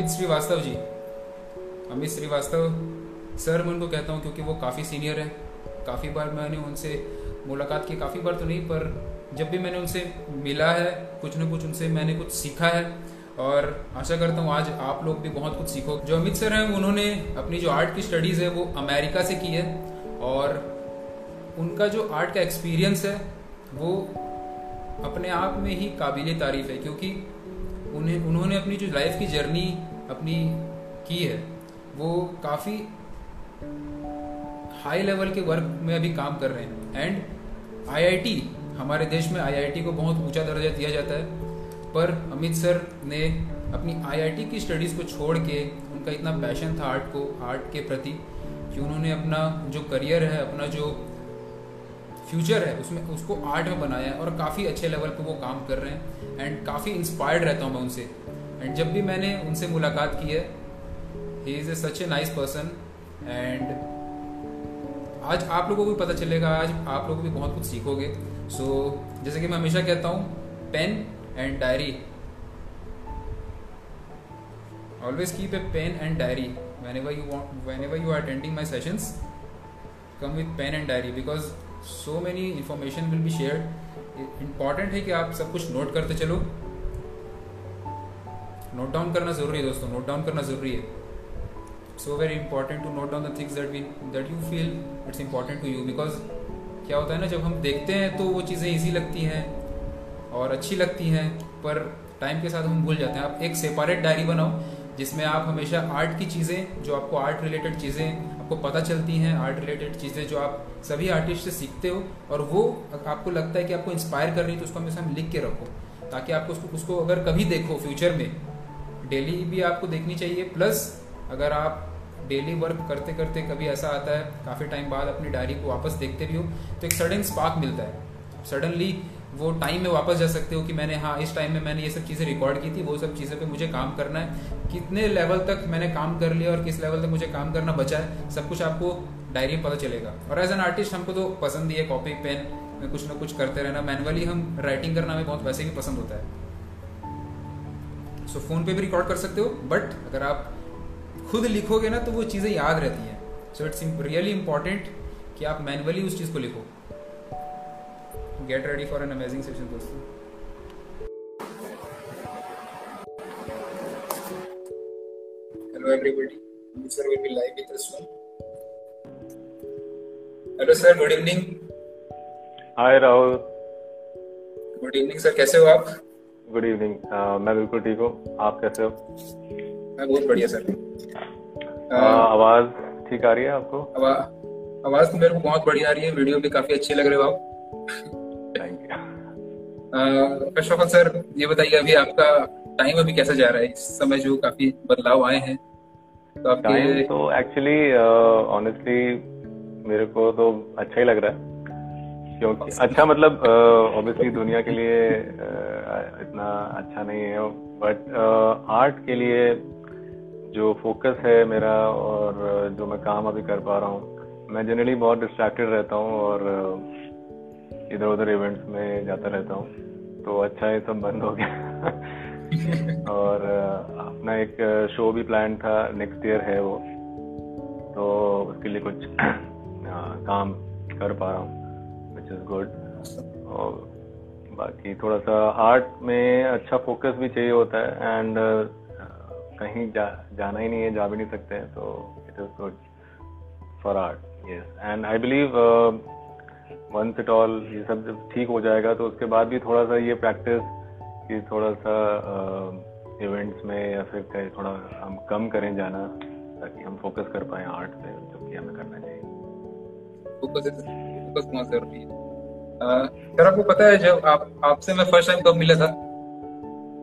Amit Srivastava ji. Amit Srivastava sir, मैं उनको कहता हूँ क्योंकि वो काफ़ी सीनियर हैं। काफ़ी बार मैंने उनसे मुलाकात की, काफ़ी बार तो नहीं, पर जब भी मैंने उनसे मिला है, कुछ ना कुछ उनसे मैंने कुछ सीखा है। और आशा करता हूँ आज आप लोग भी बहुत कुछ सीखो। जो अमित सर हैं, उन्होंने अपनी जो आर्ट की स्टडीज़ है, वो अमेरिका से की है। और उनका जो आर्ट का एक्सपीरियंस है, वो अपने आप में ही काबिल तारीफ़ है, क्योंकि उन्हें, उन्होंने अपनी जो लाइफ की जर्नी अपनी की है, वो काफ़ी हाई लेवल के वर्क में अभी काम कर रहे हैं। एंड आईआईटी हमारे देश में आईआईटी को बहुत ऊँचा दर्जा दिया जाता है। पर अमित सर ने अपनी आईआईटी की स्टडीज़ को छोड़ के, उनका इतना पैशन था आर्ट को आर्ट के प्रति, कि उन्होंने अपना जो करियर है, अपना जो फ्यूचर है, उसमें, उसको आर्ट में बनाया है और काफ़ी अच्छे लेवल पर वो काम कर रहे हैं। एंड काफ़ी इंस्पायर्ड रहता हूँ मैं उनसे। एंड जब भी मैंने उनसे मुलाकात की है he is a such a nice person and आज आप लोगों को भी पता चलेगा आज आप लोग भी बहुत कुछ सीखोगे। सो so, जैसे कि मैं हमेशा कहता हूँ pen and diary always keep a pen and diary whenever you are attending my sessions come with pen and diary because so many information will be share important है कि आप सब कुछ नोट करते चलो। नोट डाउन करना ज़रूरी है दोस्तों नोट डाउन करना ज़रूरी है। So very important to note down the things that we that you feel it's important to you because क्या होता है ना, जब हम देखते हैं तो वो चीज़ें ईजी लगती हैं और अच्छी लगती हैं, पर टाइम के साथ हम भूल जाते हैं। आप एक सेपरेट डायरी बनाओ जिसमें आप हमेशा आर्ट की चीज़ें, जो आपको आर्ट रिलेटेड चीज़ें, आपको पता चलती हैं आर्ट रिलेटेड चीज़ें जो आप सभी आर्टिस्ट से सीखते हो और वो आपको लगता है कि आपको इंस्पायर कर रही है तो उसको हमेशा हम लिख के रखो ताकि आपको उसको उसको अगर कभी देखो फ्यूचर में डेली भी आपको देखनी चाहिए। प्लस, अगर आप डेली वर्क करते करते कभी ऐसा आता है, काफ़ी टाइम बाद अपनी डायरी को वापस देखते भी हो तो एक सडन स्पार्क मिलता है। सडनली वो टाइम में वापस जा सकते हो कि मैंने हाँ इस टाइम में मैंने ये सब चीज़ें रिकॉर्ड की थी, वो सब चीज़ें पे मुझे काम करना है। कितने लेवल तक मैंने काम कर लिया और किस लेवल तक मुझे काम करना बचा है, सब कुछ आपको डायरी में पता चलेगा। और एज एन आर्टिस्ट हमको तो पसंद ही है कॉपी पेन में कुछ ना कुछ करते रहना। मैनुअली हम राइटिंग करना हमें बहुत, वैसे भी पसंद होता है। सो so, फ़ोन पे भी रिकॉर्ड कर सकते हो बट अगर आप खुद लिखोगे ना तो वो चीज़ें याद रहती हैं। सो इट्स रियली इंपॉर्टेंट कि आप मैनुअली उस चीज़ को लिखो। Get ready for an amazing session दोस्तों। Hello everybody. Sir will be live with us soon. Hello sir, good evening. Hi Rahul good evening sir कैसे हो आप? गुड इवनिंग मैं बिल्कुल ठीक हूँ। आप कैसे हो? मैं बहुत बढ़िया सर। uh, आवाज़ ठीक आ रही है आपको? आवाज़ तो मेरे को बहुत बढ़िया आ रही है। वीडियो भी काफ़ी अच्छे लग रहे हो आप thank you first of all sir ये बताइए अभी आपका टाइम अभी कैसा जा रहा है? इस समय जो काफ़ी बदलाव आए हैं तो तो एक्चुअली ऑनेस्टली मेरे को तो अच्छा ही लग रहा है। क्योंकि अच्छा मतलब ऑब्वियसली दुनिया के लिए इतना अच्छा नहीं है बट आर्ट के लिए जो फोकस है मेरा और जो मैं काम अभी कर पा रहा हूँ मैं जनरली बहुत डिस्ट्रैक्टेड रहता हूँ और इधर उधर इवेंट्स में जाता रहता हूँ तो अच्छा ये सब बंद हो गया। और अपना एक शो भी प्लान था नेक्स्ट ईयर है वो तो उसके लिए कुछ काम कर पा रहा हूँ। इज़ गुड और बाकी थोड़ा सा आर्ट में अच्छा फोकस भी चाहिए होता है एंड कहीं जा जाना ही नहीं है जा भी नहीं सकते हैं तो it is good for art yes and I believe once it all ये सब जब ठीक हो जाएगा तो उसके बाद भी थोड़ा सा ये प्रैक्टिस कि थोड़ा सा इवेंट्स uh, में या फिर कहीं थोड़ा हम कम करें जाना ताकि हम फोकस कर पाए आर्ट पे जो कि हमें करना चाहिए। फोकस फोकस सर आपको पता है जब आप आपसे मैं फ़र्स्ट टाइम कब मिला था?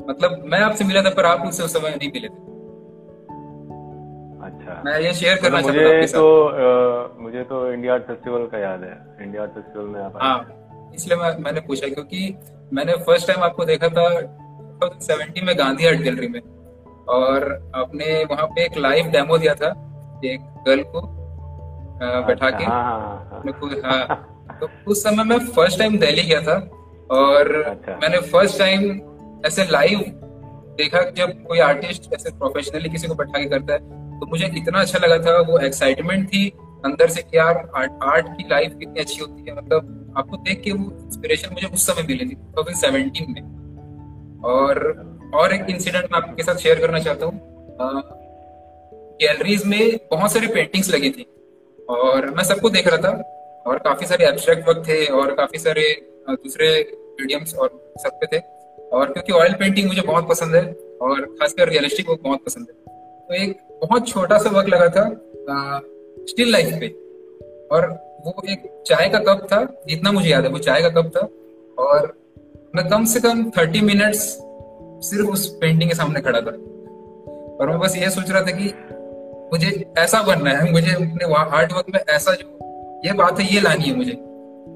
मतलब मैं आपसे मिला था पर आप मुझसे उस समय नहीं मिले थे। अच्छा। मैं ये शेयर करना तो मुझे तो आ, मुझे तो इंडिया आर्ट फेस्टिवल का याद है। इंडिया आर्ट फेस्टिवल में आप हाँ इसलिए मैं मैंने पूछा क्योंकि मैंने फ़र्स्ट टाइम आपको देखा था में गांधी आर्ट गैलरी में। और आपने वहाँ पे एक लाइव डेमो दिया था एक गर्ल को बैठा के। हाँ, हाँ, हाँ, हाँ। तो उस समय मैं फ़र्स्ट टाइम दिल्ली गया था और अच्छा। मैंने फ़र्स्ट टाइम ऐसे लाइव देखा जब कोई आर्टिस्ट ऐसे प्रोफेशनली किसी को बैठा के करता है। तो मुझे इतना अच्छा लगा था वो एक्साइटमेंट थी अंदर से कि यार आर्ट आर्ट की लाइफ कितनी अच्छी होती है। मतलब आपको देख के वो इंस्पिरेशन मुझे उस समय मिली थी टू में। और और एक इंसिडेंट मैं आपके साथ शेयर करना चाहता हूँ। गैलरीज में बहुत सारी पेंटिंग्स लगी थी और मैं सबको देख रहा था। और काफ़ी सारे एब्स्ट्रैक्ट वर्क थे और काफ़ी सारे दूसरे मीडियम्स और सब पे थे। और क्योंकि ऑयल पेंटिंग मुझे बहुत पसंद है और खासकर रियलिस्टिक वर्क बहुत पसंद है। तो एक बहुत छोटा सा वर्क लगा था स्टिल लाइफ पे। और वो एक चाय का कप था, जितना मुझे याद है, वो चाय का कप था। और मैं कम से कम थर्टी मिनट्स सिर्फ़ उस पेंटिंग के सामने खड़ा था। और मैं बस ये सोच रहा था कि मुझे ऐसा बनना है, मुझे अपने आर्ट वर्क में ऐसा जो ये बात है ये लानी है मुझे।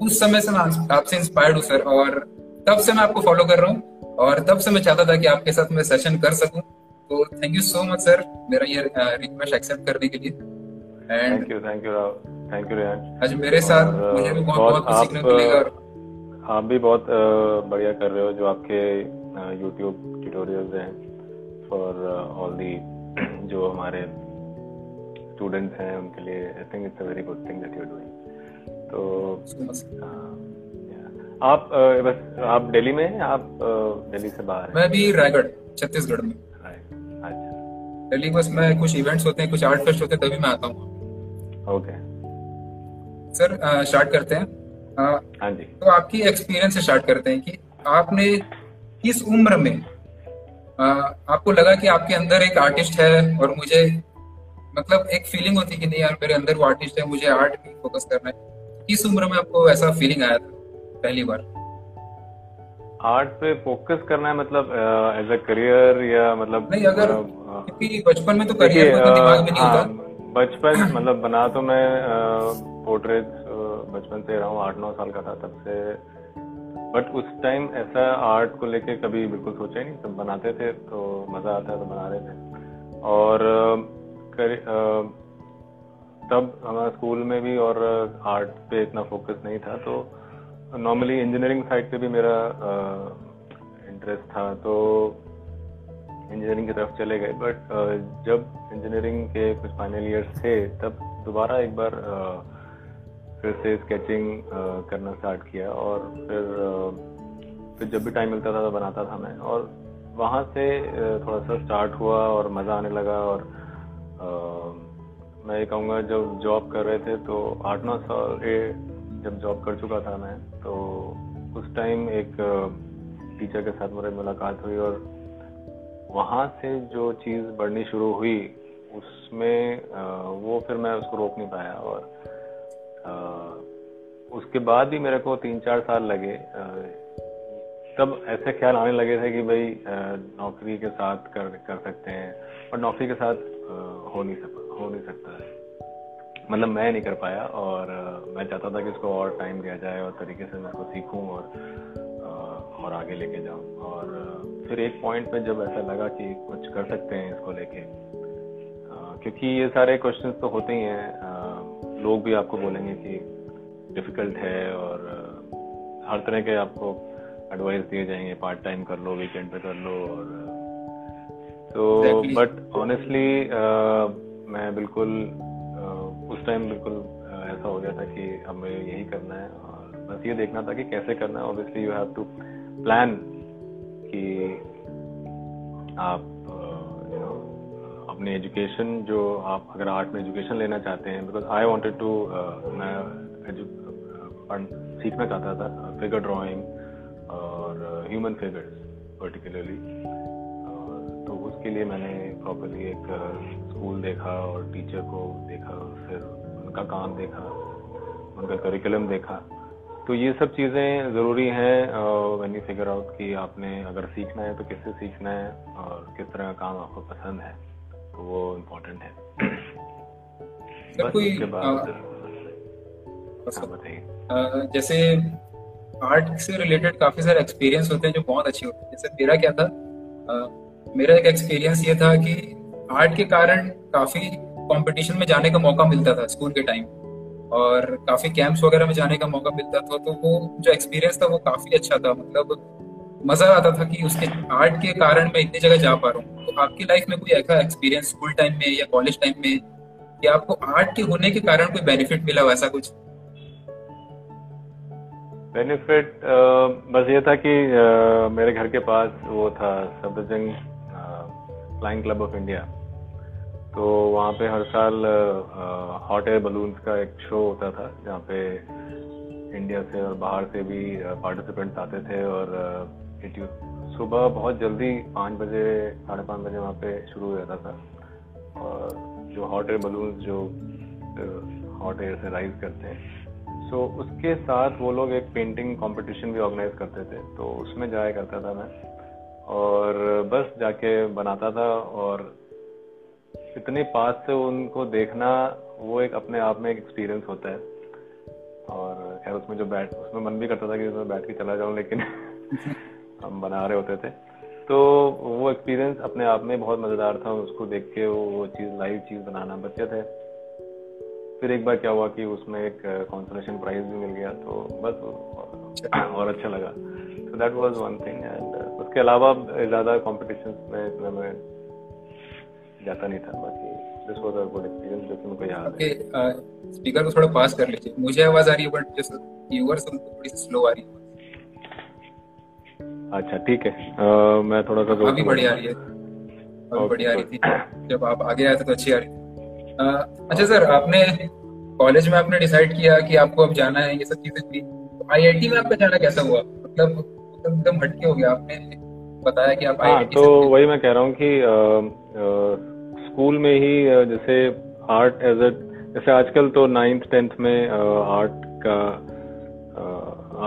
उस समय से मैं आपसे इंस्पायर्ड हूँ सर और तब से मैं आपको फॉलो कर रहा हूँ और तब से मैं चाहता था कि आपके साथ मैं सेशन कर सकूँ। तो thank you so much sir मेरा ये रिक्वेस्ट एक्सेप्ट करने के लिए। Thank you thank you thank you आज मेरे साथ मुझे भी बहुत बहुत सीखने को मिलेगा आप भी बहुत बढ़िया कर रहे हो जो आपके यूट्यूब ट्यूटोरियल्स हैं फॉर ऑल दी जो हमारे स्टूडेंट्स हैं उनके लिए I think it's a very good thing that you are doing तो आप बस आप दिल्ली में हैं? आप दिल्ली से बाहर मैं भी रायगढ़ छत्तीसगढ़ में। दिल्ली बस में कुछ इवेंट्स होते हैं कुछ आर्ट फेस्ट होते हैं तभी मैं आता हूँ। ओके सर स्टार्ट करते हैं। हाँ जी। तो आपकी एक्सपीरियंस से स्टार्ट करते हैं कि आपने किस उम्र में आ, आपको लगा कि आपके अंदर एक आर्टिस्ट है और मुझे मतलब एक फीलिंग होती कि नहीं यार मेरे अंदर वो आर्टिस्ट है मुझे आर्ट में फोकस करना है। किस उम्र में आपको ऐसा फीलिंग आया था पहली बार? आर्ट पे फोकस करना है मतलब एज अ करियर या मतलब नहीं अगर क्योंकि बचपन में तो करियर तो दिमाग में नहीं होता। हाँ, बचपन मतलब बना तो मैं पोर्ट्रेट बचपन से रहा हूँ आठ नौ साल का था तब से। बट उस टाइम ऐसा आर्ट को लेके कभी बिल्कुल सोचा ही नहीं सब बनाते थे तो मज़ा आता है तो बना रहे थे। और कर, तब हमारा स्कूल में भी और आर्ट पे इतना फोकस नहीं था तो नॉर्मली इंजीनियरिंग साइड पे भी मेरा इंटरेस्ट था तो इंजीनियरिंग की तरफ़ चले गए। बट जब इंजीनियरिंग के कुछ फाइनल ईयर्स थे, तब दोबारा एक बार फिर से स्केचिंग करना स्टार्ट किया और फिर फिर जब भी टाइम मिलता था तो बनाता था मैं। और वहाँ से थोड़ा सा स्टार्ट हुआ और मज़ा आने लगा और मैं ये कहूँगा, जब जॉब कर रहे थे तो आठ नौ साल जब जॉब कर चुका था मैं तो उस टाइम एक टीचर के साथ मेरी मुलाकात हुई और वहाँ से जो चीज़ बढ़नी शुरू हुई, उसमें वो फिर मैं उसको रोक नहीं पाया और उसके बाद भी मेरे को तीन चार साल लगे तब ऐसे ख्याल आने लगे थे कि भाई नौकरी के साथ कर कर सकते हैं और नौकरी के साथ हो नहीं सकता हो नहीं सकता है। मतलब मैं नहीं कर पाया और मैं चाहता था कि इसको और टाइम दिया जाए और तरीके से मैं इसको सीखूं और और आगे लेके जाऊँ। और फिर एक पॉइंट पे जब ऐसा लगा कि कुछ कर सकते हैं इसको लेके क्योंकि ये सारे क्वेश्चंस तो होते ही हैं। लोग भी आपको बोलेंगे कि डिफ़िकल्ट है और हर तरह के आपको एडवाइस दिए जाएँगे। पार्ट टाइम कर लो वीकेंड पे कर लो और तो बट ऑनेस्टली मैं बिल्कुल उस टाइम बिल्कुल ऐसा हो गया था कि हमें यही करना है और बस ये देखना था कि कैसे करना है। Obviously you have to plan कि आप यू नो अपने एजुकेशन जो आप अगर आर्ट में एजुकेशन लेना चाहते हैं बिकॉज़ आई वॉन्टेड टू मैं सीखना चाहता था फिगर ड्राइंग और ह्यूमन फिगर्स पर्टिकुलरली उसके लिए मैंने प्रॉपरली एक स्कूल देखा और टीचर को देखा फिर उनका काम देखा उनका करिकुलम देखा। तो ये सब चीज़ें ज़रूरी हैं व्हेन यू फिगर आउट कि आपने अगर सीखना है तो किससे सीखना है और किस तरह का काम आपको पसंद है तो वो इम्पोर्टेंट है। बस उसके बाद हाँ, बताइए। जैसे आर्ट से रिलेटेड काफ़ी सारे एक्सपीरियंस होते हैं जो बहुत अच्छे होते हैं। जैसे मेरा क्या था? मेरा एक एक्सपीरियंस ये था कि आर्ट के कारण काफ़ी कंपटीशन में जाने का मौका मिलता था स्कूल के टाइम और काफ़ी कैंप्स वगैरह में जाने का मौका मिलता था तो वो जो एक्सपीरियंस था वो काफ़ी अच्छा था. मतलब मज़ा आता था कि उसके आर्ट के कारण मैं इतनी जगह जा पा रहा हूँ. तो आपकी लाइफ में कोई ऐसा एक्सपीरियंस स्कूल टाइम में या कॉलेज टाइम में कि आपको आर्ट के होने के कारण कोई बेनिफिट मिला वैसा कुछ? बेनिफिट बस ये था कि uh, मेरे घर के पास वो था Safdarjung flying club of India तो वहाँ पे हर साल हॉट एयर बलून्स का एक शो होता था, जहाँ पे इंडिया से और बाहर से भी पार्टिसिपेंट्स आते थे और सुबह बहुत जल्दी पाँच बजे, साढ़े पाँच बजे वहाँ पे शुरू हो जाता था। और जो हॉट एयर बलून्स जो हॉट एयर से राइज करते हैं। सो उसके साथ वो लोग एक पेंटिंग कंपटीशन भी ऑर्गेनाइज करते थे। तो उसमें जाया करता था मैं। और बस जाके बनाता था और इतने पास से उनको देखना वो एक अपने आप में एक एक्सपीरियंस होता है। और खैर उसमें जो बैठ उसमें मन भी करता था कि उसमें बैठ के चला जाऊँ लेकिन हम बना रहे होते थे। तो वो एक्सपीरियंस अपने आप में बहुत मज़ेदार था उसको देख के वो वो चीज़ लाइव चीज़ बनाना बच्चे थे। फिर एक बार क्या हुआ कि उसमें एक कॉन्सोलेशन प्राइज भी मिल गया तो बस और अच्छा लगा। तो that was one thing and उसके अलावा ज़्यादा कॉम्पिटिशन में मैं जाता नहीं था बाकी this was a good experience जो कि मुझे याद है। स्पीकर को थोड़ा पास कर लीजिए। मुझे आवाज़ आ रही है बट जस्ट व्यूअर्स को थोड़ी स्लो आ रही है। अच्छा ठीक है। uh, मैं थोड़ा सा अभी बढ़िया आ रही है। अभी बढ़िया आ रही थी। जब आप आगे आए थे तो अच्छी आ रही थी। uh, अच्छा सर आपने कॉलेज में आपने डिसाइड किया कि आपको अब जाना है ये सब चीज़ें थी आईआईटी में आपका जाना कैसा हुआ? मतलब एकदम हटके हो गया। आपने बताया कि आप हाँ तो वही मैं कह रहा हूँ कि स्कूल में ही जैसे आर्ट एज ए जैसे आजकल तो नाइन्थ टेंथ में आर्ट का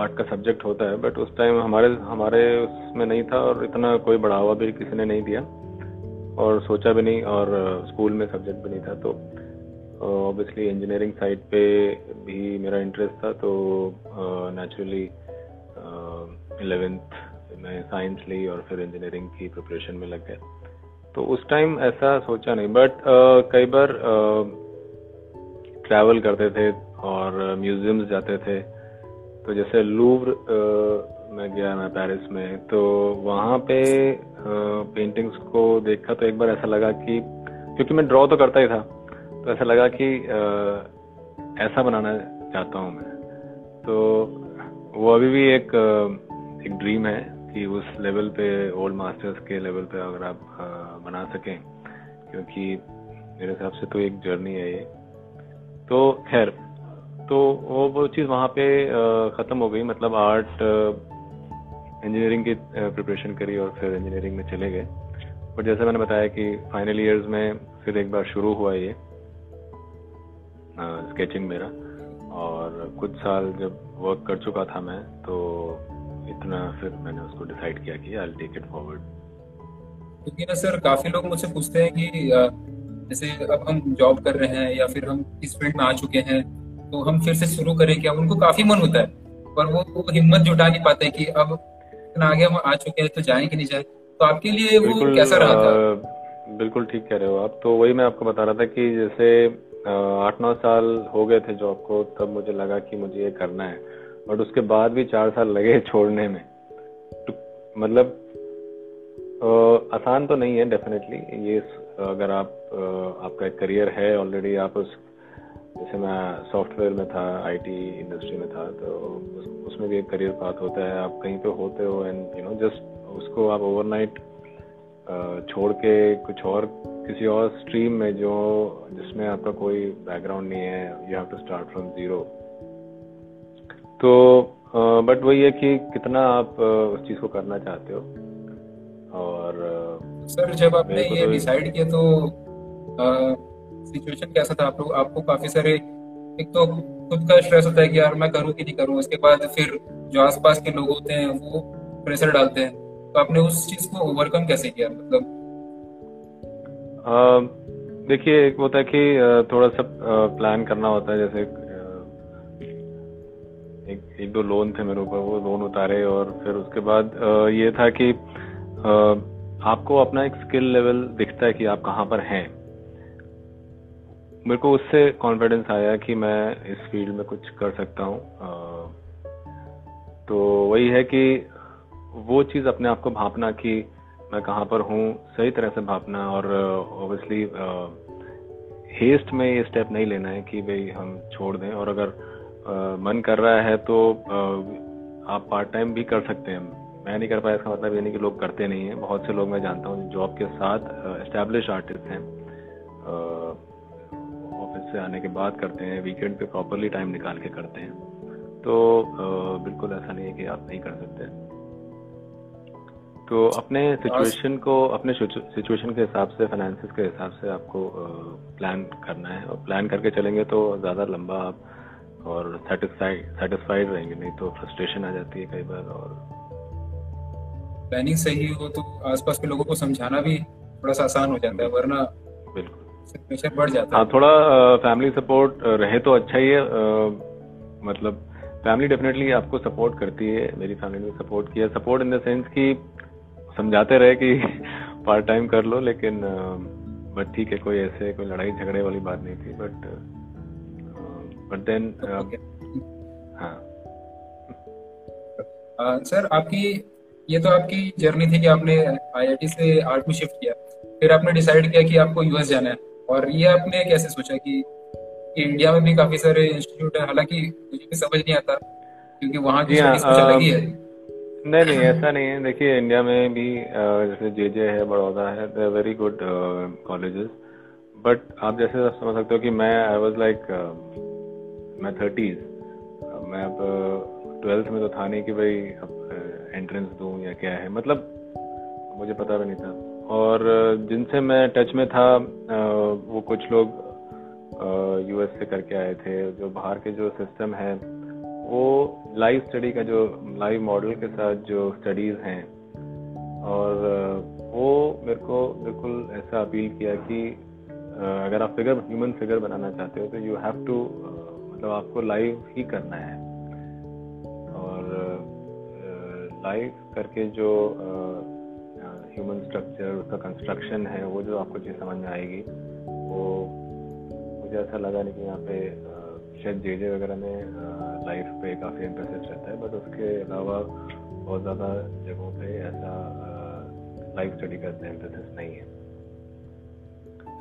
आर्ट का सब्जेक्ट होता है बट उस टाइम हमारे हमारे उसमें नहीं था और इतना कोई बढ़ावा भी किसी ने नहीं दिया और सोचा भी नहीं और स्कूल में सब्जेक्ट भी नहीं था। तो ऑब्वियसली इंजीनियरिंग साइड पे भी मेरा इंटरेस्ट था तो नेचुरली इलेवेंथ में साइंस ली और फिर इंजीनियरिंग की प्रिपरेशन में लग गया। तो उस टाइम ऐसा सोचा नहीं बट कई बार ट्रैवल करते थे और म्यूजियम्स जाते थे। तो जैसे लूव्र में गया मैं पेरिस में तो वहाँ पे पेंटिंग्स को देखा तो एक बार ऐसा लगा कि, क्योंकि मैं ड्रॉ तो करता ही था तो ऐसा लगा कि ऐसा बनाना चाहता हूँ मैं। तो वो अभी भी एक एक ड्रीम है कि उस लेवल पे ओल्ड मास्टर्स के लेवल पे अगर आप बना सकें, क्योंकि मेरे हिसाब से तो एक जर्नी है ये। तो खैर तो वो वो चीज़ वहाँ पे ख़त्म हो गई। मतलब आर्ट इंजीनियरिंग की प्रिपरेशन करी और फिर इंजीनियरिंग में चले गए। और जैसे मैंने बताया कि फाइनल ईयर्स में फिर एक बार शुरू हुआ ये स्केचिंग मेरा। और कुछ साल जब वर्क कर चुका था मैं तो इतना फिर मैंने उसको डिसाइड किया कि आई टेक इट फॉरवर्ड क्योंकि ना सर? काफ़ी लोग मुझसे पूछते हैं कि जैसे अब हम जॉब कर रहे हैं या फिर हम इस फ़ील्ड में आ चुके हैं तो हम फिर से शुरू करें क्या? उनको काफ़ी मन होता है पर वो, वो हिम्मत जुटा नहीं पाते कि अब इतना आगे हम आ चुके हैं तो जाए कि नहीं जाए। तो आपके लिए वो कैसा रहा था? बिल्कुल ठीक कह रहे हो आप। तो वही मैं आपको बता रहा था कि जैसे आठ नौ साल हो गए थे जॉब को तब मुझे लगा कि मुझे ये करना है। बट उसके बाद भी चार साल लगे छोड़ने में। तो मतलब आसान तो नहीं है डेफिनेटली ये अगर आप आपका एक करियर है ऑलरेडी आप उस जैसे मैं सॉफ्टवेयर में था आईटी इंडस्ट्री में था तो उस, उसमें भी एक करियर पाथ होता है। आप कहीं पे होते हो एंड यू नो जस्ट उसको आप ओवरनाइट छोड़ के कुछ और किसी और स्ट्रीम में जो जिसमें आपका कोई बैकग्राउंड नहीं है you have to start from zero तो बट वही है कि कितना आप उस चीज़ को करना चाहते हो। और सर जब आपने ये डिसाइड किया तो सिचुएशन कैसा था? आप लोग आपको काफ़ी सारे एक तो खुद का स्ट्रेस होता है कि यार मैं करूँ कि नहीं करूँ उसके बाद फिर जो आसपास के लोग होते हैं वो प्रेशर डालते हैं। तो आपने उस चीज़ को ओवरकम कैसे किया मतलब? देखिए एक होता है कि थोड़ा सा प्लान करना होता है जैसे एक एक दो लोन थे मेरे ऊपर, वो लोन उतारे और फिर उसके बाद ये था कि आपको अपना एक स्किल लेवल दिखता है कि आप कहाँ पर हैं। मेरे को उससे कॉन्फिडेंस आया कि मैं इस फ़ील्ड में कुछ कर सकता हूँ। तो वही है कि वो चीज़ अपने आप को भापना कि मैं कहाँ पर हूँ, सही तरह से भापना और ऑब्वियसली हेस्ट में ये स्टेप नहीं लेना है कि भाई हम छोड़ दें। और अगर मन कर रहा है तो आप पार्ट टाइम भी कर सकते हैं। मैं नहीं कर पाया, इसका मतलब ये नहीं कि लोग करते नहीं हैं। बहुत से लोग मैं जानता हूँ जॉब के साथ एस्टेब्लिश आर्टिस्ट हैं। ऑफ़िस से आने के बाद करते हैं वीकेंड पे प्रॉपरली टाइम निकाल के करते हैं। तो बिल्कुल ऐसा नहीं है कि आप नहीं कर सकते तो अपने सिचुएशन को, अपने सिचुएशन के हिसाब से फाइनेंसिस के हिसाब से आपको प्लान करना है। और प्लान करके चलेंगे तो ज़्यादा लंबा आप और सेटिस्फाइड सेटिस्फाइड रहेंगे नहीं तो फ्रस्ट्रेशन आ जाती है कई बार और प्लानिंग सही हो तो आसपास के लोगों को समझाना भी थोड़ा सा आसान हो जाता है वरना बिल्कुल। बढ़ जाता है। हाँ थोड़ा फैमिली सपोर्ट रहे तो अच्छा ही है मतलब फैमिली डेफिनेटली आपको सपोर्ट करती है मेरी फैमिली ने सपोर्ट किया। सपोर्ट इन द सेंस कि समझाते रहे कि पार्ट टाइम कर लो लेकिन बट ठीक है कोई ऐसे कोई लड़ाई झगड़े वाली बात नहीं थी बट बट देन हाँ। सर आपकी ये तो आपकी जर्नी थी कि आपने आईआईटी से आर्ट में शिफ्ट किया। फिर आपने डिसाइड किया कि आपको यूएस जाना है। और ये आपने कैसे सोचा कि, कि इंडिया में भी काफ़ी सारे इंस्टीट्यूट है? हालाँकि मुझे भी समझ नहीं आता क्योंकि वहाँ की हाँ, अलग ही है। नहीं नहीं ऐसा नहीं है। देखिए इंडिया में भी जैसे जे जे है बड़ौदा है they very good colleges but आप जैसे समझ सकते हो कि मैं आई वाज लाइक मैं थर्टीज मैं अब ट्वेल्थ में तो था नहीं कि भाई अब एंट्रेंस दूँ या क्या है। मतलब मुझे पता भी नहीं था। और जिनसे मैं टच में था वो कुछ लोग यूएस से करके आए थे। जो बाहर के जो सिस्टम है, वो लाइव स्टडी का जो लाइव मॉडल के साथ जो स्टडीज़ हैं, और वो मेरे को बिल्कुल ऐसा अपील किया कि अगर आप फिगर ह्यूमन फिगर बनाना चाहते हो तो यू हैव टू मतलब आपको लाइव ही करना है। और लाइव करके जो ह्यूमन स्ट्रक्चर उसका कंस्ट्रक्शन है, वो जो आपको चीज़ समझ में आएगी, वो मुझे ऐसा लगा नहीं कि यहाँ पे शायद जे जे वगैरह में लाइफ पे काफ़ी एम्फेसिस रहता है बट उसके अलावा बहुत ज़्यादा जगहों पे ऐसा लाइफ स्टडी का एम्फेसिस नहीं है।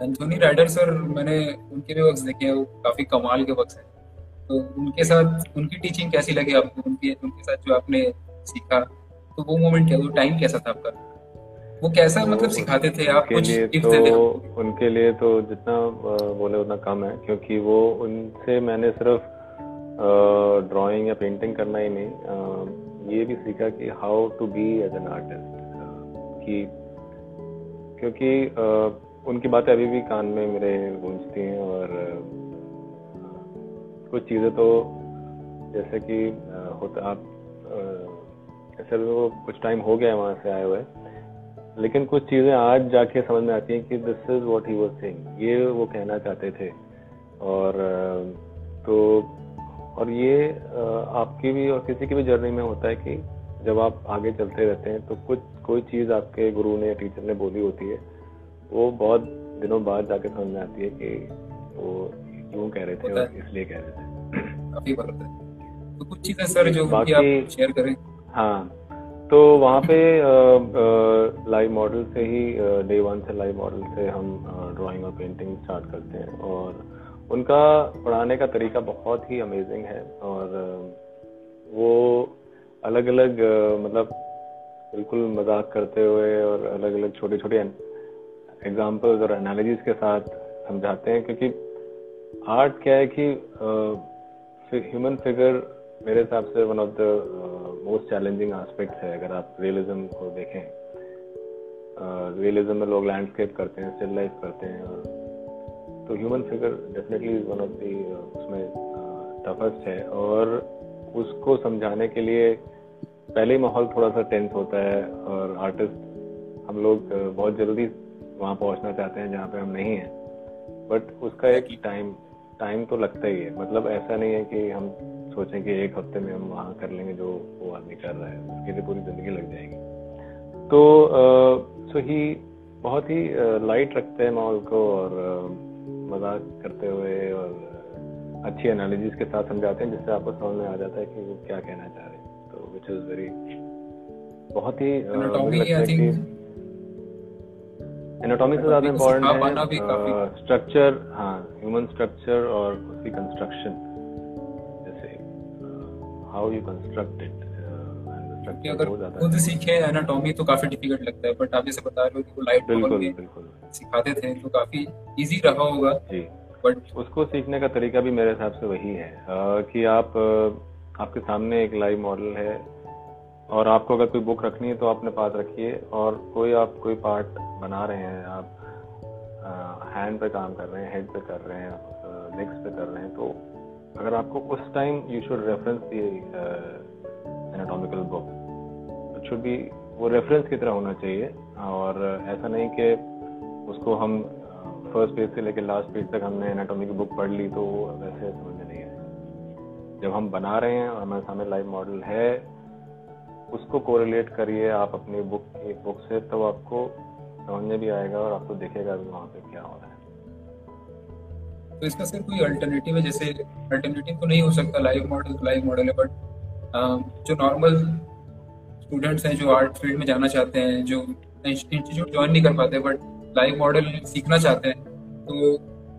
एंथोनी राइडर सर मैंने उनके भी वक्त देखे हैं, वो काफ़ी कमाल के वक्त हैं। तो उनके साथ उनकी टीचिंग कैसी लगी आपको? उनके उनके साथ जो आपने सीखा तो वो मोमेंट क्या वो टाइम कैसा था आपका? वो कैसा तो मतलब सिखाते थे आप? कुछ टिप्स तो, थे उनके लिए तो जितना बोले उतना कम है क्योंकि वो उनसे मैंने सिर्फ़ ड्राइंग या पेंटिंग करना ही नहीं ये भी सीखा कि how to be as an artist कि क्योंकि उनकी बातें अभी भी कान में मेरे गूंजती हैं और कुछ चीज़ें तो जैसे कि होता, आप ऐसे वो कुछ टाइम हो गया है वहाँ से आए हुए, लेकिन कुछ चीज़ें आज जाके समझ में आती हैं कि this is what he was saying ये वो कहना चाहते थे। और तो और ये आपकी भी और किसी की भी जर्नी में होता है कि जब आप आगे चलते रहते हैं तो कुछ, कोई चीज़ आपके गुरु ने टीचर ने बोली होती है, वो बहुत दिनों बाद जाके समझ में आती है कि वो क्यों कह रहे थे इसलिए कह रहे थे। काफ़ी है। तो कुछ चीज़ें सर जो बाकी आप शेयर करें। हाँ तो वहाँ पे लाइव मॉडल से ही डे वन से लाइव मॉडल से हम ड्राइंग और पेंटिंग स्टार्ट करते हैं। और उनका पढ़ाने का तरीका बहुत ही अमेजिंग है और वो अलग अलग मतलब बिल्कुल मज़ाक करते हुए और अलग अलग छोटे छोटे एग्जाम्पल्स और एनालॉजीज के साथ समझाते हैं क्योंकि आर्ट क्या है कि ह्यूमन फिगर मेरे हिसाब से one of the most challenging aspect है अगर आप रियलिज्म को देखें। रियलिज्म uh, में लोग लैंडस्केप करते हैं स्टिल लाइफ करते हैं और तो human figure definitely one of the उसमें टफेस्ट है और उसको समझाने के लिए पहले ही माहौल थोड़ा सा टेंस होता है और आर्टिस्ट हम लोग बहुत जल्दी वहाँ पहुँचना चाहते हैं जहाँ पे हम नहीं हैं। बट उसका एक टाइम टाइम तो लगता ही है। मतलब ऐसा नहीं है कि हम सोचें कि एक हफ़्ते में हम वहाँ कर लेंगे जो वो आदमी कर रहा है। उसके लिए पूरी ज़िंदगी लग जाएगी। तो सो ही बहुत ही लाइट रखते हैं माहौल को और मज़ाक करते हुए और अच्छी एनालिसिस के साथ समझाते हैं जिससे आपको समझ में आ जाता है कि वो क्या कहना चाह रहे हैं। तो विच इज़ वेरी बहुत ही एनाटॉमी से ज़्यादा इम्पोर्टेंट है स्ट्रक्चर हाँ ह्यूमन स्ट्रक्चर और उसकी कंस्ट्रक्शन जैसे हाउ यू कंस्ट्रक्ट इट अगर खुद सीखे एनाटॉमी तो काफ़ी डिफ़िकल्ट लगता है बट आप जैसे बता रहे हो कि वो लाइट बिल्कुल बिल्कुल। सिखाते थे तो काफ़ी इजी रहा होगा। जी। बट उसको सीखने का तरीका भी मेरे हिसाब से वही है कि आप आपके सामने एक लाइव मॉडल है और आपको अगर कोई बुक रखनी है तो अपने पास रखिए और कोई आप कोई पार्ट बना रहे हैं, आप हैंड पे काम कर रहे हैं हेड पे कर रहे हैं लेग्स पे कर रहे हैं तो अगर आपको उस time you should reference the anatomical book should be वो रेफरेंस की तरह होना चाहिए और ऐसा नहीं कि उसको हम फ़र्स्ट पेज से लेकर लास्ट पेज तक हमने एनाटॉमी की बुक पढ़ ली तो वैसे समझ नहीं आए। जब हम बना रहे हैं और हमारे सामने लाइव मॉडल है उसको कोरिलेट करिए आप अपनी बुक एक बुक से तो आपको समझ में भी आएगा और आपको दिखेगा भी वहाँ पे क्या हो रहा है। तो इसका सिर्फ़ कोई अल्टरनेटिव है जैसे अल्टरनेटिव तो नहीं हो सकता लाइव मॉडल लाइव मॉडल है बट जो नॉर्मल स्टूडेंट्स हैं जो आर्ट फ़ील्ड में जाना चाहते हैं जो इंस्टीट्यूट ज्वाइन नहीं कर पाते बट लाइव मॉडल सीखना चाहते हैं तो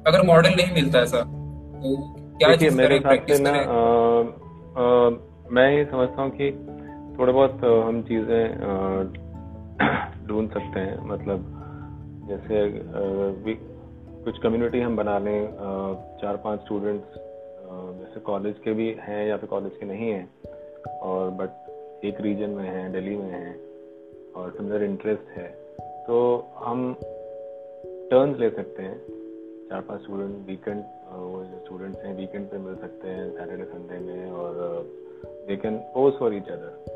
अगर मॉडल नहीं मिलता ऐसा तो क्या मेरे हिसाब से ना मैं ये समझता हूँ कि थोड़े बहुत हम चीज़ें ढूंढ सकते हैं। मतलब जैसे भी कुछ कम्युनिटी हम बना लें चार पाँच स्टूडेंट्स जैसे कॉलेज के भी हैं या फिर कॉलेज के नहीं हैं, और बट एक रीजन में हैं, दिल्ली में हैं, और सिमिलर इंटरेस्ट है। तो हम टर्न ले सकते हैं। चार पाँच स्टूडेंट वीकेंड वो जो स्टूडेंट्स हैं वीकेंड पे मिल सकते हैं सैटरडे संडे में, और they can pose for each other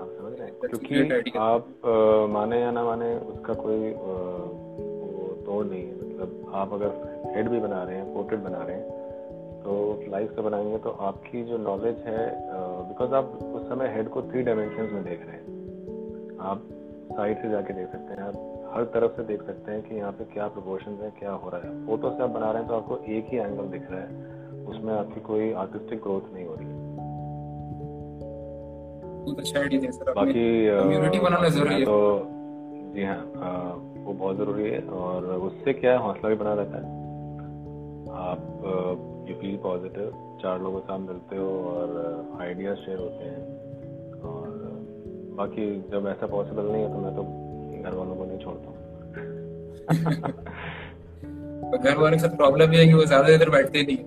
आप समझ रहे हैं क्योंकि आप आ, माने या ना माने उसका कोई आ, वो तोड़ नहीं है। मतलब आप अगर हेड भी बना रहे हैं पोर्ट्रेट बना रहे हैं तो लाइफ से बनाएँगे तो आपकी जो नॉलेज है बिकॉज़ आप उस समय हेड को थ्री डायमेंशन में देख रहे हैं। आप साइड से जाके देख सकते हैं आप हर तरफ़ से देख सकते हैं कि यहाँ पे क्या प्रोपोर्शन है क्या हो रहा है। फ़ोटो से आप बना रहे हैं तो आपको एक ही एंगल दिख रहा है। उसमें आपकी कोई आर्टिस्टिक ग्रोथ नहीं हो रही। है अच्छा बाकी कम्युनिटी बनाना ज़रूरी है। तो जी हाँ वो बहुत ज़रूरी है और उससे क्या है हौसला भी बना रहता है। आप यू फील पॉजिटिव चार लोगों से आप मिलते हो और आइडियाज़ शेयर होते हैं। और बाकी जब ऐसा पॉसिबल नहीं है तो मैं तो घर वालों को नहीं छोड़ता तो घर वालों के साथ प्रॉब्लम ये है कि वो ज़्यादा देर बैठते नहीं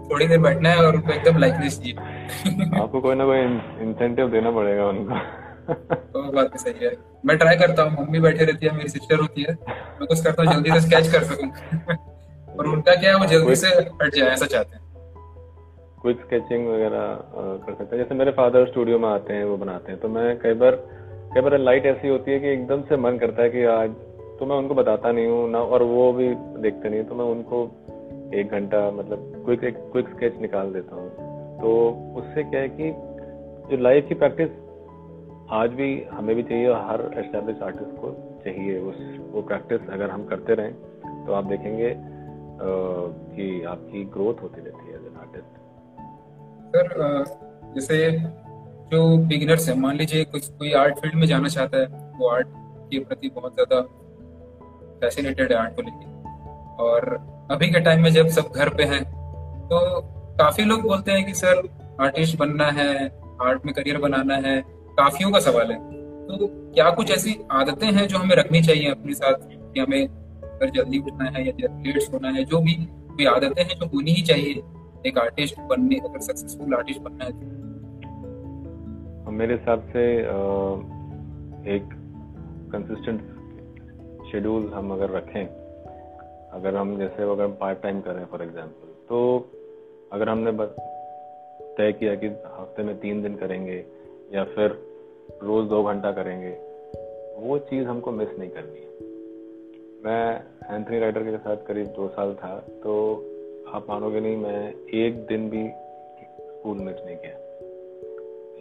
थोड़ी देर बैठना है और उनको एकदम लाइकनेस चाहिए। आपको कोई ना कोई इंसेंटिव देना पड़ेगा उनको। तो बात भी सही है। मैं ट्राई करता हूँ मम्मी बैठे रहती है मेरी सिस्टर होती है। मैं कुछ करता हूँ जल्दी से स्केच कर सकूँ। और उनका क्या है वो जल्दी से हट जाए ऐसा चाहते हैं। क्विक स्केचिंग वगैरह कर सकते हैं। जैसे मेरे फादर स्टूडियो में आते हैं वो बनाते हैं। तो मैं कई बार कई बार लाइट ऐसी होती है कि एकदम से मन करता है कि आज तो मैं उनको बताता नहीं हूँ ना और वो भी देखते नहीं तो मैं उनको एक घंटा मतलब क्विक एक क्विक स्केच निकाल देता हूँ। तो उससे क्या है कि जो लाइफ की प्रैक्टिस आज भी हमें भी चाहिए हर एस्टेब्लिश आर्टिस्ट को चाहिए उस वो प्रैक्टिस अगर हम करते रहें तो आप देखेंगे आ, कि आपकी ग्रोथ होती रहती है एज एन आर्टिस्ट सर जैसे जो बिगिनर्स है मान लीजिए कुछ कोई आर्ट फ़ील्ड में जाना चाहता है वो आर्ट के प्रति बहुत ज़्यादा फैसिनेटेड है आर्ट को लेके। और अभी के टाइम में जब सब घर पे हैं तो काफ़ी लोग बोलते हैं कि सर आर्टिस्ट बनना है आर्ट में करियर बनाना है, काफियों का सवाल है। तो क्या कुछ ऐसी आदतें हैं जो हमें रखनी चाहिए अपने साथ कि हमें अगर जल्दी उठना है या लेट सोना है, जो भी कोई आदतें हैं जो होनी ही चाहिए, एक आर्टिस्ट बनने, अगर सक्सेसफुल आर्टिस्ट बनना है तो? मेरे हिसाब से एक कंसिस्टेंट शेड्यूल हम अगर रखें, अगर हम जैसे अगर पार्ट टाइम करें फॉर एग्जांपल तो अगर हमने बस तय किया कि हफ़्ते में तीन दिन करेंगे या फिर रोज दो घंटा करेंगे वो चीज़ हमको मिस नहीं करनी है। मैं एंथनी राइडर के साथ करीब दो साल था तो आप मानोगे नहीं मैं एक दिन भी स्कूल मिस नहीं किया।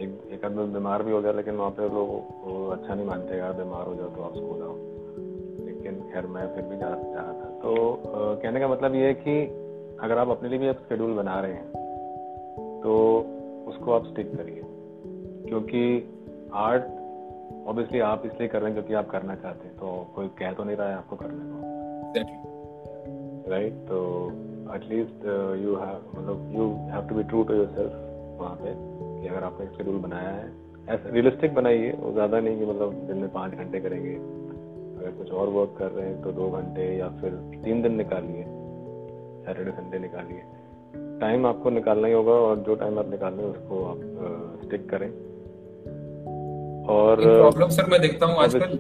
एक एक आदमी बीमार भी हो गया लेकिन वहाँ पे लोग अच्छा नहीं मानते यार बीमार हो जाओ तो आप स्कूल आओ। लेकिन खैर मैं फिर भी जा, रहा था। तो आ, कहने का मतलब ये है कि अगर आप अपने लिए भी एक शेड्यूल बना रहे हैं तो उसको आप स्टिक करिए। क्योंकि आर्ट ऑब्वियसली आप इसलिए कर रहे हैं क्योंकि आप करना चाहते हैं तो कोई कह तो नहीं रहा है आपको करने को। राइट तो एटलीस्ट यू हैव मतलब you have to be true to yourself वहाँ पे कि अगर आपने एक शेड्यूल बनाया है ऐसा रियलिस्टिक बनाइए वो ज़्यादा नहीं कि मतलब दिन में पाँच घंटे करेंगे। अगर कुछ और वर्क कर रहे हैं तो दो घंटे या फिर तीन दिन निकालिए। सैटरडे संडे निकालिए। टाइम आपको निकालना ही होगा और जो टाइम आप निकाल रहे उसको आप स्टिक करें। और प्रॉब्लम सर मैं देखता हूँ आजकल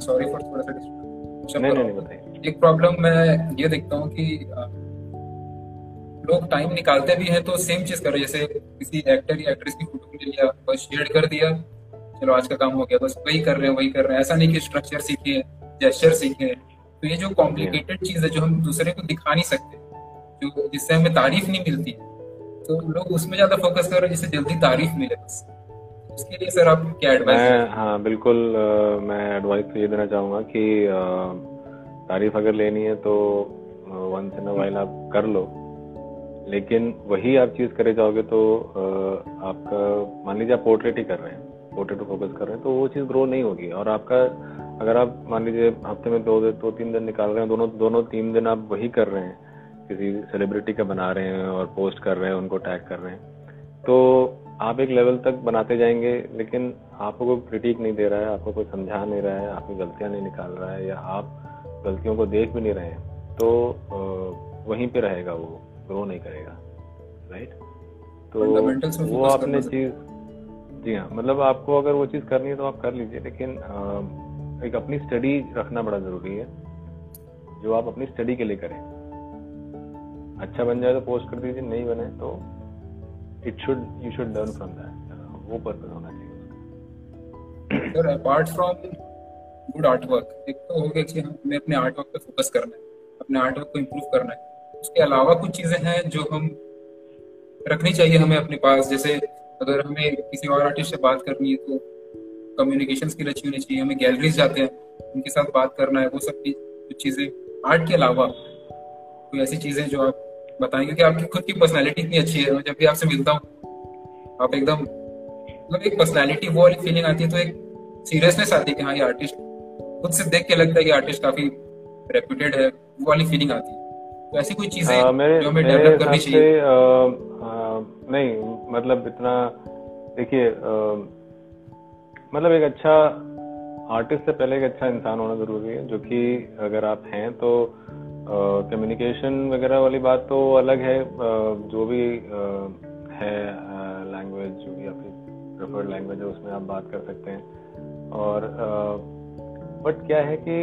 सॉरी फॉर थोड़ा सा नहीं नहीं बताइए। एक प्रॉब्लम मैं ये देखता हूँ कि लोग टाइम निकालते भी हैं तो सेम चीज़ कर रहे जैसे किसी एक्टर या एक्ट्रेस की फ़ोटो ले लिया बस शेयर कर दिया चलो आज का काम हो गया बस वही कर रहे हैं वही कर रहे हैं। ऐसा नहीं कि स्ट्रक्चर सीखे जेस्चर सीखे। तो ये जो कॉम्प्लिकेटेड चीज़ है जो हम दूसरे को दिखा नहीं सकते जो जिससे हमें तारीफ़ नहीं मिलती तो लोग उसमें ज़्यादा फोकस कर रहे हैं जिससे जल्दी तारीफ़ मिले बस। उसके लिए सर आप क्या एडवाइस मैं हाँ बिल्कुल आ, मैं एडवाइस तो ये देना चाहूँगा कि आ, तारीफ़ अगर लेनी है तो वन इन वाइल आप कर लो। लेकिन वही आप चीज़ करे जाओगे तो आ, आपका मान लीजिए आप पोर्ट्रेट ही कर रहे हैं पोर्ट्रेट पर फोकस कर रहे हैं तो वो चीज़ ग्रो नहीं होगी और आपका अगर आप मान लीजिए हफ़्ते में दो दो तीन दिन निकाल रहे हैं दोनों दोनों तीन दिन आप वही कर रहे हैं किसी सेलिब्रिटी का बना रहे हैं और पोस्ट कर रहे हैं उनको टैग कर रहे हैं तो आप एक लेवल तक बनाते जाएँगे लेकिन आपको कोई क्रिटिक नहीं दे रहा है आपको कोई समझा नहीं रहा है आपकी गलतियाँ नहीं निकाल रहा है या आप गलतियों को देख भी नहीं रहे हैं तो वहीं पे रहेगा वो ग्रो नहीं करेगा राइट तो वो आपने चीज़ जी हाँ मतलब आपको अगर वो चीज़ करनी है तो आप कर लीजिए लेकिन एक अपनी स्टडी रखना बड़ा ज़रूरी है, जो आप अपनी स्टडी के लिए करें। अच्छा बन जाए तो पोस्ट कर दीजिए, नहीं बने तो it should you should learn from that वो पर्पज होना चाहिए sir apart from good art work एक तो हो गया कि हमें अपने आर्ट वर्क पे फोकस करना है, अपने आर्ट वर्क को इम्प्रूव करना है। उसके अलावा कुछ चीज़ें हैं जो हम रखनी चाहिए हमें अपने पास, जैसे अगर हमें किसी और आर्टिस्ट से बात करनी है तो कम्युनिकेशन स्किल अच्छी होनी चाहिए हमें गैलरीज जाते हैं उनके साथ बात करना है वो सब कुछ चीज़ें आर्ट के अलावा कोई ऐसी चीज़ें जो आप बताएँगे कि आपकी खुद की पर्सनैलिटी इतनी अच्छी है जब भी आपसे मिलता हूँ आप एकदम मतलब एक पर्सनैलिटी वो वाली फीलिंग आती है तो एक सीरियसनेस आती है कि हाँ ये आर्टिस्ट खुद से देख के लगता है कि आर्टिस्ट काफ़ी रेप्यूटेड है वो वाली फीलिंग आती है। तो ऐसी कोई चीज़ें जो हमें डेवलप करनी चाहिए? नहीं मतलब इतना देखिए मतलब एक अच्छा आर्टिस्ट से पहले एक अच्छा इंसान होना ज़रूरी है, जो कि अगर आप हैं तो कम्युनिकेशन वगैरह वाली बात तो अलग है जो भी है लैंग्वेज जो भी आपकी प्रेफर्ड लैंग्वेज है, उसमें आप बात कर सकते हैं। और बट क्या है कि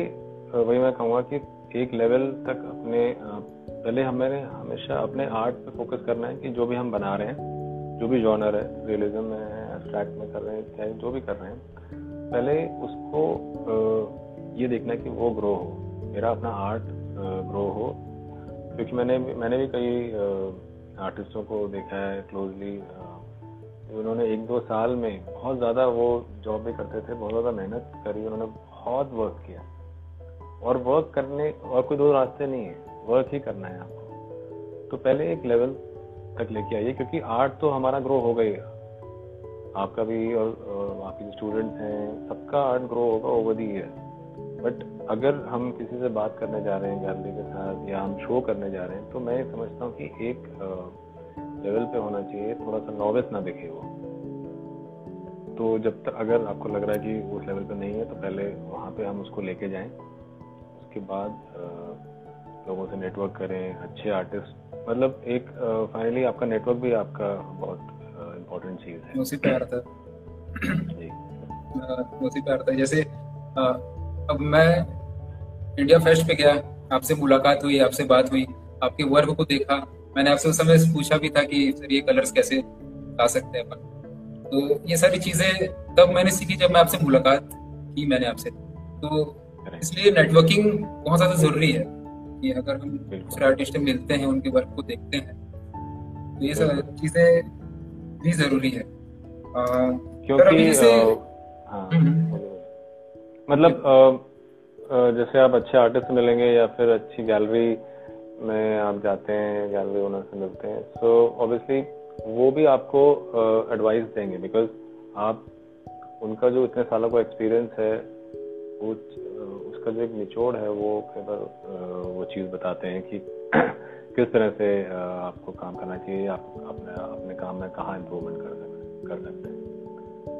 वही मैं कहूँगा कि एक लेवल तक अपने पहले हमें हमेशा अपने आर्ट पे फोकस करना है कि जो भी हम बना रहे हैं, जो भी जॉनर है रियलिज्म है एब्स्ट्रैक्ट में कर रहे हैं, चाहे जो भी कर रहे हैं, पहले उसको ये देखना कि वो ग्रो हो। मेरा अपना आर्ट ग्रो हो। क्योंकि मैंने मैंने भी कई आर्टिस्टों को देखा है क्लोजली उन्होंने एक दो साल में बहुत ज़्यादा वो जॉब भी करते थे, बहुत ज़्यादा मेहनत करी, उन्होंने बहुत वर्क किया। और वर्क करने, और कोई दो रास्ते नहीं है वर्क ही करना है आपको। तो पहले एक लेवल तक लेके आइए, क्योंकि आर्ट तो हमारा ग्रो हो गई। आपका भी और आपके स्टूडेंट्स हैं, सबका आर्ट ग्रो होगा ओवर दी ईयर बट अगर हम किसी से बात करने जा रहे हैं गैलरी के साथ, या हम शो करने जा रहे हैं तो मैं समझता हूँ कि एक लेवल पे होना चाहिए थोड़ा सा नॉवेस ना दिखे वो। तो जब तक अगर आपको लग रहा है कि उस लेवल पे नहीं है तो पहले वहाँ पे हम उसको लेके जाएँ। उसके बाद लोगों से नेटवर्क करें, अच्छे आर्टिस्ट मतलब एक फाइनली आपका नेटवर्क भी आपका बहुत इम्पोर्टेंट चीज़ है उसी पे आता जी उसी पे आता जैसे अब मैं इंडिया फेस्ट पे गया आपसे मुलाकात हुई आपसे बात हुई आपके वर्क को देखा मैंने आपसे उस समय पूछा भी था कि सर ये कलर्स कैसे ला सकते हैं अपन? तो ये सारी चीज़ें तब मैंने सीखी जब मैं आपसे मुलाकात की मैंने आपसे। तो इसलिए नेटवर्किंग बहुत ज़्यादा ज़रूरी है कि अगर हम दूसरे आर्टिस्ट मिलते हैं उनके वर्क को देखते हैं तो ये सब चीज़ें भी ज़रूरी है क्योंकि हाँ, हम्म। मतलब जैसे आप अच्छे आर्टिस्ट मिलेंगे या फिर अच्छी गैलरी में आप जाते हैं गैलरी ओनर से मिलते हैं सो ऑब्वियसली वो भी आपको एडवाइस देंगे बिकॉज़ आप उनका जो इतने सालों का एक्सपीरियंस है वो उसका जो एक निचोड़ है वो कई बार वो चीज़ बताते हैं कि किस तरह से आपको काम करना चाहिए, आप अपने अपने काम में कहाँ इम्प्रूवमेंट कर सकते कर सकते हैं?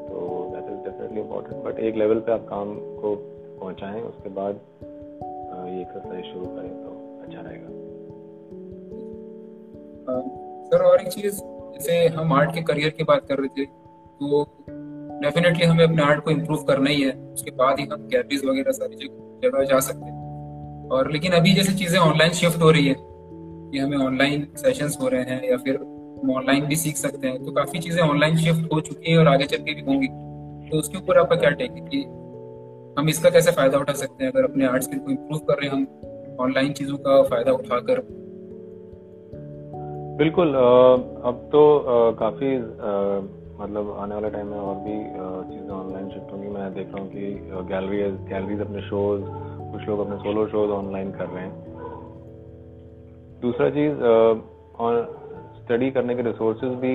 तो that is definitely important but एक लेवल पे आप काम को पहुंचाएँ, उसके बाद ये एक्सरसाइज शुरू करें तो अच्छा रहेगा। सर और एक चीज़, जैसे हम आर्ट के करियर की बात कर रहे थे तो डेफिनेटली हमें अपने आर्ट को इम्प्रूव करना ही है। उसके बाद ही हम गैलरीज वगैरह सारी जगह जा सकते हैं। और लेकिन अभी जैसे चीज़ें ऑनलाइन शिफ्ट हो रही है कि हमें ऑनलाइन सेशंस हो रहे हैं या फिर हम ऑनलाइन भी सीख सकते हैं। तो काफ़ी चीज़ें ऑनलाइन शिफ्ट हो चुकी है और आगे चल के भी होंगी। तो उसके ऊपर आपका क्या टेक है कि हम इसका कैसे फ़ायदा उठा सकते हैं? अगर अपने आर्ट स्किल को इम्प्रूव कर रहे हैं, हम ऑनलाइन चीज़ों का फ़ायदा उठाकर। बिल्कुल अब तो काफ़ी मतलब आने वाले टाइम में और भी चीज़ें ऑनलाइन शिफ्ट होंगी। मैं देख रहा हूँ कि गैलरी गैलरीज अपने शोज़ कुछ लोग अपने सोलो शोज़ ऑनलाइन कर रहे हैं। दूसरा चीज़ स्टडी करने के रिसोर्सेज भी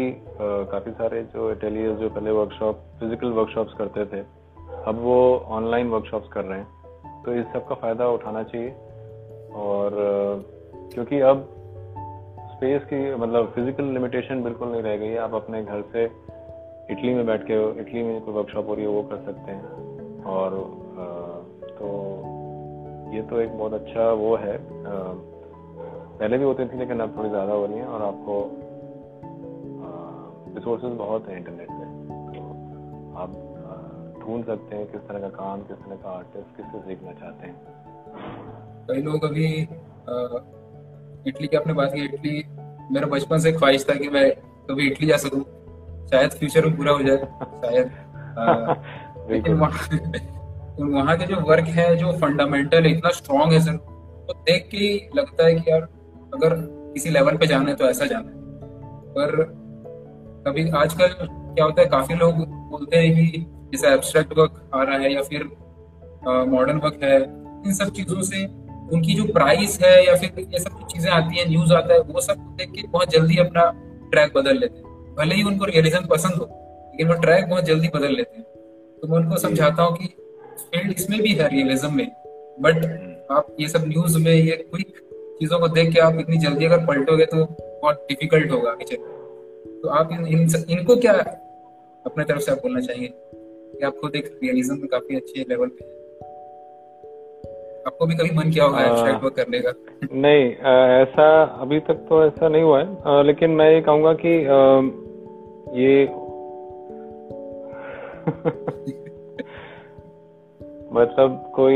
काफ़ी सारे जो अटेलियर्स जो पहले वर्कशॉप फ़िज़िकल वर्कशॉप्स करते थे, अब वो ऑनलाइन वर्कशॉप्स कर रहे हैं। तो इस सब का फ़ायदा उठाना चाहिए। और क्योंकि अब स्पेस की मतलब फ़िज़िकल लिमिटेशन बिल्कुल नहीं रह गई है। आप अपने घर से इटली में बैठ के, इटली में कोई वर्कशॉप हो रही है, वो कर सकते हैं। और तो ये तो एक बहुत अच्छा वो है पहले भी होती थी लेकिन अब थोड़ी ज़्यादा हो रही है और आपको रिसोर्सेज बहुत हैं इंटरनेट पे। तो आप ढूंढ सकते हैं किस तरह का काम किस तरह का आर्टिस्ट किससे सीखना चाहते हैं। कई लोग अभी इटली की आपने बात की इटली मेरा बचपन से ख्वाहिश था कि मैं कभी इटली जा सकूँ। शायद फ्यूचर में पूरा हो जाए शायद लेकिन वहाँ के जो वर्क है जो फंडामेंटल इतना स्ट्रॉन्ग है सर तो देख के लगता है कि यार अगर किसी लेवल पे जाना है तो ऐसा जाना है। पर कभी आजकल क्या होता है, काफ़ी लोग बोलते हैं कि जैसे एब्स्ट्रैक्ट वर्क आ रहा है या फिर मॉडर्न वर्क है, इन सब चीज़ों से उनकी जो प्राइस है या फिर ये सब चीज़ें आती है न्यूज़ आता है, वो सब देख के बहुत जल्दी अपना ट्रैक बदल लेते हैं। भले ही उनको रियलिज्म पसंद हो, लेकिन वो ट्रैक बहुत जल्दी बदल लेते हैं। तो मैं उनको समझाता हूँ कि फ़ील्ड इसमें भी है रियलिज्म में बट आप ये सब न्यूज़ में, ये क्विक चीज़ों को देख के आप इतनी जल्दी अगर पलटोगे तो बहुत डिफ़िकल्ट होगा आगे चल तो आप इन, इन, इनको क्या अपने तरफ़ से आप बोलना चाहेंगे? कि आप खुद एक रियलिज्म में काफ़ी अच्छे लेवल पे आपको भी कभी मन किया होगा एब्स्ट्रैक्ट वर्क करने का? नहीं ऐसा अभी तक तो ऐसा नहीं हुआ है। आ, लेकिन मैं ये कहूँगा कि आ, ये मतलब कोई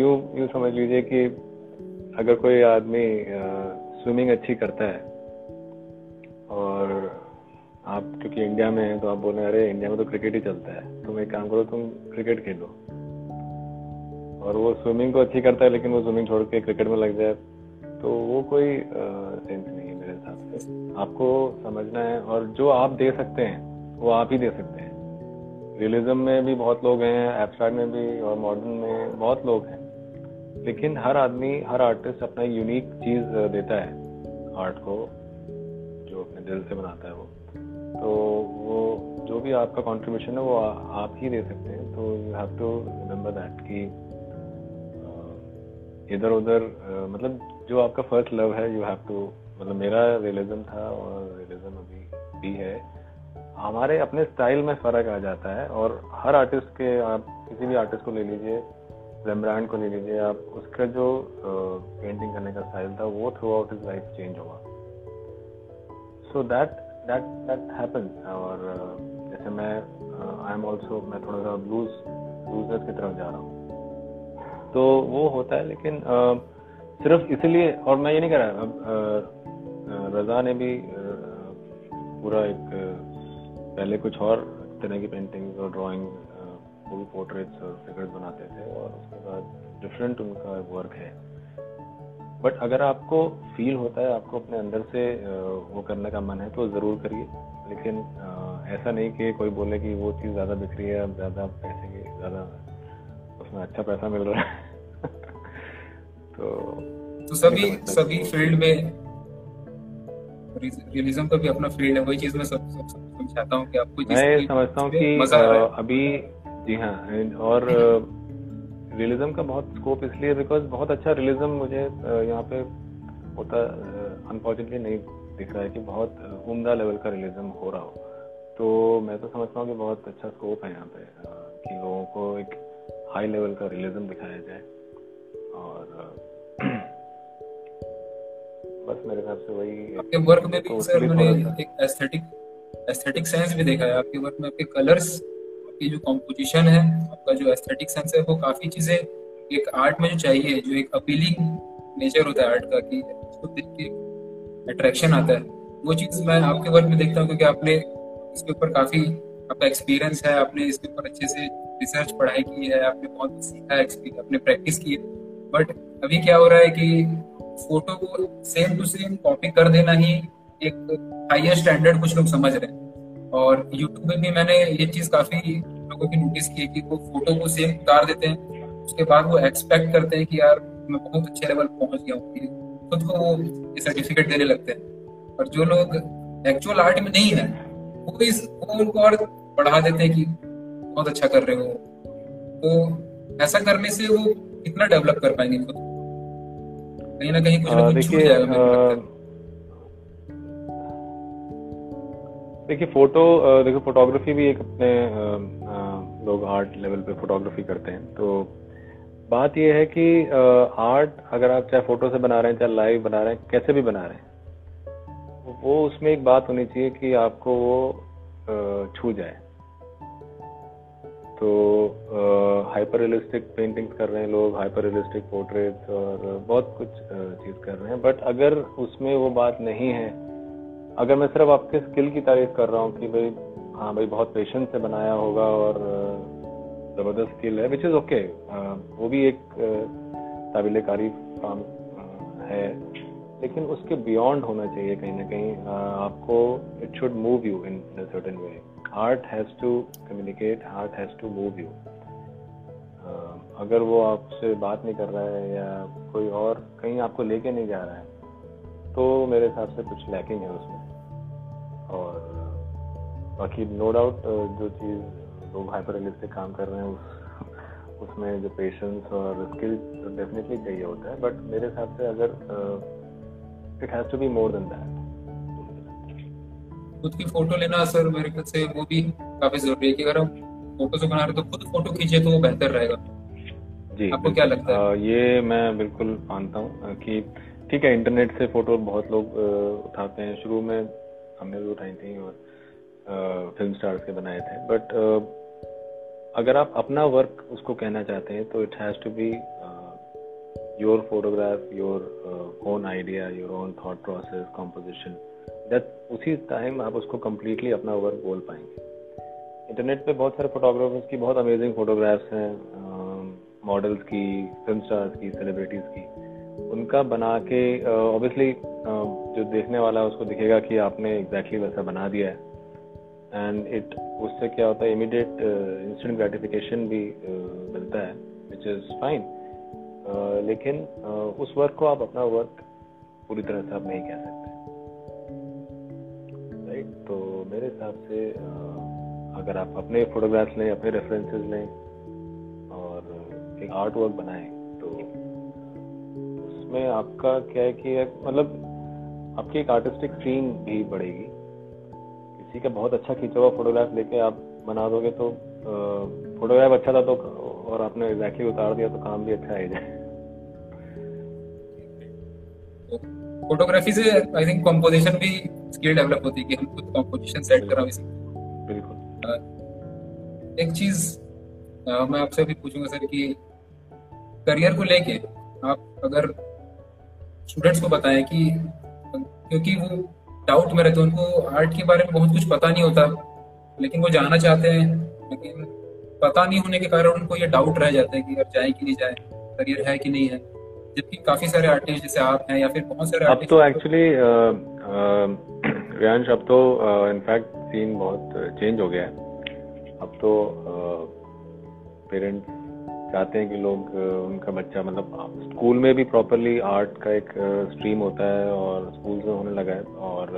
यू यू समझ लीजिए कि अगर कोई आदमी स्विमिंग अच्छी करता है, और आप क्योंकि इंडिया में है तो आप बोल रहे हैं, अरे इंडिया में तो क्रिकेट ही चलता है। तुम एक काम करो, तुम क्रिकेट खेलो। और वो स्विमिंग तो अच्छी करता है, लेकिन वो स्विमिंग छोड़ के क्रिकेट में लग जाए तो वो कोई सेंस नहीं है मेरे हिसाब से। आपको समझना है, और जो आप दे सकते हैं, वो आप ही दे सकते हैं। रियलिज्म में भी बहुत लोग हैं एब्स्ट्रैक्ट में भी, और मॉडर्न में बहुत लोग हैं। लेकिन हर आदमी हर आर्टिस्ट अपना यूनिक चीज़ देता है। आर्ट को जो अपने दिल से बनाता है वो। तो वो जो भी आपका कंट्रीब्यूशन है वो आ, आप ही दे सकते हैं। तो you have to remember that कि इधर उधर मतलब जो आपका फ़र्स्ट लव है यू हैव टू मतलब मेरा रियलिज्म था और रियलिज्म अभी भी है। हमारे अपने स्टाइल में फ़र्क आ जाता है और हर आर्टिस्ट के आप किसी भी आर्टिस्ट को ले लीजिए रेमब्रांड को ले लीजिए आप। उसका जो पेंटिंग करने का स्टाइल था, वो throughout is life change होगा so that that that happen और जैसे मैं आई एम ऑल्सो मैं थोड़ा सा ब्लूज ब्लूजर्स की तरफ़ जा रहा हूँ। तो वो होता है लेकिन सिर्फ़ इसलिए, और मैं ये नहीं कह रहा, अब रजा ने भी पूरा एक पहले कुछ और तरह की पेंटिंग और ड्राइंग वो भी पोर्ट्रेट्स और फिगर्स बनाते थे और उसके बाद डिफरेंट उनका वर्क है। बट अगर आपको फील होता है आपको अपने अंदर से वो करने का मन है तो ज़रूर करिए। लेकिन ऐसा नहीं कि कोई बोले कि वो चीज़ ज़्यादा बिक रही है अब ज़्यादा पैसे की ज़्यादा उसमें अच्छा पैसा मिल रहा है। तो तो सभी सभी फ़ील्ड में रियलिज्म का भी अपना फ़ील्ड है। वही चीज़ में सब सब मैं चाहता हूँ कि आपको मैं समझता हूँ कि अभी जी हाँ और रियलिज्म का बहुत स्कोप इसलिए बिकॉज़ बहुत अच्छा रियलिज्म मुझे यहाँ पे होता अनफॉर्चुनेटली नहीं दिख रहा है कि बहुत उमदा लेवल का रियलिज्म हो रहा हो। तो मैं तो समझता हूँ कि बहुत अच्छा स्कोप है यहाँ पे कि लोगों को एक हाई लेवल का रियलिज्म दिखाया जाए। और बस मेरे हिसाब से वही आपके वर्क में भी तो सर मैंने एक एस्थेटिक एस्थेटिक सेंस भी देखा है। आपके वर्क में आपके कलर्स आपकी जो कॉम्पोजिशन है, आपका जो एस्थेटिक सेंस है, वो काफ़ी चीज़ें एक आर्ट में जो चाहिए, जो एक अपीलिंग नेचर होता है आर्ट का कि उसको देख के अट्रैक्शन आता है। वो चीज़ मैं आपके वर्क में देखता हूँ क्योंकि आपने इसके ऊपर काफ़ी आपका एक्सपीरियंस है, आपने इसके ऊपर अच्छे से रिसर्च पढ़ाई की है, आपने बहुत सीखा है आपने प्रैक्टिस की है। बट अभी क्या हो रहा है कि फ़ोटो को सेम टू सेम कॉपी कर देना ही एक हाइयर स्टैंडर्ड कुछ लोग समझ रहे हैं। और यूट्यूब में भी मैंने ये चीज़ काफ़ी लोगों की नोटिस की है कि वो फ़ोटो को सेम उतार देते हैं उसके बाद वो एक्सपेक्ट करते हैं कि यार मैं बहुत अच्छे लेवल पहुँच गया हूँ खुद को वो सर्टिफिकेट देने लगते हैं। और जो लोग एक्चुअल आर्ट में नहीं है वो इस वो उनको और बढ़ा देते हैं कि बहुत अच्छा कर रहे हो। तो ऐसा करने से वो कितना डेवलप कर पाएँगे खुद? कहीं ना कहीं कुछ ना कुछ छूट जाएगा देखिए, फ़ोटो देखो फोटोग्राफी भी एक अपने लोग आर्ट लेवल पे फोटोग्राफी करते हैं। तो बात यह है कि आर्ट अगर आप चाहे फ़ोटो से बना रहे हैं, चाहे लाइव बना रहे हैं, कैसे भी बना रहे हैं, वो उसमें एक बात होनी चाहिए कि आपको वो छू जाए। तो हाइपर रियलिस्टिक पेंटिंग्स कर रहे हैं लोग हाइपर रियलिस्टिक पोर्ट्रेट्स और बहुत कुछ चीज़ कर रहे हैं। बट अगर उसमें वो बात नहीं है अगर मैं सिर्फ़ आपके स्किल की तारीफ़ कर रहा हूँ कि भाई हाँ भाई बहुत पेशेंस से बनाया होगा और ज़बरदस्त स्किल है विच इज़ ओके वो भी एक काबिल तारीफ़ काम है। लेकिन उसके बियॉन्ड होना चाहिए कहीं ना कहीं। आपको it should move you in certain way art has communicate art has to move you. uh, अगर वो आपसे बात नहीं कर रहा है या कोई और कहीं आपको लेके नहीं जा रहा है तो मेरे हिसाब से कुछ लैकिंग है उसमें। और बाकी नो डाउट जो चीज़ लोग हाइपर रियलिस्टिक काम कर रहे हैं उस उसमें जो पेशेंस और स्किल डेफिनेटली चाहिए होता है। बट मेरे हिसाब से अगर it has to be more than that खुद की फ़ोटो लेना सर मेरे ख्याल से वो भी काफ़ी ज़रूरी है कि अगर हम फ़ोटो से बना रहे तो खुद फ़ोटो खींचे तो वो बेहतर रहेगा। जी आपको क्या लगता है? ये मैं बिल्कुल मानता हूँ कि ठीक है इंटरनेट से फ़ोटो बहुत लोग उठाते हैं। शुरू में हमने भी उठाई थी और फ़िल्म स्टार्स के बनाए थे। बट अगर आप अपना वर्क उसको कहना चाहते हैं तो it has to be your photograph your own idea your own thought process composition that उसी टाइम आप उसको कम्प्लीटली अपना वर्क बोल पाएँगे। इंटरनेट पे बहुत सारे फोटोग्राफर्स की बहुत अमेजिंग फोटोग्राफ्स हैं मॉडल्स की फ़िल्म स्टार्स की सेलिब्रिटीज़ की। उनका बना के ऑब्वियसली जो देखने वाला है, उसको दिखेगा कि आपने एग्जैक्टली exactly वैसा बना दिया है। एंड इट उससे क्या होता है इमीडिएट इंस्टेंट ग्रेटिफिकेशन भी मिलता है विच इज़ फाइन लेकिन उस वर्क को आप अपना वर्क पूरी तरह से आप नहीं कह सकते। राइट तो मेरे हिसाब से अगर आप अपने फोटोग्राफ्स लें, अपने रेफरेंसेस लें, और एक आर्ट वर्क बनाएँ उसमें आपका क्या है कि मतलब आपकी एक आर्टिस्टिक सीन भी बढ़ेगी। किसी का बहुत अच्छा खींचा हुआ फोटोग्राफ लेके आप बना दोगे तो फोटोग्राफ अच्छा था तो और आपने एग्जैक्टली उतार दिया तो काम भी अच्छा आ जाए। फोटोग्राफी से आई थिंक कंपोजिशन भी स्किल डेवलप होती है कि हम खुद कंपोजिशन सेट करा बिल्कुल। एक चीज़ मैं आपसे भी पूछूँगा सर कि करियर को लेके आप अगर स्टूडेंट्स को बताएँ कि क्योंकि वो डाउट में रहते हैं उनको आर्ट के बारे में बहुत कुछ पता नहीं होता लेकिन वो जानना चाहते हैं लेकिन पता नहीं होने के कारण उनको ये डाउट रह जाता है कि यार जाए कि नहीं जाए करियर है कि नहीं है। जबकि काफ़ी सारे आर्टिस्ट जैसे आप हैं या फिर बहुत सारे अब तो एक्चुअली रियांश अब तो इनफैक्ट सीन बहुत चेंज हो गया है। अब तो पेरेंट्स चाहते हैं कि लोग उनका बच्चा मतलब स्कूल में भी प्रॉपरली आर्ट का एक स्ट्रीम होता है और स्कूल में होने लगा है और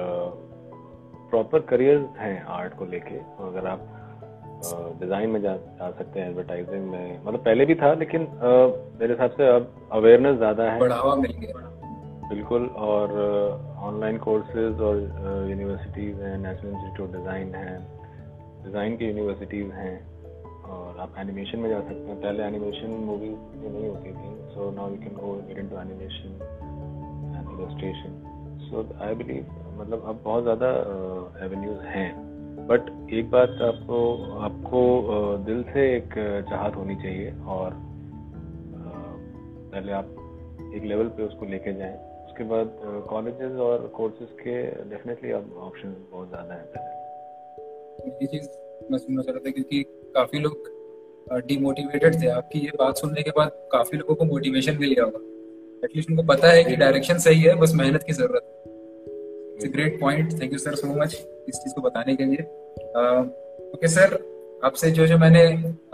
प्रॉपर करियर हैं आर्ट को लेके। अगर आप डिज़ाइन में जा, जा सकते हैं एडवर्टाइजिंग में मतलब पहले भी था लेकिन मेरे हिसाब से अब अवेयरनेस ज़्यादा है। बढ़ावा मिल गया। बिल्कुल और ऑनलाइन कोर्सेज और यूनिवर्सिटीज़ हैं नेशनल इंस्टीट्यूट डिज़ाइन है डिज़ाइन की यूनिवर्सिटीज़ हैं। और आप एनिमेशन में जा सकते हैं। पहले एनिमेशन मूवी में नहीं होती थी। So now you can go get into animation and illustration so I believe मतलब अब बहुत ज़्यादा एवेन्यूज़ हैं। बट एक बात आपको आपको दिल से एक चाहत होनी चाहिए और पहले आप एक लेवल पे उसको लेके जाएँ। उसके बाद कॉलेजेस और कोर्सेज के डेफिनेटली अब ऑप्शन बहुत ज़्यादा हैं पहले। मैं सुनना चाह रहा था क्योंकि काफ़ी लोग डिमोटिवेटेड थे। आपकी ये बात सुनने के बाद काफ़ी लोगों को मोटिवेशन मिल गया होगा। एटलीस्ट उनको पता है कि डायरेक्शन सही है बस मेहनत की ज़रूरत है। It's a great point thank you sir so much इस चीज़ को बताने के लिए। ओके सर आपसे जो जो मैंने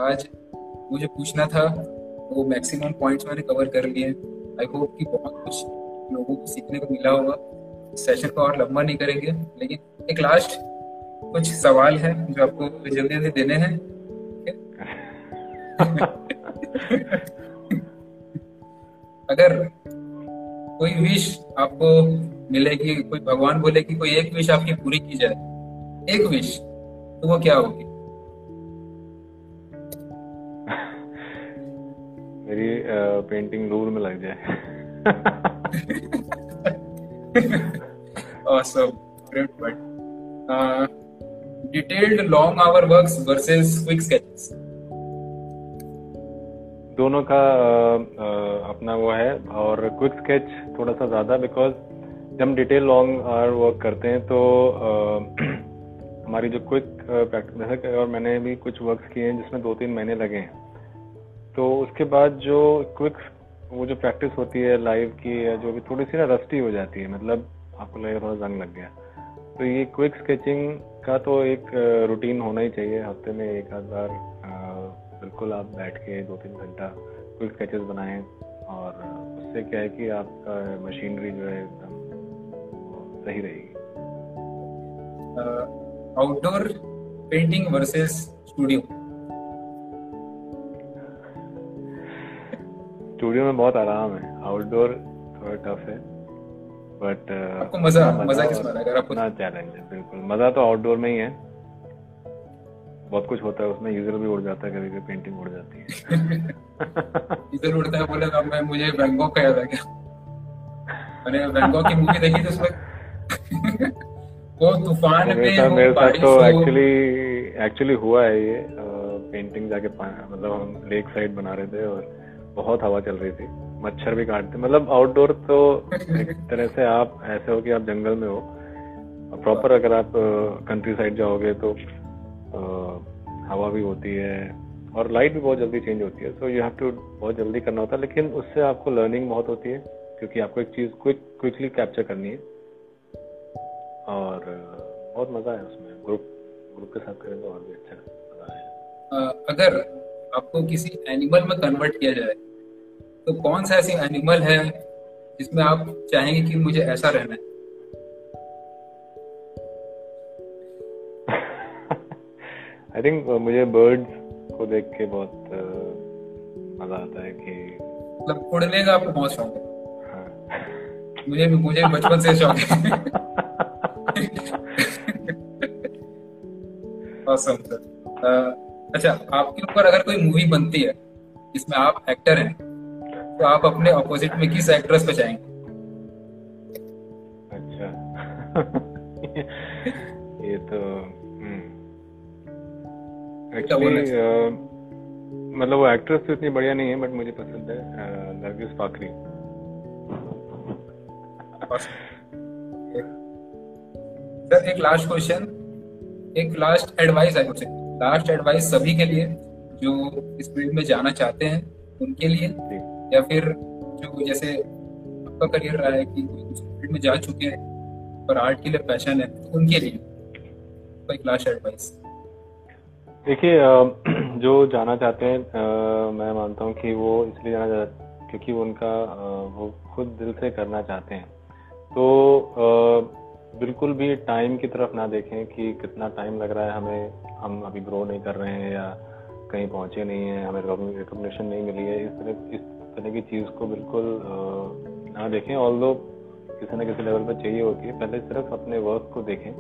आज मुझे पूछना था वो मैक्सिमम पॉइंट्स मैंने कवर कर लिए आई होप कि बहुत कुछ लोगों को सीखने को मिला होगा। सेशन को और लंबा नहीं करेंगे लेकिन एक लास्ट कुछ सवाल है जो आपको जल्दी जल्दी देने हैं। अगर कोई विश आपको मिलेगी कोई भगवान बोले कि कोई एक विश आपकी पूरी की जाए एक विश तो वो क्या होगी? मेरी पेंटिंग दूर में लग जाए। Detailed long hour works versus quick sketches दोनों का अपना वो है और क्विक स्केच थोड़ा सा ज़्यादा बिकॉज़ जब हम डिटेल लॉन्ग आवर वर्क करते हैं तो हमारी जो क्विक प्रैक्टिस और मैंने भी कुछ वर्क्स किए हैं जिसमें दो तीन महीने लगे हैं। तो उसके बाद जो क्विक वो जो प्रैक्टिस होती है लाइव की या जो भी थोड़ी सी ना रस्टी हो जाती है मतलब आपको लगेगा थोड़ा जंग लग गया। तो ये क्विक स्केचिंग का तो एक रूटीन होना ही चाहिए, हफ़्ते में एक आध बार बिल्कुल आप बैठ के दो तीन घंटा क्विक स्केचेस बनाएँ और उससे क्या है कि आपका मशीनरी जो है एकदम सही रहेगी। Outdoor painting versus studio studio में बहुत आराम है। आउटडोर थोड़ा टफ है बट आपको मज़ा मज़ा किसमें अगर आपको ना चैलेंज है बिल्कुल। मज़ा तो आउटडोर में ही है। बहुत कुछ होता है उसमें यूज़र भी उड़ जाता है कभी कभी पेंटिंग उड़ जाती है। यूज़र उड़ता है बोले तो मैं मुझे बैंकॉक का याद आ गया। मैंने बैंकॉक की मूवी देखी तो उसमें? वो तूफ़ान में वो मेरे साथ तो एक्चुअली एक्चुअली हुआ है ये पेंटिंग जाके मतलब हम लेक साइड बना रहे थे और बहुत हवा चल रही थी। मच्छर भी काटते मतलब आउटडोर तो एक तरह से आप ऐसे हो कि आप जंगल में हो। प्रॉपर अगर आप कंट्री साइड जाओगे तो हवा भी होती है और लाइट भी बहुत जल्दी चेंज होती है। सो यू हैव टू बहुत जल्दी करना होता है, लेकिन उससे आपको लर्निंग बहुत होती है, क्योंकि आपको एक चीज़ क्विक क्विकली कैप्चर करनी है। और, बहुत मज़ा है उसमें। ग्रुप ग्रुप के साथ करें तो और भी अच्छा अगर आपको किसी एनिमल में कन्वर्ट किया जाए तो कौन सा ऐसी एनिमल है जिसमें आप चाहेंगे कि मुझे ऐसा रहना है? आई थिंक uh, मुझे बर्ड्स को देख के बहुत uh, मज़ा आता है कि मतलब उड़ने का आपको बहुत शौक है। हाँ। मुझे भी मुझे बचपन से शौक है। Awesome, uh, अच्छा आपके ऊपर अगर कोई मूवी बनती है जिसमें आप एक्टर हैं तो आप अपने ऑपोजिट में किस एक्ट्रेस पे जाएँगे अच्छा। ये तो एक्चुअली हम्म। मतलब वो एक्ट्रेस तो इतनी बढ़िया नहीं है बट मुझे पसंद है नरगिस फाकरी सर एक लास्ट क्वेश्चन एक लास्ट एडवाइस है मुझे लास्ट एडवाइस सभी के लिए जो इस फ़ील्ड में जाना चाहते हैं उनके लिए या फिर जो जैसे आपका करियर रहा है कि फ़ील्ड में जा चुके हैं पर आर्ट के लिए पैशन है तो उनके लिए कोई क्लास एडवाइस देखिए जो जाना चाहते हैं मैं मानता हूँ कि वो इसलिए जाना चाहते क्योंकि उनका वो खुद दिल से करना चाहते हैं। तो बिल्कुल भी टाइम की तरफ़ ना देखें कि कितना टाइम लग रहा है हमें, हम अभी ग्रो नहीं कर रहे हैं या कहीं पहुँचे नहीं हैं, हमें रिकॉग्निशन नहीं मिली है, इस तरह इस तरह की चीज़ को बिल्कुल ना देखें। ऑल दो किसी न किसी लेवल पर चाहिए होती है, पहले सिर्फ़ अपने वर्क को देखें।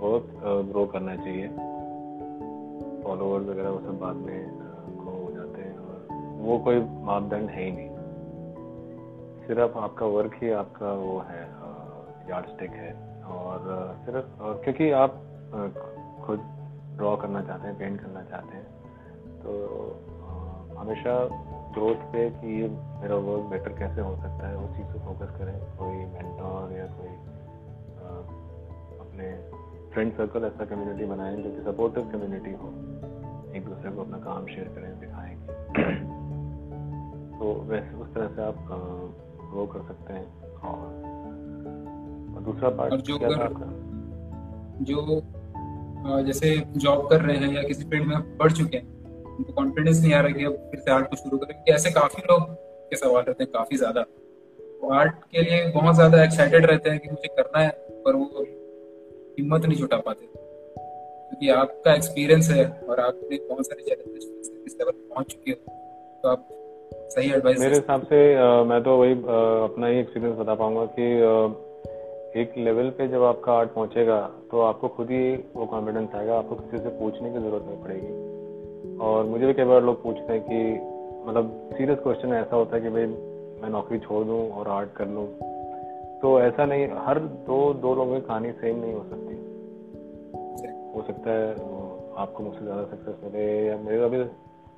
वर्क ग्रो करना चाहिए। फॉलोअर्स वगैरह वो सब बाद में ग्रो हो जाते हैं और वो कोई मापदंड है ही नहीं। सिर्फ़ आपका वर्क ही आपका वो है यार्ड स्टिक है और सिर्फ़ क्योंकि आप खुद ड्रॉ करना चाहते हैं पेंट करना चाहते हैं तो हमेशा ग्रोथ पे कि ये मेरा वर्क बेटर कैसे हो सकता है, उस चीज़ पे फोकस करें। कोई मेंटोर या कोई अपने फ्रेंड सर्कल ऐसा कम्युनिटी बनाएँ जो कि सपोर्टिव कम्युनिटी हो। एक दूसरे को अपना काम शेयर करें दिखाएँ तो वैसे उस तरह से आप ग्रो कर सकते हैं और दूसरा पार्ट जो क्या था जो जैसे जॉब कर रहे हैं या किसी फ़ील्ड में पढ़ चुके हैं उनको कॉन्फिडेंस नहीं आ रहा कि अब फिर से आर्ट को शुरू करें क्योंकि ऐसे काफ़ी लोग के सवाल रहते हैं काफ़ी ज़्यादा। वो आर्ट के लिए बहुत ज़्यादा एक्साइटेड रहते हैं कि मुझे करना है पर वो हिम्मत नहीं जुटा पाते। क्योंकि आपका एक्सपीरियंस है और आपने बहुत सारे चैलेंजेस इस लेवल पर पहुँच चुके हो। तो आप सही एडवाइस मेरे हिसाब से आ, मैं तो वही आ, अपना ही एक्सपीरियंस बता पाऊँगा कि आ, एक लेवल पे जब आपका आर्ट पहुंचेगा तो आपको खुद ही वो कॉन्फिडेंस आएगा आपको किसी से पूछने की ज़रूरत नहीं पड़ेगी। और मुझे भी कई बार लोग पूछते हैं कि मतलब सीरियस क्वेश्चन ऐसा होता है कि भाई मैं नौकरी छोड़ दूँ और आर्ट कर लूँ। तो ऐसा नहीं हर दो दो लोगों की कहानी सेम नहीं हो सकती। हो सकता है आपको मुझसे ज़्यादा सक्सेस मिले या मेरे अभी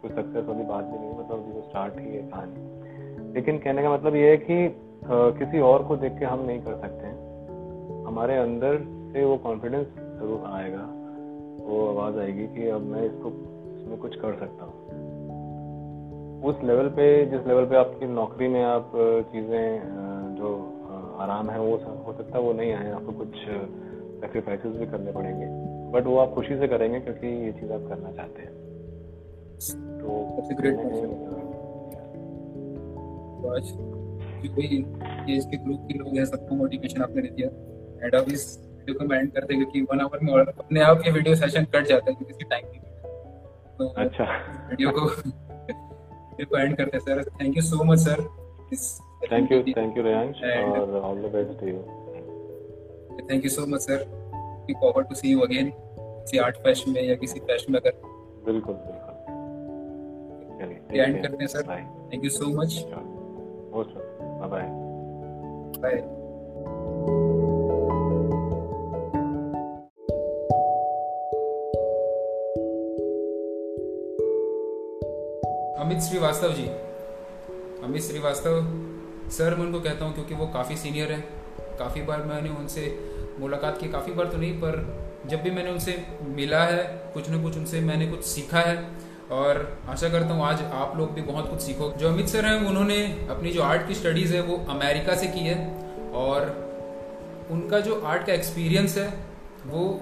कोई सक्सेस वाली बात भी नहीं मतलब तो स्टार्ट ही है कहानी। लेकिन कहने का मतलब ये है कि आ, किसी और को देख के हम नहीं कर सकते हैं। हमारे अंदर से वो कॉन्फिडेंस ज़रूर आएगा वो आवाज़ आएगी कि अब मैं इसको इसमें कुछ कर सकता हूँ। उस लेवल पे जिस लेवल पे आपकी नौकरी में आप चीज़ें जो आराम है वो सब हो सकता है वो नहीं आए आपको कुछ सेक्रीफाइसेस भी करने पड़ेंगे। बट वो आप खुशी से करेंगे क्योंकि ये चीज़ आप करना चाहते हैं। तो आज इसके ग्रुप के लोग हैं सबको मोटिवेशन आपने दिया। एंड अब इस वीडियो को एंड कर देंगे वन आवर में अपने आप ये वीडियो सेशन कट जाता है क्योंकि इसकी टाइम नहीं तो अच्छा। वीडियो को वीडियो को एंड करते हैं sir thank you so much sir thank you thank you Reyansh और all the best to you thank you so much sir looking forward to see you again किसी art fest में या किसी fest में अगर। बिल्कुल बिल्कुल। एंड करते हैं sir thank you so much bye bye bye Amit Shrivastava ji Amit Shrivastava sir, मैं उनको कहता हूँ, क्योंकि वो काफ़ी सीनियर हैं। काफ़ी बार मैंने उनसे मुलाकात की, काफ़ी बार तो नहीं, पर जब भी मैंने उनसे मिला है, कुछ ना कुछ उनसे मैंने कुछ सीखा है। और आशा करता हूँ, आज आप लोग भी बहुत कुछ सीखो जो अमित सर हैं, उन्होंने अपनी जो आर्ट की स्टडीज़ है, वो अमेरिका से की है। और उनका जो आर्ट का एक्सपीरियंस है, वो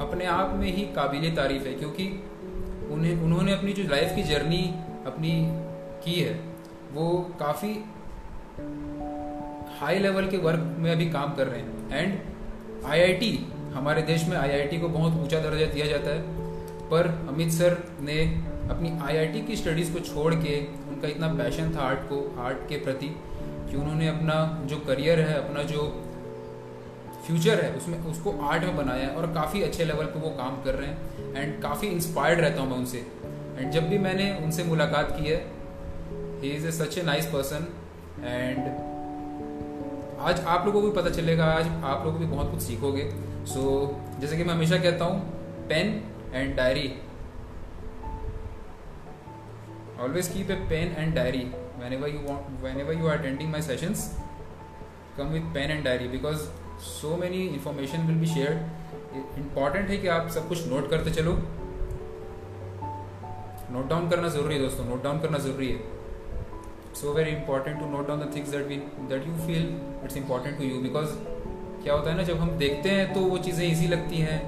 अपने आप में ही काबिल तारीफ़ है, क्योंकि उन्हें, उन्होंने अपनी जो लाइफ की जर्नी अपनी की है, वो काफ़ी हाई लेवल के वर्क में अभी काम कर रहे हैं। एंड आईआईटी हमारे देश में आईआईटी को बहुत ऊँचा दर्जा दिया जाता है। पर अमित सर ने अपनी आईआईटी की स्टडीज़ को छोड़ के, उनका इतना पैशन था आर्ट को आर्ट के प्रति, कि उन्होंने अपना जो करियर है, अपना जो फ्यूचर है, उसमें, उसको आर्ट में बनाया है और काफ़ी अच्छे लेवल पे वो काम कर रहे हैं। एंड काफ़ी इंस्पायर्ड रहता हूँ मैं उनसे। एंड जब भी मैंने उनसे मुलाकात की है he is a such a nice person and आज आप लोगों को भी पता चलेगा आज आप लोग भी बहुत कुछ सीखोगे। सो so, जैसे कि मैं हमेशा कहता हूँ pen and diary always keep a pen and diary whenever you whenever you are attending my sessions come with pen and diary because so many information will be share important है कि आप सब कुछ नोट करते चलो। Note down करना ज़रूरी है दोस्तों नोट डाउन करना ज़रूरी है। So very important to note down the things that we that you feel it's important to you because क्या होता है ना, जब हम देखते हैं तो वो चीज़ें ईजी लगती हैं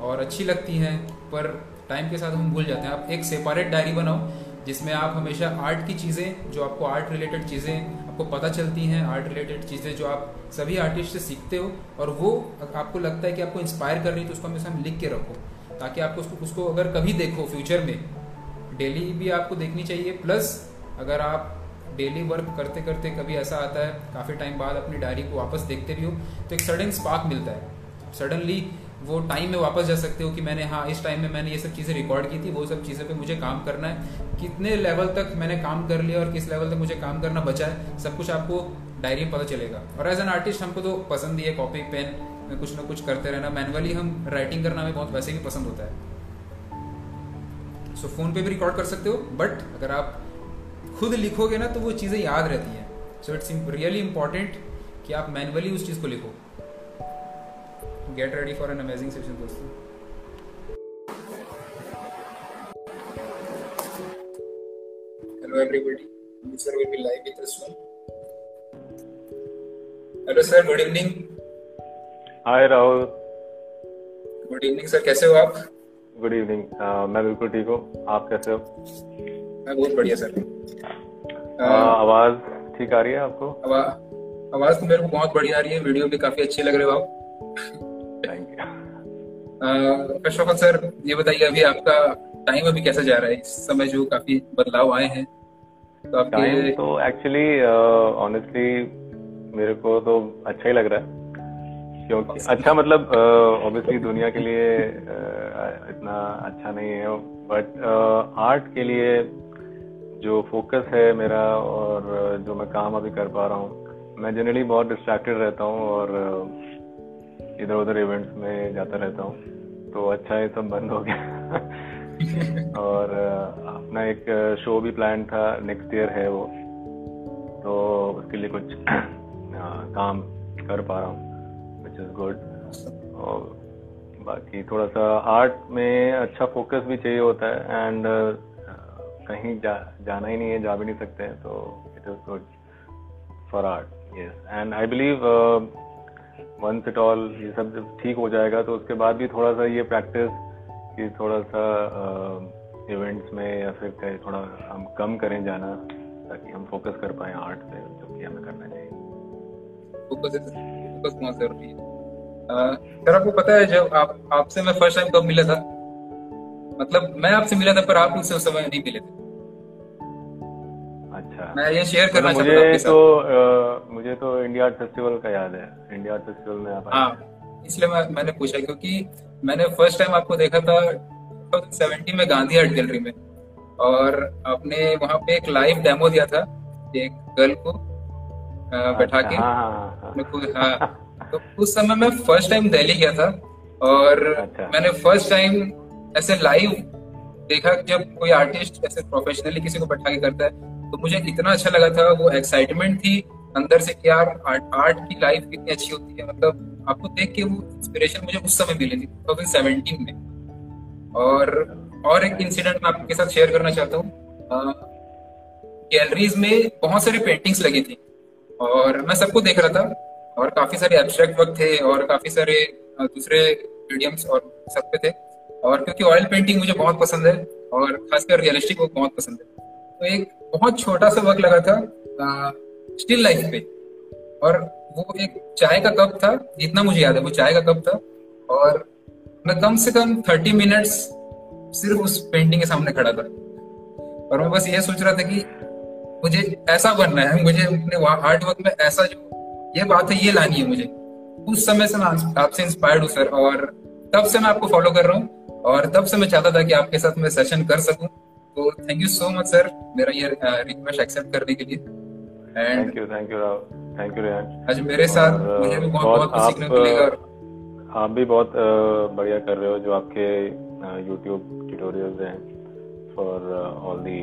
और अच्छी लगती हैं, पर टाइम के साथ हम भूल जाते हैं। आप एक सेपरेट डायरी बनाओ, जिसमें आप हमेशा आर्ट की चीज़ें, जो आपको आर्ट रिलेटेड चीज़ें, आपको पता चलती हैं आर्ट रिलेटेड चीज़ें जो आप सभी आर्टिस्ट से सीखते हो, और वो आपको लगता है कि आपको इंस्पायर कर रही है तो उसको हमेशा हम लिख के रखो, ताकि आपको उसको उसको अगर कभी देखो फ्यूचर में डेली भी आपको देखनी चाहिए प्लस अगर आप डेली वर्क करते करते कभी ऐसा आता है काफ़ी टाइम बाद अपनी डायरी को वापस देखते भी हो तो एक सडन स्पार्क मिलता है। सडनली वो टाइम में वापस जा सकते हो कि मैंने हाँ इस टाइम में मैंने ये सब चीज़ें रिकॉर्ड की थी वो सब चीज़ें पे मुझे काम करना है। कितने लेवल तक मैंने काम कर लिया और किस लेवल तक मुझे काम करना बचा है सब कुछ आपको डायरी में पता चलेगा। और एज एन आर्टिस्ट हमको तो पसंद ही है कॉपी पेन में कुछ ना कुछ करते रहना। मैनुअली हम राइटिंग करना हमें बहुत वैसे भी पसंद होता है। सो so, फ़ोन पे भी रिकॉर्ड कर सकते हो बट अगर आप खुद लिखोगे ना तो वो चीज़ें याद रहती हैं। सो इट्स रियली इंपॉर्टेंट कि आप मैनुअली उस चीज़ को लिखो। Get ready for an amazing session दोस्तों। Hello everybody. Sir will be live with us soon. Hello sir, good evening. Hi Rahul good evening sir कैसे हो आप? गुड इवनिंग मैं बिल्कुल ठीक हूँ। आप कैसे हो? बहुत बढ़िया सर। uh, आवाज़ ठीक आ रही है आपको? आवा, आवाज़ तो मेरे को बहुत बढ़िया आ रही है वीडियो भी काफ़ी अच्छे लग रहे हो आप। फ़र्स्ट ऑफ़ ऑल सर ये बताइए अभी आपका टाइम अभी कैसा जा रहा है? इस समय जो काफ़ी बदलाव आए हैं तो टाइम तो एक्चुअली ऑनेस्टली मेरे को तो अच्छा ही लग रहा है। क्योंकि अच्छा मतलब ऑब्वियसली uh, दुनिया के लिए uh, इतना अच्छा नहीं है बट आर्ट uh, के लिए जो फोकस है मेरा और जो मैं काम अभी कर पा रहा हूँ मैं जनरली बहुत डिस्ट्रैक्टेड रहता हूँ और इधर उधर इवेंट्स में जाता रहता हूँ। तो अच्छा ये सब बंद हो गया। और अपना एक शो भी प्लान था नेक्स्ट ईयर है वो। तो उसके लिए कुछ काम कर पा रहा हूँ विच इज़ गुड और बाकी थोड़ा सा आर्ट में अच्छा फोकस भी चाहिए होता है एंड कहीं जा जाना ही नहीं है जा भी नहीं सकते हैं तो it is good for art yes and I believe once it all ये सब जब ठीक हो जाएगा तो उसके बाद भी थोड़ा सा ये प्रैक्टिस कि थोड़ा सा इवेंट्स uh, में या फिर कहीं थोड़ा हम कम करें जाना ताकि हम फोकस कर पाए आर्ट पे जो कि हमें करना चाहिए। फोकस फोकस बहुत ज़रूरी है? सर आपको पता है जब आप आपसे मैं फ़र्स्ट टाइम कब मिला था? मतलब मैं आपसे मिला था पर आप मुझसे उस समय नहीं मिले थे। अच्छा। मैं ये शेयर करना मतलब मुझे तो आ, मुझे तो इंडिया आर्ट फेस्टिवल का याद है। इंडिया आर्ट फेस्टिवल में आप हाँ इसलिए मैं मैंने पूछा क्योंकि मैंने फ़र्स्ट टाइम आपको देखा था सेवेंटी में गांधी आर्ट गैलरी में। और आपने वहाँ पे एक लाइव डेमो दिया था एक गर्ल को बैठा अच्छा, के। हाँ, हाँ, हाँ, हाँ। तो उस समय मैं फ़र्स्ट टाइम दिल्ली गया था। और अच्छा। मैंने फ़र्स्ट टाइम ऐसे लाइव देखा जब कोई आर्टिस्ट ऐसे प्रोफेशनली किसी को बैठा के करता है तो मुझे इतना अच्छा लगा था वो एक्साइटमेंट थी अंदर से कि यार आर्ट, आर्ट की लाइफ कितनी अच्छी होती है। मतलब आपको देख के वो इंस्पिरेशन मुझे उस समय मिली थी 2017 में। और और एक इंसिडेंट मैं आपके साथ शेयर करना चाहता हूँ। गैलरीज में बहुत सारी पेंटिंग्स लगी थी और मैं सबको देख रहा था और काफ़ी सारे एब्स्ट्रैक्ट वर्क थे और काफ़ी सारे दूसरे मीडियम्स और सब पे थे। और क्योंकि ऑयल पेंटिंग मुझे बहुत पसंद है, और खासकर रियलिस्टिक वर्क बहुत पसंद है। तो एक बहुत छोटा सा वर्क लगा था स्टिल लाइफ पे। और वो एक चाय का कप था, जितना मुझे याद है, वो चाय का कप था। और मैं कम से कम थर्टी मिनट्स सिर्फ़ उस पेंटिंग के सामने खड़ा था। और मैं बस ये सोच रहा था कि मुझे ऐसा बनना है, मुझे अपने आर्ट वर्क में ऐसा जो, ये बात है, ये लानी है मुझे। उस समय से मैं आपसे इंस्पायर्ड हूँ सर और तब से मैं आपको फॉलो कर रहा हूँ। और तब से मैं चाहता था कि आपके साथ मैं सेशन कर सकूँ। तो thank you so much sir मेरा ये रिक्वेस्ट एक्सेप्ट करने के लिए। And thank you thank you thank you Rehan आज मेरे साथ मुझे भी बहुत बहुत कुछ सीखने को मिलेगा। आप भी बहुत बढ़िया कर रहे हो जो आपके यूट्यूब ट्यूटोरियल्स हैं फॉर ऑल दी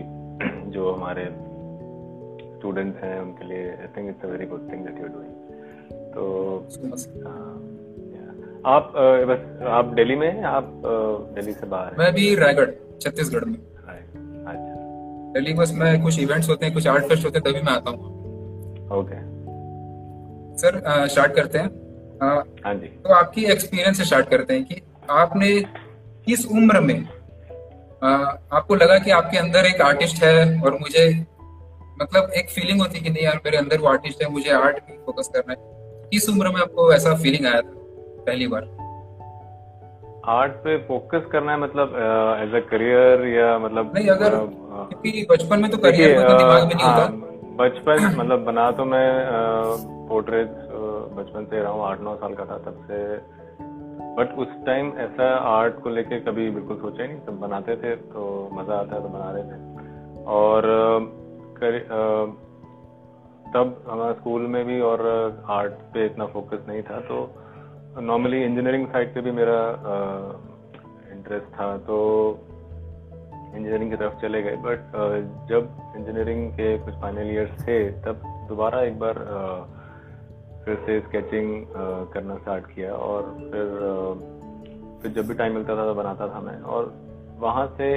जो हमारे स्टूडेंट्स हैं उनके लिए I think it's a very good thing that you are doing तो आप बस आप दिल्ली में हैं आप दिल्ली से बाहर मैं भी रायगढ़ छत्तीसगढ़ में। अच्छा। दिल्ली बस मैं कुछ इवेंट्स होते हैं कुछ आर्ट फेस्ट होते हैं तभी मैं आता हूँ। ओके। सर स्टार्ट करते हैं। हाँ जी। तो आपकी एक्सपीरियंस से स्टार्ट करते हैं कि आपने किस उम्र में आ, आपको लगा कि आपके अंदर एक आर्टिस्ट है और मुझे मतलब एक फीलिंग होती कि नहीं यार मेरे अंदर वो आर्टिस्ट है मुझे आर्ट पे फोकस करना है। किस उम्र में आपको ऐसा फीलिंग आया था? पहली बार। आर्ट पे फोकस करना है मतलब एज अ करियर या मतलब नहीं अगर क्योंकि बचपन में तो करियर मतलब दिमाग में नहीं होता। हाँ, बचपन मतलब बना तो मैं पोर्ट्रेट बचपन से रहा हूँ आठ नौ साल का था तब से। बट उस टाइम ऐसा आर्ट को लेके कभी बिल्कुल सोचा ही नहीं तब बनाते थे तो मज़ा आता है तो बना रहे थे। और कर, तब हमारा स्कूल में भी और आर्ट पे इतना फोकस नहीं था तो नॉर्मली इंजीनियरिंग साइड पे भी मेरा इंटरेस्ट था तो इंजीनियरिंग की तरफ़ चले गए। बट जब इंजीनियरिंग के कुछ फाइनल ईयर्स थे, तब दोबारा एक बार फिर से स्केचिंग करना स्टार्ट किया और फिर फिर जब भी टाइम मिलता था तो बनाता था मैं। और वहाँ से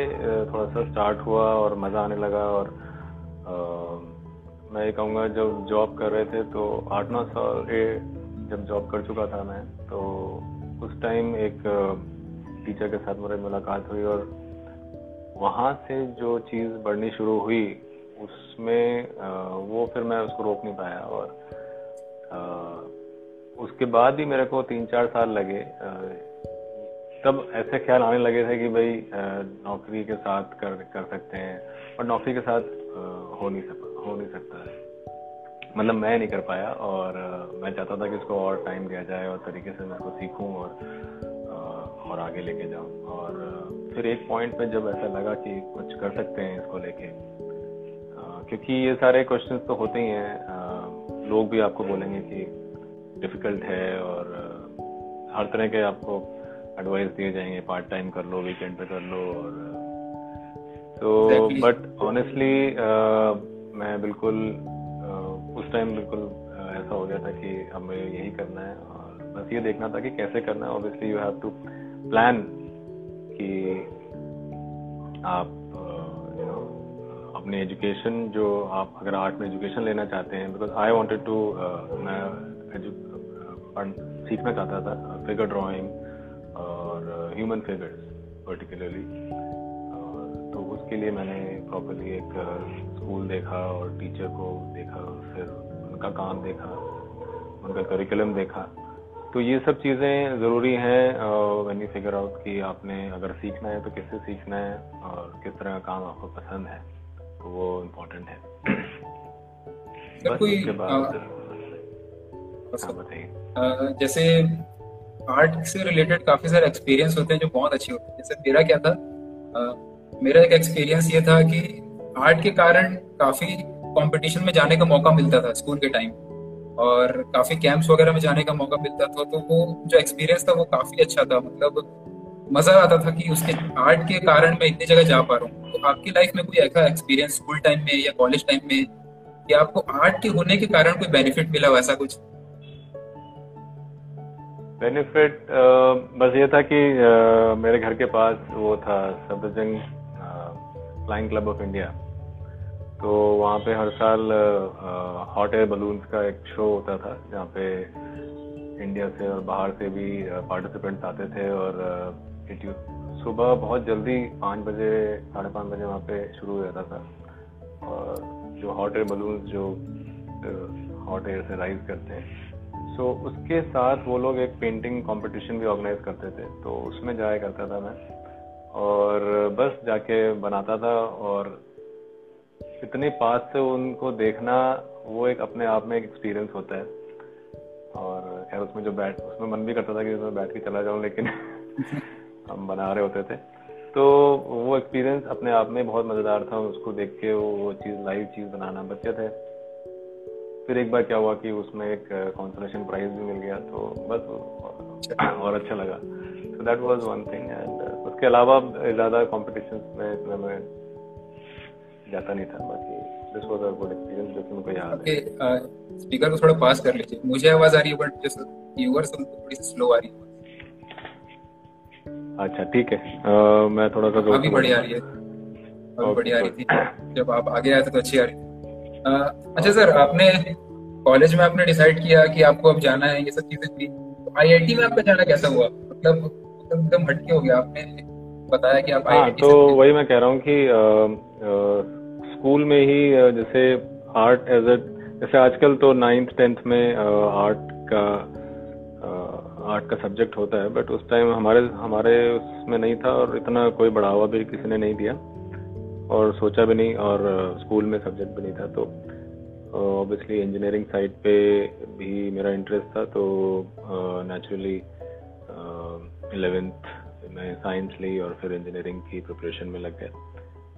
थोड़ा सा स्टार्ट हुआ और मज़ा आने लगा और मैं ये कहूँगा, जब जॉब कर रहे थे तो आठ नौ साल जब जॉब कर चुका था मैं तो उस टाइम एक टीचर के साथ मेरी मुलाकात हुई और वहाँ से जो चीज़ बढ़नी शुरू हुई, उसमें वो फिर मैं उसको रोक नहीं पाया और उसके बाद भी मेरे को तीन चार साल लगे तब ऐसे ख्याल आने लगे थे कि भाई नौकरी के साथ कर कर सकते हैं और नौकरी के साथ हो नहीं सकता हो नहीं सकता है। मतलब मैं नहीं कर पाया और मैं चाहता था कि इसको और टाइम दिया जाए और तरीके से मैं इसको सीखूं और और आगे लेके जाऊँ। और फिर एक पॉइंट पे जब ऐसा लगा कि कुछ कर सकते हैं इसको लेके क्योंकि ये सारे क्वेश्चंस तो होते ही हैं लोग भी आपको बोलेंगे कि डिफ़िकल्ट है और हर तरह के आपको एडवाइस दिए जाएँगे पार्ट टाइम कर लो वीकेंड पे कर लो और तो बट ऑनेस्टली मैं बिल्कुल उस टाइम बिल्कुल ऐसा हो गया था कि हमें यही करना है और बस ये देखना था कि कैसे करना है। Obviously you have to plan कि आप यू नो अपनी एजुकेशन जो आप अगर आर्ट में एजुकेशन लेना चाहते हैं बिकॉज़ आई वॉन्टेड टू मैं सीखना चाहता था फिगर ड्राइंग और ह्यूमन फिगर्स पर्टिकुलरली तो उसके लिए मैंने प्रॉपरली एक स्कूल देखा और टीचर को देखा फिर उनका काम देखा उनका करिकुलम देखा। तो ये सब चीज़ें ज़रूरी हैं व्हेन यू फिगर आउट कि आपने अगर सीखना है तो किससे सीखना है और किस तरह का काम आपको पसंद है तो वो इम्पोर्टेंट है। बस उसके बाद बताइए। जैसे आर्ट से रिलेटेड काफ़ी सारे एक्सपीरियंस होते हैं जो बहुत अच्छे होते हैं। जैसे मेरा क्या था आ, मेरा एक एक्सपीरियंस ये था कि आर्ट के कारण काफ़ी कंपटीशन में जाने का मौका मिलता था स्कूल के टाइम और काफ़ी कैंप्स वगैरह में जाने का मौका मिलता था तो वो जो एक्सपीरियंस था वो काफ़ी अच्छा था. मतलब मज़ा आता था कि उसके आर्ट के कारण मैं इतनी जगह जा पा रहा हूँ. तो आपकी लाइफ में कोई ऐसा एक्सपीरियंस स्कूल टाइम में या कॉलेज टाइम में कि आपको आर्ट के होने के कारण कोई बेनिफिट मिला वैसा कुछ? बेनिफिट बस ये था कि आ, मेरे घर के पास वो था Safdarjung flying club of India तो वहाँ पे हर साल हॉट एयर बलून्स का एक शो होता था जहाँ पे इंडिया से और बाहर से भी पार्टिसिपेंट्स आते थे और सुबह बहुत जल्दी पाँच बजे साढ़े पाँच बजे वहाँ पे शुरू हो जाता था। और जो हॉट एयर बलून्स जो हॉट एयर से राइज करते हैं। सो so, उसके साथ वो लोग एक पेंटिंग कंपटीशन भी ऑर्गेनाइज करते थे तो उसमें जाया करता था मैं। और बस जाके बनाता था और इतने पास से उनको देखना, वो एक अपने आप में एक एक्सपीरियंस होता है। और खैर, उसमें जो बैठ, उसमें मन भी करता था कि उसमें बैठ के चला जाऊँ, लेकिन हम बना रहे होते थे। तो वो एक्सपीरियंस अपने आप में बहुत मज़ेदार था, उसको देख के वो वो चीज़ लाइव चीज़ बनाना बच्चे थे फिर एक बार क्या हुआ कि उसमें एक कॉन्सोलेशन प्राइज भी मिल गया तो बस और अच्छा लगा। So that was one thing and उसके अलावा ज़्यादा कॉम्पिटिशन में मैं जाता नहीं था बाकी this was a good experience जो कि मुझे याद है। स्पीकर को थोड़ा पास कर लीजिए। मुझे आवाज़ आ रही है बट जस्ट व्यूअर्स उनको थोड़ी स्लो आ रही है। अच्छा ठीक है। uh, मैं थोड़ा सा अभी बढ़िया आ रही है। अभी बढ़िया आ रही थी। जब आप आगे आए थे तो अच्छी आ रही थी। uh, अच्छा सर आपने कॉलेज में आपने डिसाइड किया कि आपको अब जाना है ये सब चीज़ें थी। आईआईटी में आपका जाना कैसा हुआ? मतलब एकदम हटके हो गया आपने। बताया कि आप हाँ तो वही मैं कह रहा हूँ कि स्कूल में ही जैसे आर्ट एज ए जैसे आजकल तो नाइन्थ टेंथ में आर्ट का आर्ट का सब्जेक्ट होता है बट उस टाइम हमारे हमारे उसमें नहीं था और इतना कोई बढ़ावा भी किसी ने नहीं दिया और सोचा भी नहीं और स्कूल में सब्जेक्ट भी नहीं था। तो ऑब्वियसली इंजीनियरिंग साइड पे भी मेरा इंटरेस्ट था तो नेचुरली इलेवेंथ में साइंस ली और फिर इंजीनियरिंग की प्रिपरेशन में लग गया।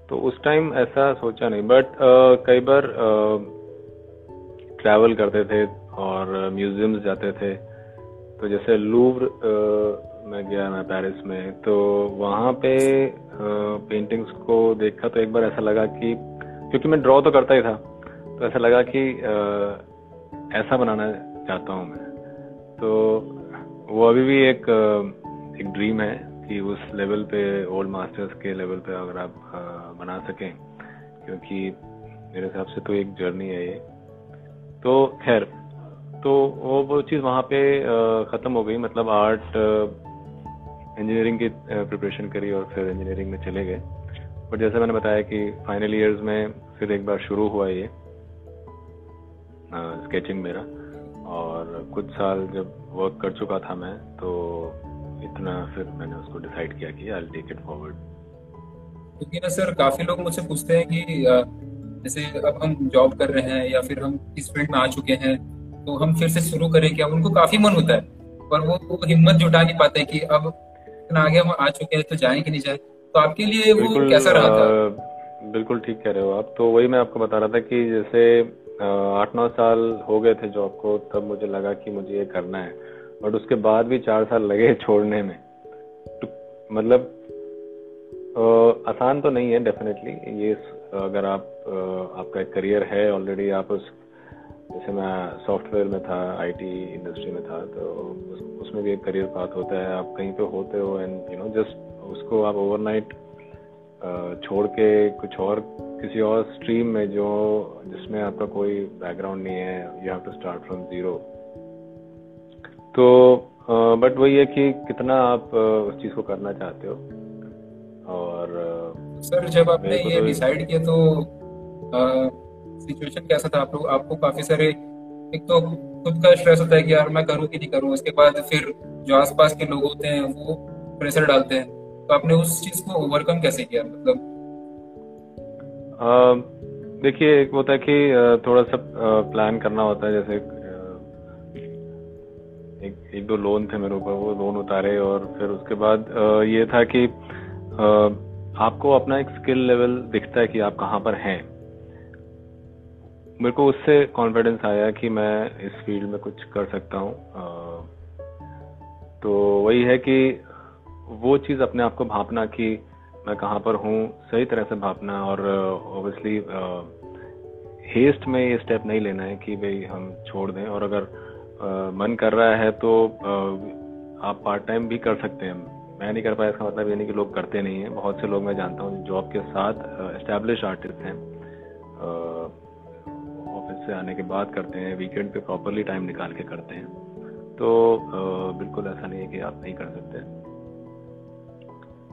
तो उस टाइम ऐसा सोचा नहीं बट कई बार ट्रैवल करते थे और म्यूजियम्स जाते थे। तो जैसे लूव्र मैं गया मैं पेरिस में तो वहाँ पे पेंटिंग्स को देखा तो एक बार ऐसा लगा कि, क्योंकि मैं ड्रॉ तो करता ही था तो ऐसा लगा कि ऐसा बनाना चाहता हूँ मैं। तो वो अभी भी एक एक ड्रीम है। कि उस लेवल पे ओल्ड मास्टर्स के लेवल पे अगर आप बना सकें, क्योंकि मेरे हिसाब से तो एक जर्नी है ये। तो खैर तो वो वो चीज़ वहाँ पे ख़त्म हो गई मतलब आर्ट इंजीनियरिंग की प्रिपरेशन करी और फिर इंजीनियरिंग में चले गए। बट जैसे मैंने बताया कि फाइनल ईयर्स में फिर एक बार शुरू हुआ ये स्केचिंग मेरा। और कुछ साल जब वर्क कर चुका था मैं तो इतना फिर मैंने उसको डिसाइड किया कि आई टेक इट फॉरवर्ड क्योंकि ना सर काफ़ी लोग मुझसे पूछते हैं कि जैसे अब हम जॉब कर रहे हैं या फिर हम इस फ़ील्ड में आ चुके हैं तो हम फिर से शुरू करें क्या? उनको काफ़ी मन होता है पर वो, वो हिम्मत जुटा नहीं पाते कि अब इतना आगे हम आ चुके हैं तो जाए कि नहीं जाए। तो आपके लिए वो कैसा रहा था? बिल्कुल ठीक कह रहे हो आप। तो वही मैं आपको बता रहा था कि जैसे आठ नौ साल हो गए थे जॉब को तब मुझे लगा कि मुझे ये करना है। बट उसके बाद भी चार साल लगे छोड़ने में। तो मतलब आसान तो नहीं है डेफिनेटली ये अगर आप आपका एक करियर है ऑलरेडी आप उस जैसे मैं सॉफ्टवेयर में था आईटी इंडस्ट्री में था तो उस, उसमें भी एक करियर पाथ होता है। आप कहीं पे होते हो एंड यू नो जस्ट उसको आप ओवरनाइट छोड़ के कुछ और किसी और स्ट्रीम में जो जिसमें आपका कोई बैकग्राउंड नहीं है you have to start from zero तो बट वही है कि कितना आप उस चीज़ को करना चाहते हो। और सर जब आपने ये डिसाइड किया तो सिचुएशन कैसा था? आप लोग आपको काफ़ी सारे एक तो खुद का स्ट्रेस होता है कि यार मैं करूँ कि नहीं करूँ? उसके बाद फिर जो आसपास के लोग होते हैं वो प्रेशर डालते हैं। तो आपने उस चीज़ को ओवरकम कैसे किया? मतलब देखिए एक होता है कि थोड़ा सा प्लान करना होता है जैसे एक एक दो लोन थे मेरे ऊपर, वो लोन उतारे और फिर उसके बाद ये था कि आपको अपना एक स्किल लेवल दिखता है कि आप कहाँ पर हैं। मेरे को उससे कॉन्फिडेंस आया कि मैं इस फ़ील्ड में कुछ कर सकता हूँ। तो वही है कि वो चीज़ अपने आप को भापना कि मैं कहाँ पर हूँ, सही तरह से भापना और ऑब्वियसली हेस्ट में ये स्टेप नहीं लेना है कि भाई हम छोड़ दें। और अगर मन कर रहा है तो आप पार्ट टाइम भी कर सकते हैं। मैं नहीं कर पाया इसका मतलब ये नहीं कि लोग करते नहीं हैं। बहुत से लोग मैं जानता हूँ जॉब के साथ एस्टेब्लिश आर्टिस्ट हैं। ऑफ़िस से आने के बाद करते हैं वीकेंड पे प्रॉपरली टाइम निकाल के करते हैं। तो बिल्कुल ऐसा नहीं है कि आप नहीं कर सकते।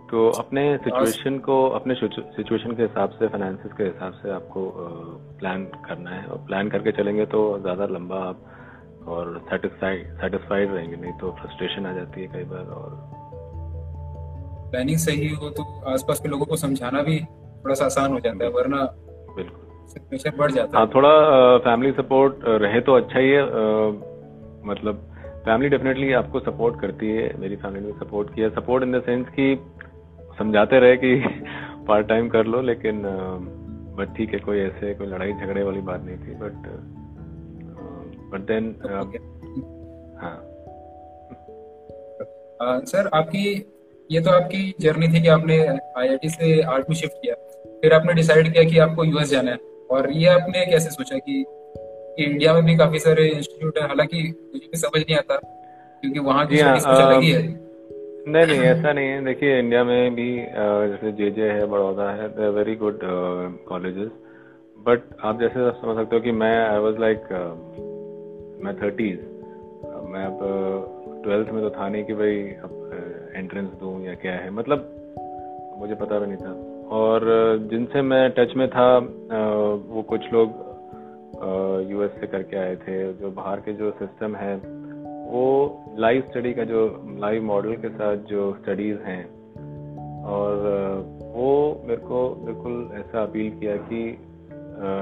तो अपने सिचुएशन को, अपने सिचुएशन के हिसाब से फाइनेंसिस के हिसाब से आपको प्लान करना है। और प्लान करके चलेंगे तो ज़्यादा लंबा आप और सेटिस्फाइड सेटिस्फाइड रहेंगे नहीं तो फ्रस्ट्रेशन आ जाती है कई बार और प्लानिंग सही हो तो आसपास के लोगों को समझाना भी थोड़ा सा आसान हो जाता है वरना बिल्कुल। बढ़ जाता है। हाँ थोड़ा फैमिली सपोर्ट रहे तो अच्छा ही है मतलब फैमिली डेफिनेटली आपको सपोर्ट करती है मेरी फैमिली ने सपोर्ट किया। सपोर्ट इन द सेंस कि समझाते रहे कि पार्ट टाइम कर लो लेकिन बट ठीक है कोई ऐसे कोई लड़ाई झगड़े वाली बात नहीं थी बट बट देन हाँ। सर आपकी ये तो आपकी जर्नी थी कि आपने आईआईटी से आर्ट में शिफ्ट किया। फिर आपने डिसाइड किया कि आपको यूएस जाना है। और ये आपने कैसे सोचा कि, कि इंडिया में भी काफ़ी सारे इंस्टीट्यूट है? हालाँकि मुझे भी समझ नहीं आता क्योंकि वहाँ की हाँ, अलग ही है। नहीं नहीं ऐसा नहीं है। देखिए इंडिया में भी जैसे जे जे है बड़ौदा है they very good colleges but आप जैसे समझ सकते हो कि मैं आई वाज लाइक मैं थर्टीज मैं अब ट्वेल्थ में तो था नहीं कि भाई अब एंट्रेंस दूँ या क्या है। मतलब मुझे पता भी नहीं था। और जिनसे मैं टच में था वो कुछ लोग यूएस से करके आए थे। जो बाहर के जो सिस्टम है, वो लाइव स्टडी का जो लाइव मॉडल के साथ जो स्टडीज़ हैं, और वो मेरे को बिल्कुल ऐसा अपील किया कि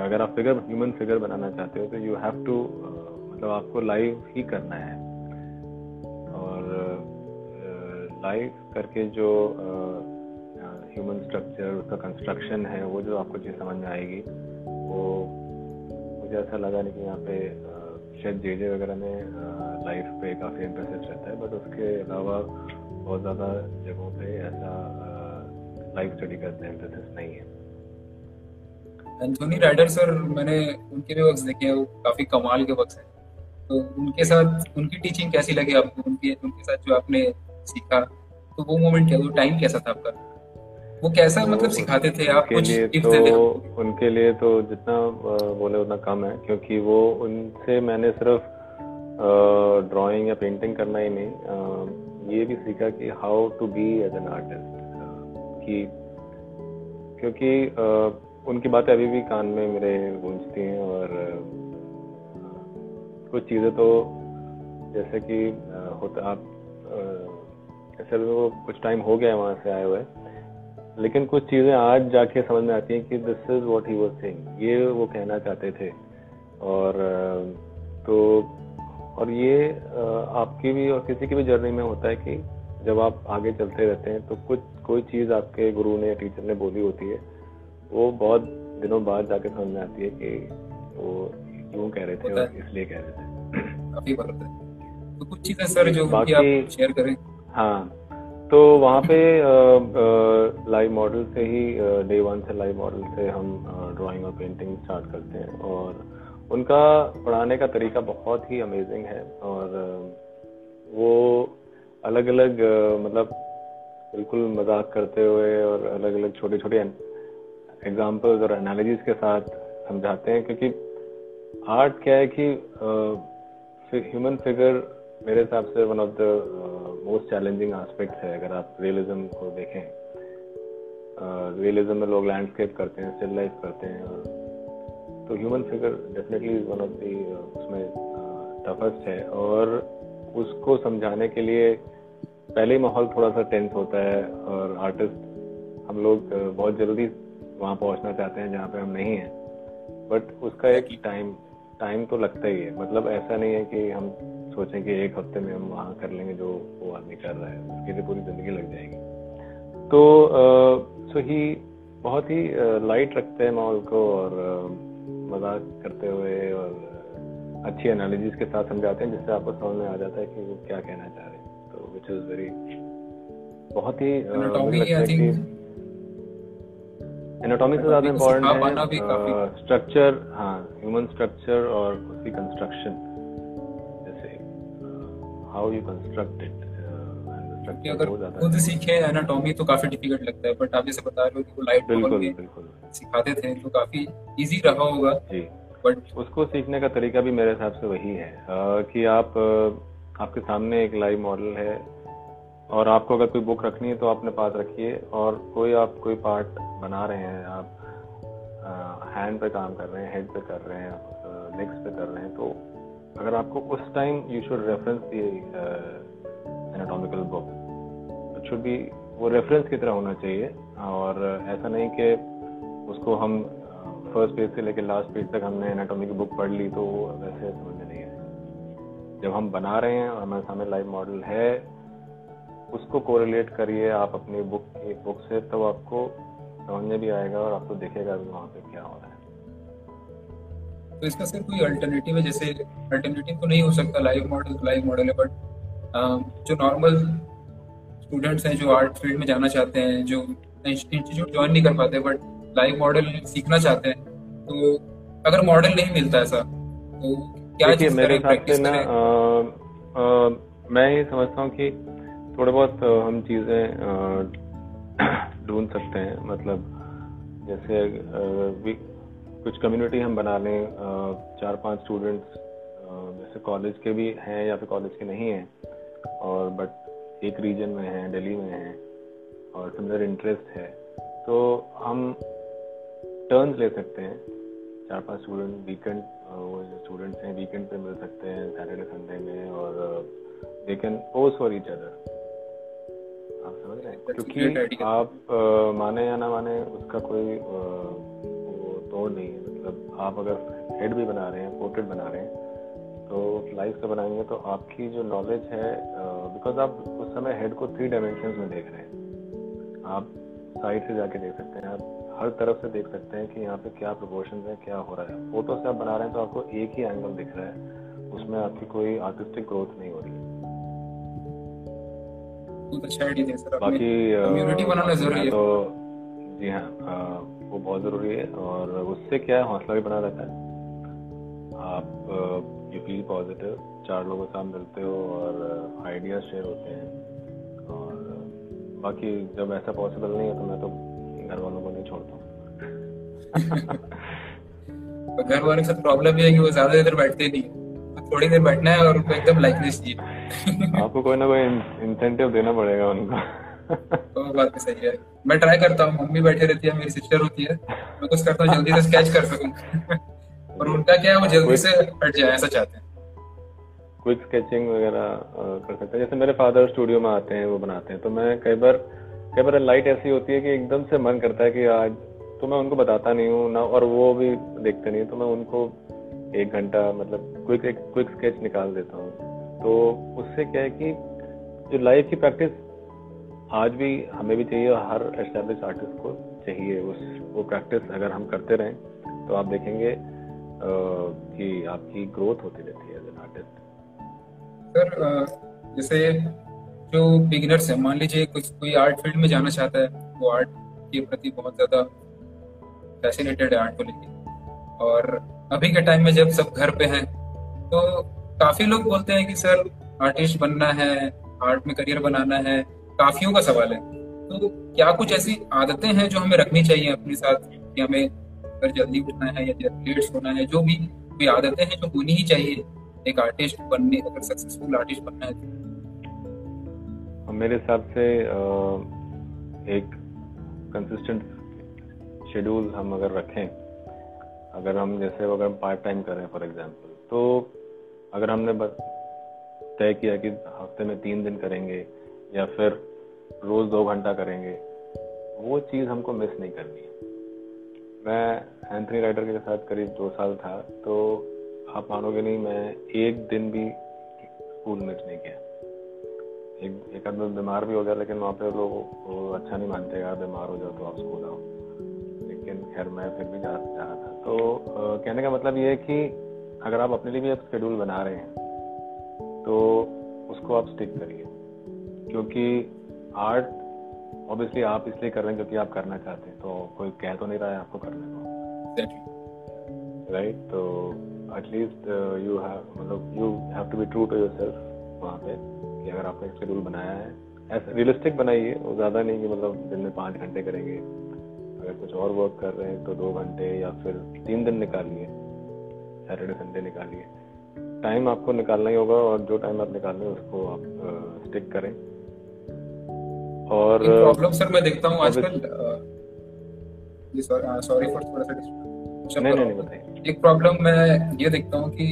अगर आप फिगर ह्यूमन फिगर बनाना चाहते हो तो यू हैव टू मतलब आपको लाइव ही करना है। और लाइव करके जो ह्यूमन स्ट्रक्चर उसका कंस्ट्रक्शन है, वो जो आपको चीज़ समझ में आएगी, वो मुझे ऐसा लगा नहीं कि यहाँ पे शायद जे जे वगैरह में लाइफ पे काफ़ी इंटरेस्ट रहता है बट उसके अलावा बहुत ज़्यादा जगहों पे ऐसा लाइफ स्टडी करते हैं एम्फेसिस नहीं है। एंथोनी राइडर सर मैंने उनके भी वर्क्स देखे हैं, वो काफ़ी कमाल के वर्क्स हैं। तो उनके साथ उनकी टीचिंग कैसी लगी आपको? उनके उनके साथ जो आपने सीखा तो वो मोमेंट क्या वो टाइम कैसा था आपका? वो कैसा तो मतलब सिखाते थे आप? कुछ टिप्स तो, देते उनके लिए तो जितना बोले उतना कम है क्योंकि वो उनसे मैंने सिर्फ़ ड्राइंग या पेंटिंग करना ही नहीं ये भी सीखा कि how to be as an artist कि क्योंकि उनकी बातें अभी भी कान में मेरे गूंजती हैं और कुछ चीज़ें तो जैसे कि होता आप ऐसे वो कुछ टाइम हो गया है वहाँ से आए हुए, लेकिन कुछ चीज़ें आज जाके समझ में आती हैं कि this is what he was saying ये वो कहना चाहते थे। और तो और ये आपकी भी और किसी की भी जर्नी में होता है कि जब आप आगे चलते रहते हैं तो कुछ, कोई चीज़ आपके गुरु ने टीचर ने बोली होती है, वो बहुत दिनों बाद जाके समझ में आती है कि वो क्यों कह रहे थे और इसलिए कह रहे थे। काफ़ी है। तो कुछ चीज़ें सर जो बाकी आप शेयर करें। हाँ तो वहाँ पे लाइव मॉडल से ही डे वन से लाइव मॉडल से हम ड्राइंग और पेंटिंग स्टार्ट करते हैं। और उनका पढ़ाने का तरीका बहुत ही अमेजिंग है। और वो अलग अलग मतलब बिल्कुल मज़ाक करते हुए और अलग अलग छोटे छोटे एग्जाम्पल्स और एनालॉजीज के साथ समझाते हैं। क्योंकि आर्ट क्या है कि ह्यूमन फिगर मेरे हिसाब से one of the most challenging aspects है अगर आप रियलिज्म को देखें। रियलिज्म uh, में लोग लैंडस्केप करते हैं स्टिल लाइफ करते हैं। और तो human figure definitely one of the उसमें टफेस्ट uh, है। और उसको समझाने के लिए पहले ही माहौल थोड़ा सा टेंस होता है और आर्टिस्ट हम लोग बहुत जल्दी वहाँ पहुँचना चाहते हैं जहाँ पे हम नहीं हैं। बट उसका एक टाइम टाइम तो लगता ही है। मतलब ऐसा नहीं है कि हम सोचें कि एक हफ़्ते में हम वहाँ कर लेंगे जो वो आदमी कर रहा है। उसके लिए पूरी ज़िंदगी लग जाएगी। तो सो ही बहुत ही लाइट रखते हैं माहौल को और मज़ाक करते हुए और अच्छी एनालिसिस के साथ समझाते हैं जिससे आपको समझ में आ जाता है कि वो क्या कहना चाह रहे हैं। तो विच इज़ वेरी बहुत ही एनाटॉमी से ज़्यादा इम्पोर्टेंट है स्ट्रक्चर हाँ ह्यूमन स्ट्रक्चर और उसकी कंस्ट्रक्शन जैसे हाउ यू कंस्ट्रक्ट इट अगर खुद सीखे एनाटॉमी तो काफ़ी डिफ़िकल्ट लगता है बट आप जैसे बता रहे हो कि वो लाइट बिल्कुल सिखाते थे तो काफ़ी इजी रहा होगा। जी। बट उसको सीखने का तरीका भी मेरे हिसाब से वही है कि आप आपके सामने एक लाइव मॉडल है और आपको अगर कोई बुक रखनी है तो अपने पास रखिए और कोई आप कोई पार्ट बना रहे हैं, आप हैंड पे काम कर रहे हैं हेड पे कर रहे हैं लेग्स पे कर रहे हैं तो अगर आपको उस time you should reference the anatomical book it should be वो रेफरेंस की तरह होना चाहिए और ऐसा नहीं कि उसको हम फ़र्स्ट पेज से लेकर लास्ट पेज तक हमने एनाटॉमी की बुक पढ़ ली तो वो वैसे समझ में नहीं आए जब हम बना रहे हैं और हमारे सामने लाइव मॉडल है उसको कोरिलेट करिए आप अपनी बुक की बुक से तब तो आपको समझने भी आएगा और आपको देखेगा भी वहाँ पे क्या हो रहा है। तो इसका सर कोई अल्टरनेटिव है जैसे अल्टरनेटिव तो नहीं हो सकता लाइव मॉडल तो लाइव मॉडल है बट जो नॉर्मल स्टूडेंट्स हैं जो आर्ट फ़ील्ड में जाना चाहते हैं जो इंस्टीट्यूट ज्वाइन नहीं कर पाते बट लाइव मॉडल सीखना चाहते हैं तो अगर मॉडल नहीं मिलता ऐसा तो क्या मेरे हिसाब से ना मैं ये समझता हूँ कि थोड़े बहुत हम चीज़ें ढूंढ सकते हैं। मतलब जैसे भी कुछ कम्युनिटी हम बना लें चार पाँच स्टूडेंट्स जैसे कॉलेज के भी हैं या फिर कॉलेज के नहीं हैं, और बट एक रीजन में हैं, दिल्ली में हैं, और सिमिलर इंटरेस्ट है। तो हम टर्न्स ले सकते हैं। चार पाँच स्टूडेंट वीकेंड वो जो स्टूडेंट्स हैं वीकेंड पे मिल सकते हैं सैटरडे संडे में, और they can post for each other आप समझ रहे हैं? क्योंकि आप आ, माने या ना माने उसका कोई आ, वो तोड़ नहीं है। मतलब आप अगर हेड भी बना रहे हैं पोर्ट्रेट बना रहे हैं तो लाइव से बनाएँगे तो आपकी जो नॉलेज है बिकॉज़ आप उस समय हेड को थ्री डायमेंशन में देख रहे हैं। आप साइड से जाके देख सकते हैं आप हर तरफ़ से देख सकते हैं कि यहाँ पे क्या प्रोपोर्शन है क्या हो रहा है। फ़ोटो से आप बना रहे हैं तो आपको एक ही एंगल दिख रहा है उसमें आपकी कोई आर्टिस्टिक ग्रोथ नहीं हो रही। अच्छा बाकी कम्युनिटी बनाना ज़रूरी है। तो जी हाँ वो बहुत ज़रूरी है और उससे क्या है हौसला भी बना रहता है। आप यू फील पॉजिटिव चार लोगों से आप मिलते हो और आइडियाज़ शेयर होते हैं। और बाकी जब ऐसा पॉसिबल नहीं है तो मैं तो घर वालों को नहीं छोड़ता तो घर वालों के साथ प्रॉब्लम ये है कि वो ज़्यादा देर बैठते नहीं थोड़ी देर बैठना है और उनको एकदम लाइकनेस चाहिए। आपको कोई ना कोई इंसेंटिव देना पड़ेगा उनको। तो बात सही है। मैं ट्राई करता हूँ मम्मी बैठे रहती है मेरी सिस्टर होती है। मैं कुछ करता हूँ जल्दी से स्केच कर सकूँ। और उनका क्या है वो जल्दी से हट जाए ऐसा चाहते हैं। क्विक स्केचिंग वगैरह कर सकते हैं। जैसे मेरे फादर स्टूडियो में आते हैं वो बनाते हैं। तो मैं कई बार कई बार लाइट ऐसी होती है कि एकदम से मन करता है कि आज तो मैं उनको बताता नहीं हूँ ना और वो भी देखते नहीं तो मैं उनको एक घंटा मतलब क्विक एक क्विक स्केच निकाल देता हूँ। तो उससे क्या है कि जो लाइफ की प्रैक्टिस आज भी हमें भी चाहिए और हर एस्टेब्लिश आर्टिस्ट को चाहिए। उस, वो प्रैक्टिस अगर हम करते रहें तो आप देखेंगे कि आपकी ग्रोथ होती रहती है एज एन आर्टिस्ट सर जैसे जो बिगिनर्स है, मान लीजिए कुछ, कोई आर्ट फ़ील्ड में जाना चाहता है, वो आर्ट के प्रति बहुत ज़्यादा फैसिनेटेड है आर्ट को लेके। और अभी के टाइम में जब सब घर पे हैं तो काफ़ी लोग बोलते हैं कि, सर आर्टिस्ट बनना है आर्ट में करियर बनाना है। काफियों का सवाल है। तो क्या कुछ ऐसी आदतें हैं जो हमें रखनी चाहिए अपने साथ, कि हमें अगर जल्दी उठना है या लेट सोना है, जो भी कोई आदतें हैं जो होनी ही चाहिए, एक आर्टिस्ट बनने, अगर सक्सेसफुल आर्टिस्ट बनना है तो? मेरे हिसाब से एक कंसिस्टेंट शेड्यूल हम अगर रखें अगर हम जैसे अगर पार्ट टाइम करें फॉर एग्ज़ाम्पल तो अगर हमने बस तय किया कि हफ़्ते में तीन दिन करेंगे या फिर रोज दो घंटा करेंगे, वो चीज़ हमको मिस नहीं करनी है। मैं एंथनी राइडर के साथ करीब दो साल था तो आप मानोगे नहीं, मैं एक दिन भी स्कूल मिस नहीं किया। एक एक आदमी बीमार भी हो गया, लेकिन वहाँ पे लोग अच्छा नहीं मानते, यार बीमार हो जाओ तो आप स्कूल आओ। लेकिन खैर, मैं फिर भी जा जा तो कहने का मतलब ये है कि अगर आप अपने लिए भी एक शेड्यूल बना रहे हैं तो उसको आप स्टिक करिए। क्योंकि आर्ट ऑब्वियसली आप इसलिए कर रहे हैं क्योंकि आप करना चाहते हैं तो कोई कह तो नहीं रहा है आपको करने को। राइट तो एटलीस्ट यू हैव मतलब you have to be true to yourself वहाँ पे कि अगर आपने एक शेड्यूल बनाया है। ऐसा रियलिस्टिक बनाइए वो ज़्यादा नहीं कि मतलब दिन में पाँच घंटे करेंगे। अगर कुछ और वर्क कर रहे हैं तो दो घंटे या फिर तीन दिन निकालिए सैटरडे संडे निकालिए। टाइम आपको निकालना ही होगा और जो टाइम आप निकाल रहे हैं उसको आप स्टिक करें। और प्रॉब्लम सर मैं देखता हूँ आजकल सॉरी फॉर थोड़ा सा नहीं नहीं बताइए। एक प्रॉब्लम मैं ये देखता हूँ कि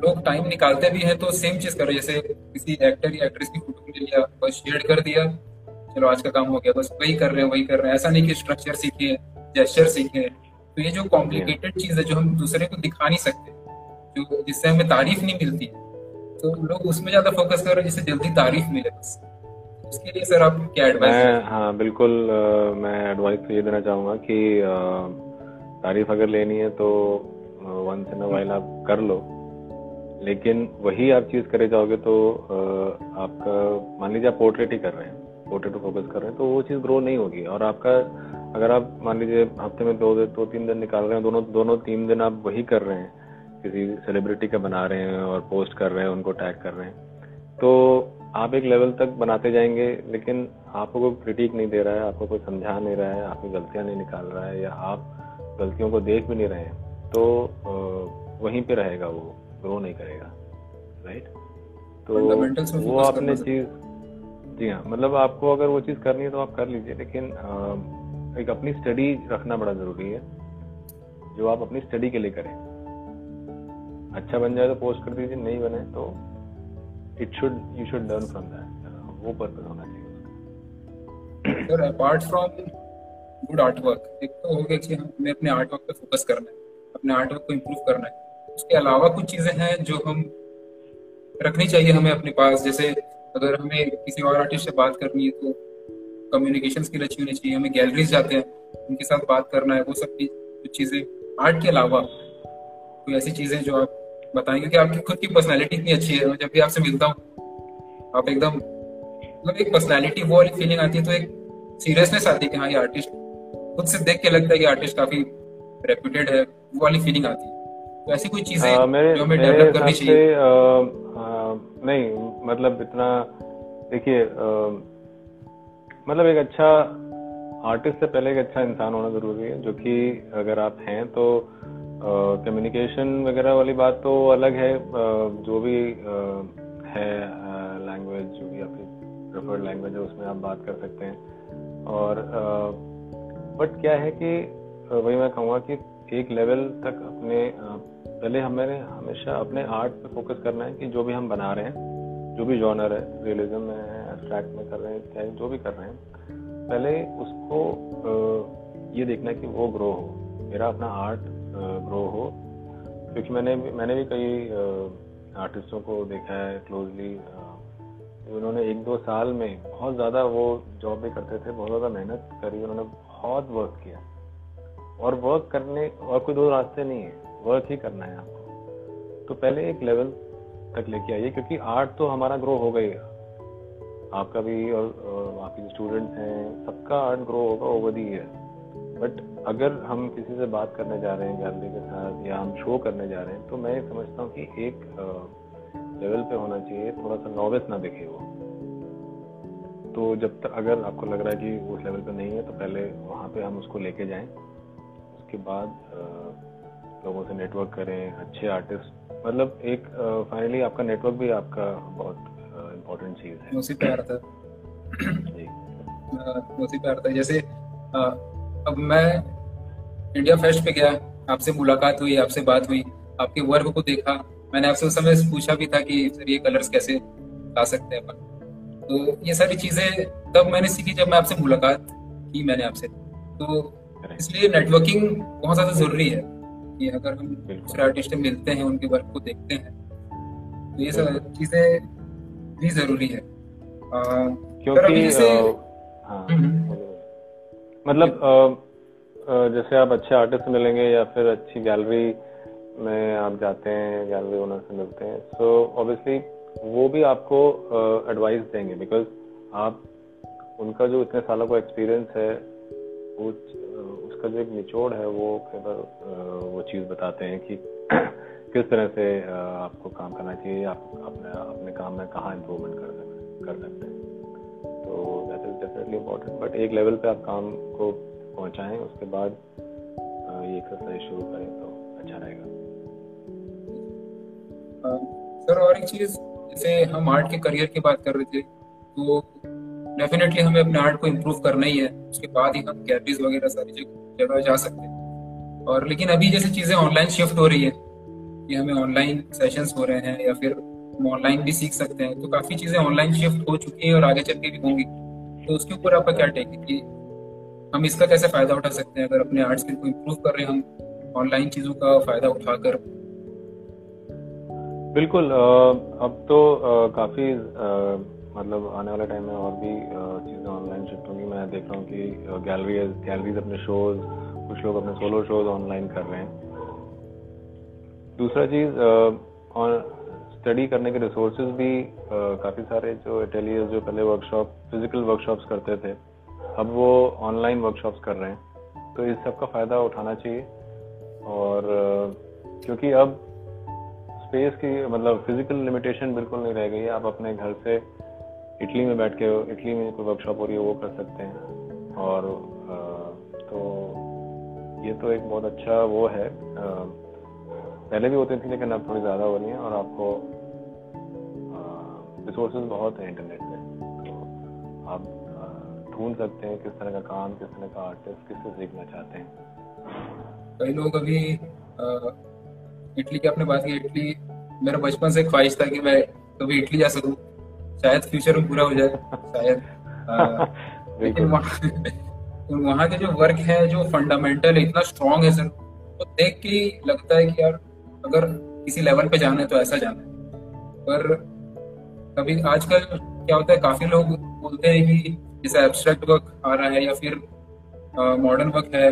लोग टाइम निकालते भी हैं तो सेम चीज़ कर रहे जैसे किसी एक्टर या एक्ट्रेस की फ़ोटो ले लिया बस शेयर कर दिया चलो आज का काम हो गया बस वही कर रहे हैं वही कर रहे हैं। ऐसा नहीं कि स्ट्रक्चर सीखे जेस्चर सीखे। तो ये जो कॉम्प्लिकेटेड चीज़ है जो हम दूसरे को दिखा नहीं सकते जो जिससे हमें तारीफ़ नहीं मिलती तो लोग उसमें ज़्यादा फोकस कर रहे हैं जिससे जल्दी तारीफ़ मिले बस। उसके लिए सर आप क्या एडवाइस हाँ बिल्कुल आ, मैं एडवाइस तो ये देना चाहूँगा कि तारीफ़ अगर लेनी है तो वंस इन वाइल आप कर लो। लेकिन वही आप चीज़ करे जाओगे तो आ, आपका मान लीजिए आप पोर्ट्रेट ही कर रहे हैं। पर फोकस कर रहे हैं तो वो चीज़ ग्रो नहीं होगी। और आपका अगर आप मान लीजिए हफ़्ते में दो दो तीन दिन निकाल रहे हैं दोनों दोनों तीन दिन आप वही कर रहे हैं किसी सेलिब्रिटी का बना रहे हैं और पोस्ट कर रहे हैं उनको टैग कर रहे हैं तो आप एक लेवल तक बनाते जाएँगे लेकिन आपको कोई क्रिटिक नहीं दे रहा है आपको कोई समझा नहीं रहा है आपकी गलतियाँ नहीं निकाल रहा है या आप गलतियों को देख भी नहीं रहे हैं तो वहीं पे रहेगा वो ग्रो नहीं करेगा राइट तो वो आपने चीज़ जी हाँ मतलब आपको अगर वो चीज़ करनी है तो आप कर लीजिए लेकिन आ, एक अपनी स्टडी रखना बड़ा ज़रूरी है। जो आप अपनी स्टडी के लिए करें। अच्छा बन जाए तो पोस्ट कर दीजिए नहीं बने तो it should you should learn from that वो पर्पज होना चाहिए sir apart from good art work एक तो हो गया कि हमें अपने आर्ट वर्क पे फोकस करना है अपने आर्ट वर्क को इम्प्रूव करना है। उसके अलावा कुछ चीज़ें हैं जो हम रखनी चाहिए हमें अपने पास जैसे अगर हमें किसी और आर्टिस्ट से बात करनी है तो कम्युनिकेशन स्किल अच्छी होनी चाहिए। हमें गैलरीज जाते हैं उनके साथ बात करना है वो सब चीज़ें आर्ट के अलावा कोई ऐसी चीज़ें जो आप बताएँगे कि आपकी खुद की पर्सनैलिटी इतनी अच्छी है। जब भी आपसे मिलता हूँ आप एकदम मतलब एक पर्सनैलिटी वो वाली फीलिंग आती है तो एक सीरियसनेस आती है कि हाँ ये आर्टिस्ट खुद से देख के लगता है कि आर्टिस्ट काफ़ी रेप्यूटेड है वो वाली फीलिंग आती है। तो ऐसी कोई चीज़ें जो हमें डेवलप करनी चाहिए? नहीं मतलब इतना देखिए मतलब एक अच्छा आर्टिस्ट से पहले एक अच्छा इंसान होना ज़रूरी है जो कि अगर आप हैं तो कम्युनिकेशन वगैरह वाली बात तो अलग है आ, जो भी आ, है लैंग्वेज जो भी आपकी प्रेफर्ड लैंग्वेज है उसमें आप बात कर सकते हैं। और बट क्या है कि वही मैं कहूँगा कि एक लेवल तक अपने पहले हमें हमेशा अपने आर्ट पे फोकस करना है कि जो भी हम बना रहे हैं, जो भी जॉनर है रियलिज्म में है एब्स्ट्रैक्ट में कर रहे हैं, चाहे जो भी कर रहे हैं, पहले उसको ये देखना है कि वो ग्रो हो, मेरा अपना आर्ट ग्रो हो। क्योंकि मैंने मैंने भी कई आर्टिस्टों को देखा है क्लोजली उन्होंने एक दो साल में बहुत ज़्यादा वो जॉब भी करते थे, बहुत ज़्यादा मेहनत करी, उन्होंने बहुत वर्क किया। और वर्क करने, और कोई दो रास्ते नहीं है। वर्क ही करना है आपको। तो पहले एक लेवल तक लेके आइए, क्योंकि आर्ट तो हमारा ग्रो हो गई आपका भी और आपके जो स्टूडेंट्स हैं, सबका आर्ट ग्रो होगा ओवर दी ईयर बट अगर हम किसी से बात करने जा रहे हैं गैलरी के साथ, या हम शो करने जा रहे हैं तो मैं समझता हूँ कि एक लेवल पे होना चाहिए थोड़ा सा नॉवेस ना दिखे वो। तो जब तक, अगर आपको लग रहा है कि उस लेवल पे नहीं है तो पहले वहाँ पे हम उसको लेके जाएँ। उसके बाद लोगों से नेटवर्क करें अच्छे आर्टिस्ट मतलब एक फाइनली आपका नेटवर्क भी आपका बहुत इम्पोर्टेंट चीज़ है। उसी पे आ रहा था। जी। उसी पे आ रहा था। जैसे अब मैं इंडिया फेस्ट पे गया आपसे मुलाकात हुई आपसे बात हुई आपके वर्क को देखा मैंने आपसे उस समय पूछा भी था कि सर ये कलर्स कैसे ला सकते हैं अपन। तो ये सारी चीज़ें तब मैंने सीखी जब मैं आपसे मुलाकात की मैंने आपसे। तो इसलिए नेटवर्किंग बहुत ज़्यादा ज़रूरी है। कि अगर हम दूसरे आर्टिस्ट से मिलते हैं उनके वर्क को देखते हैं तो ये सब चीज़ें भी ज़रूरी है। क्योंकि हाँ, हम्म। मतलब जैसे आप अच्छे आर्टिस्ट मिलेंगे या फिर अच्छी गैलरी में आप जाते हैं गैलरी ओनर से मिलते हैं सो so, ऑब्वियसली वो भी आपको एडवाइस देंगे बिकॉज़ आप उनका जो इतने सालों का एक्सपीरियंस है वो उसका जो एक निचोड़ है, वो बार वो चीज़ बताते हैं कि किस तरह से आपको काम करना चाहिए, आप अपने अपने काम में कहाँ इम्प्रूवमेंट कर सकते कर सकते हैं। तो that is definitely important but एक लेवल पे आप काम को पहुंचाएँ, उसके बाद ये एक्सरसाइज शुरू करें तो अच्छा रहेगा। सर, और एक चीज़, जैसे हम आर्ट के करियर की बात कर रहे थे तो डेफिनेटली हमें अपने आर्ट को इम्प्रूव करना ही है। उसके बाद ही हम गैलरीज वगैरह सारी जगह जा सकते हैं। और लेकिन अभी जैसे चीज़ें ऑनलाइन शिफ्ट हो रही है, कि हमें ऑनलाइन सेशंस हो रहे हैं या फिर हम ऑनलाइन भी सीख सकते हैं तो काफ़ी चीज़ें ऑनलाइन शिफ्ट हो चुकी है और आगे चल के भी होंगी। तो उसके ऊपर आपका क्या टेक है कि हम इसका कैसे फ़ायदा उठा सकते हैं? अगर अपने आर्ट स्किल को इम्प्रूव कर रहे हैं, हम ऑनलाइन चीज़ों का फ़ायदा उठाकर। बिल्कुल अब तो काफ़ी मतलब आने वाले टाइम में और भी चीज़ें ऑनलाइन शिफ्ट होंगी। मैं देख रहा हूँ कि गैलरी गैलरीज अपने शोज़ कुछ लोग अपने सोलो शोज़ ऑनलाइन कर रहे हैं। दूसरा चीज़ और स्टडी करने के रिसोर्सेज भी काफ़ी सारे जो अटेलियर्स जो पहले वर्कशॉप फ़िज़िकल वर्कशॉप्स करते थे, अब वो ऑनलाइन वर्कशॉप्स कर रहे हैं। तो इस सब का फ़ायदा उठाना चाहिए। और क्योंकि अब स्पेस की मतलब फ़िज़िकल लिमिटेशन बिल्कुल नहीं रह गई है। आप अपने घर से इटली में बैठ के इटली में कोई वर्कशॉप हो रही है वो कर सकते हैं। और आ, तो ये तो एक बहुत अच्छा वो है। आ, पहले भी होती थी लेकिन अब थोड़ी ज़्यादा हो रही है और आपको रिसोर्सेज बहुत है इंटरनेट पे तो आप ढूंढ सकते हैं किस तरह का काम किस तरह का आर्टिस्ट किससे सीखना चाहते हैं। कई लोग अभी इटली की आपने बात की इटली मेरा बचपन से ख्वाहिश था कि मैं कभी इटली जा सकूँ। शायद फ्यूचर में पूरा हो जाए शायद लेकिन वहाँ के जो वर्क है जो फंडामेंटल इतना स्ट्रॉन्ग है सर तो देख के लगता है कि यार अगर किसी लेवल पे जाना है तो ऐसा जाना है। पर कभी आजकल क्या होता है काफ़ी लोग बोलते हैं कि जैसे एब्स्ट्रैक्ट वर्क आ रहा है या फिर मॉडर्न वर्क है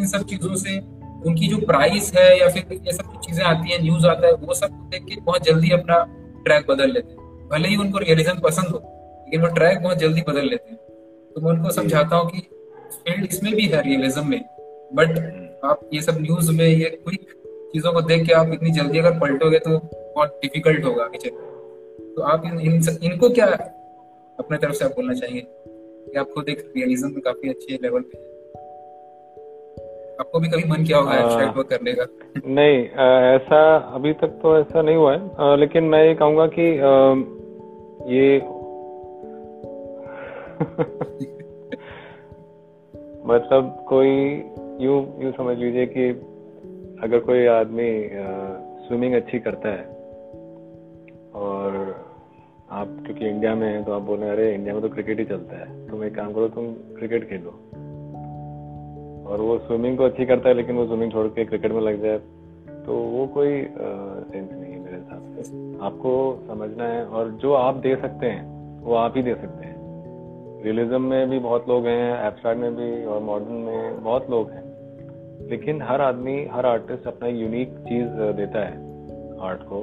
इन सब चीज़ों से उनकी जो प्राइस है या फिर ये सब चीज़ें आती है न्यूज़ आता है वो सब देख के बहुत जल्दी अपना ट्रैक बदल लेते हैं। भले ही उनको रियलिज्म पसंद हो लेकिन वो ट्रैक बहुत जल्दी बदल लेते हैं। तो मैं उनको समझाता हूँ कि फ़ील्ड इसमें भी है रियलिज्म में बट आप ये सब न्यूज़ में ये क्विक चीज़ों को देख के आप इतनी जल्दी अगर पलटोगे तो बहुत डिफ़िकल्ट होगा आगे चल तो आप इन, इन, इनको क्या अपने तरफ़ से आप बोलना चाहेंगे? कि आप खुद एक रियलिज्म में काफ़ी अच्छे लेवल पे आपको भी कभी मन किया होगा एब्स्ट्रैक्ट वर्क करने का? नहीं आ, ऐसा अभी तक तो ऐसा नहीं हुआ है। आ, लेकिन मैं ये कहूँगा कि आ, ये मतलब कोई यूँ यूँ समझ लीजिए कि अगर कोई आदमी स्विमिंग अच्छी करता है, और आप क्योंकि इंडिया में है तो आप बोले अरे इंडिया में तो क्रिकेट ही चलता है। तुम एक काम करो, तुम क्रिकेट खेलो। और वो स्विमिंग को अच्छी करता है, लेकिन वो स्विमिंग छोड़ के क्रिकेट में लग जाए तो वो कोई सेंस नहीं। हिसाब से आपको समझना है और जो आप दे सकते हैं वो आप ही दे सकते हैं। रियलिज्म में भी बहुत लोग हैं एब्स्ट्रैक्ट में भी और मॉडर्न में बहुत लोग हैं। लेकिन हर आदमी हर आर्टिस्ट अपना यूनिक चीज़ देता है आर्ट को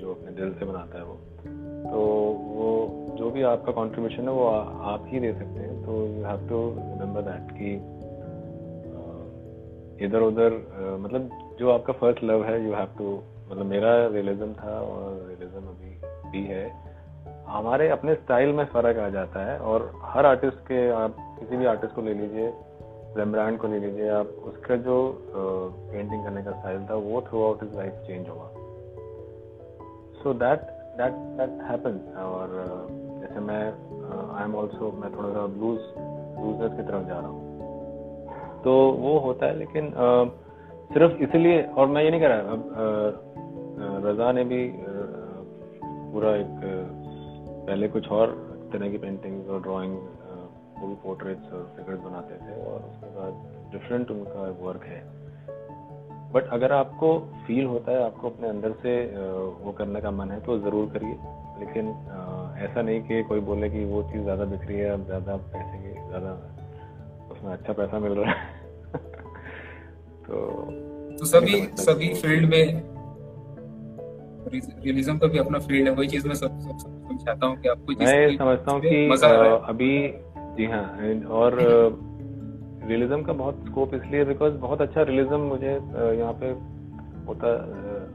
जो अपने दिल से बनाता है वो। तो वो जो भी आपका कंट्रीब्यूशन है वो आ, आप ही दे सकते हैं। तो you have to remember that कि इधर उधर मतलब जो आपका फ़र्स्ट लव है यू हैव टू मतलब मेरा रियलिज्म था और रियलिज्म अभी भी है। हमारे अपने स्टाइल में फ़र्क आ जाता है और हर आर्टिस्ट के आप किसी भी आर्टिस्ट को ले लीजिए रेमब्रांड को ले लीजिए आप उसका जो पेंटिंग करने का स्टाइल था वो throughout is life change होगा। So that that that happen और जैसे मैं आई एम ऑल्सो मैं थोड़ा सा ब्लूज ब्लूजर्स की तरफ़ जा रहा हूँ। तो वो होता है लेकिन uh, सिर्फ़ इसलिए, और मैं ये नहीं कह रहा, अब रजा ने भी पूरा एक पहले कुछ और तरह की पेंटिंग और ड्राइंग वो भी पोर्ट्रेट्स और फिगर्स बनाते थे, और उसके बाद डिफरेंट उनका वर्क है। बट अगर आपको फील होता है, आपको अपने अंदर से वो करने का मन है तो ज़रूर करिए। लेकिन ऐसा नहीं कि कोई बोले कि वो चीज़ ज़्यादा बिक रही है, अब ज़्यादा पैसे की, ज़्यादा उसमें अच्छा पैसा मिल रहा है। तो तो सभी सभी फ़ील्ड में रियलिज्म का भी अपना फ़ील्ड है वही चीज़ मैं सब समझाता हूँ कि आपको मैं समझता हूँ कि अभी जी हाँ और रियलिज्म का बहुत स्कोप इसलिए बिकॉज़ बहुत अच्छा रियलिज्म मुझे यहाँ पे होता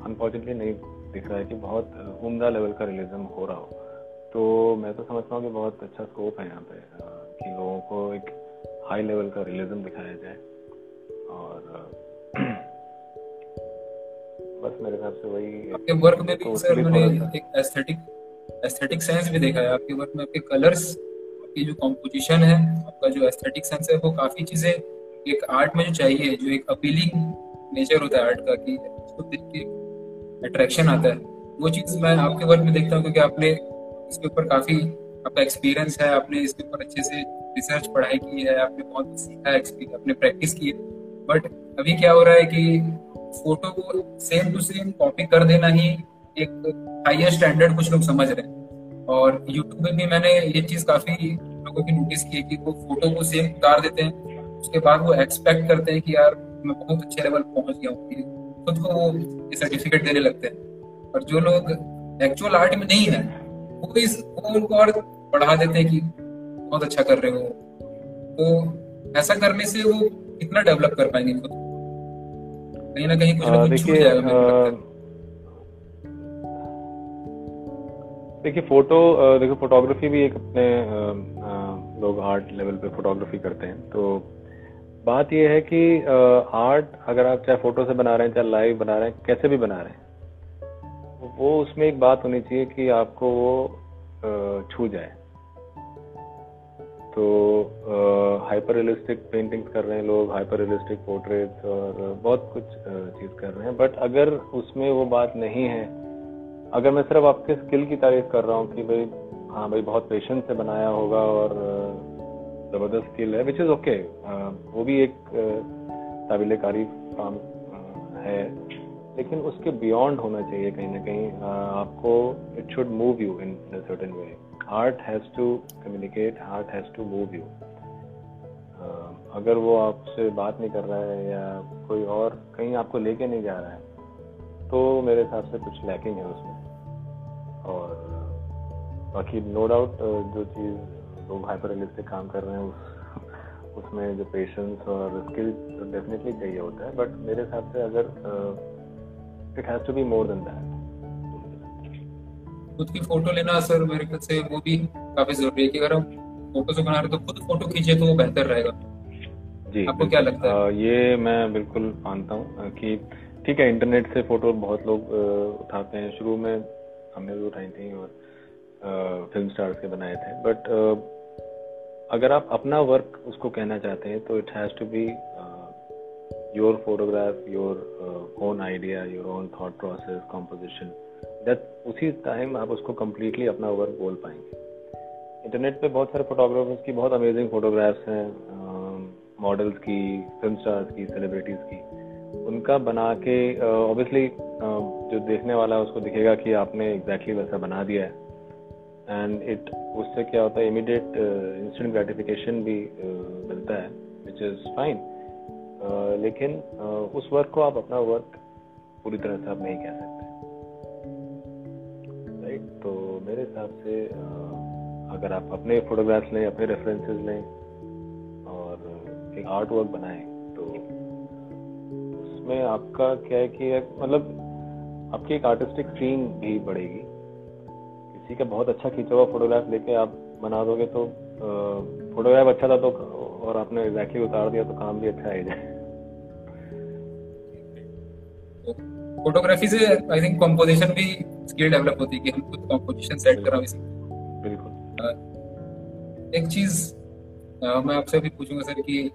अनफॉर्चुनेटली नहीं दिख रहा है कि बहुत उमदा लेवल का रियलिज्म हो रहा हो। तो मैं तो समझता हूँ कि बहुत अच्छा स्कोप है यहाँ पे कि लोगों को एक हाई लेवल का रियलिज्म दिखाया जाए। और बस मेरे हिसाब से वही आपके वर्क में भी तो सर मैंने एक एस्थेटिक एस्थेटिक सेंस भी देखा है। आपके वर्क में आपके कलर्स आपकी जो कॉम्पोजिशन है आपका जो एस्थेटिक सेंस है वो काफ़ी चीज़ें एक आर्ट में जो चाहिए जो एक अपीलिंग नेचर होता है आर्ट का कि उसको देख के अट्रैक्शन आता है। वो चीज़ मैं आपके वर्क में देखता हूँ क्योंकि आपने इसके ऊपर काफ़ी आपका एक्सपीरियंस है आपने इसके ऊपर अच्छे से रिसर्च पढ़ाई की है आपने बहुत सीखा है आपने प्रैक्टिस की है। बट अभी क्या हो रहा है कि फ़ोटो को सेम टू सेम कॉपी कर देना ही एक हाइयर स्टैंडर्ड कुछ लोग समझ रहे हैं। और यूट्यूब में भी मैंने ये चीज़ काफ़ी लोगों की नोटिस की कि वो फ़ोटो को सेम उतार देते हैं, उसके बाद वो एक्सपेक्ट करते हैं कि यार मैं बहुत अच्छे लेवल पहुँच गया हूँ। खुद को वो सर्टिफिकेट देने लगते हैं। और जो लोग एक्चुअल आर्ट में नहीं है, वो इस, वो उनको और बढ़ा देते हैं कि बहुत अच्छा कर रहे हो। तो ऐसा करने से वो कितना डेवलप कर पाएँगे खुद? कहीं ना कहीं कुछ ना कुछ छूट जाएगा देखिए फ़ोटो देखो फोटोग्राफी भी एक अपने लोग आर्ट लेवल पे फोटोग्राफी करते हैं। तो बात यह है कि आर्ट अगर आप चाहे फ़ोटो से बना रहे हैं चाहे लाइव बना रहे हैं कैसे भी बना रहे हैं वो उसमें एक बात होनी चाहिए कि आपको वो छू जाए। तो हाइपर रियलिस्टिक पेंटिंग्स कर रहे हैं लोग हाइपर रियलिस्टिक पोर्ट्रेट्स और बहुत कुछ चीज़ कर रहे हैं। बट अगर उसमें वो बात नहीं है, अगर मैं सिर्फ़ आपके स्किल की तारीफ़ कर रहा हूँ कि भाई हाँ भाई, बहुत पेशेंस से बनाया होगा और ज़बरदस्त स्किल है विच इज़ ओके वो भी एक काबिल तारीफ़ काम है। लेकिन उसके बियॉन्ड होना चाहिए कहीं ना कहीं आपको it should move you in certain way heart has to communicate heart has to move you अगर वो आपसे बात नहीं कर रहा है या कोई और कहीं आपको लेके नहीं जा रहा है तो मेरे हिसाब से कुछ लैकिंग है उसमें। और, बाकी नो डाउट जो चीज़ लोग हाइपर रियलिस्टिक काम कर रहे हैं, उस, उसमें जो पेशेंस और स्किल डेफिनेटली चाहिए होता है। बट मेरे हिसाब से अगर it has to be more than that खुद की फ़ोटो लेना सर मेरे ख्याल से वो भी काफ़ी ज़रूरी है कि अगर हम फ़ोटो से बना रहे तो खुद फ़ोटो खींचे तो वो बेहतर रहेगा। जी आपको क्या लगता है? ये मैं बिल्कुल मानता हूँ कि ठीक है इंटरनेट से फ़ोटो बहुत लोग उठाते हैं। शुरू में हमने भी उठाई थी और फ़िल्म स्टार्स के बनाए थे। बट अगर आप अपना वर्क उसको कहना चाहते हैं तो it has to be your photograph your own idea your own thought process composition that उसी टाइम आप उसको कम्प्लीटली अपना वर्क बोल पाएँगे। इंटरनेट पे बहुत सारे फोटोग्राफर्स की बहुत अमेजिंग फोटोग्राफ्स हैं मॉडल्स की फ़िल्म स्टार्स की सेलिब्रिटीज़ की। उनका बना के ऑब्वियसली uh, uh, जो देखने वाला है उसको दिखेगा कि आपने एग्जैक्टली exactly वैसा बना दिया है। एंड इट उससे क्या होता है इमीडिएट इंस्टेंट ग्रेटिफिकेशन भी uh, मिलता है विच इज़ फाइन लेकिन उस वर्क को आप अपना वर्क पूरी तरह से आप नहीं कह सकते। राइट तो मेरे हिसाब से अगर आप अपने फोटोग्राफ्स लें, अपने रेफरेंसेस लें और एक आर्ट वर्क बनाएँ तो उसमें आपका क्या है कि मतलब आपकी एक आर्टिस्टिक सीन भी बढ़ेगी। किसी का बहुत अच्छा खींचा हुआ फोटोग्राफ लेके आप बना दोगे तो फोटोग्राफ अच्छा था तो और आपने एग्जैक्टली उतार दिया तो काम भी अच्छा जाए। फोटोग्राफी से आई थिंक कंपोजिशन भी स्किल डेवलप होती है कि हम खुद कंपोजिशन सेट करा भी बिल्कुल। एक चीज़ मैं आपसे भी पूछूँगा सर कि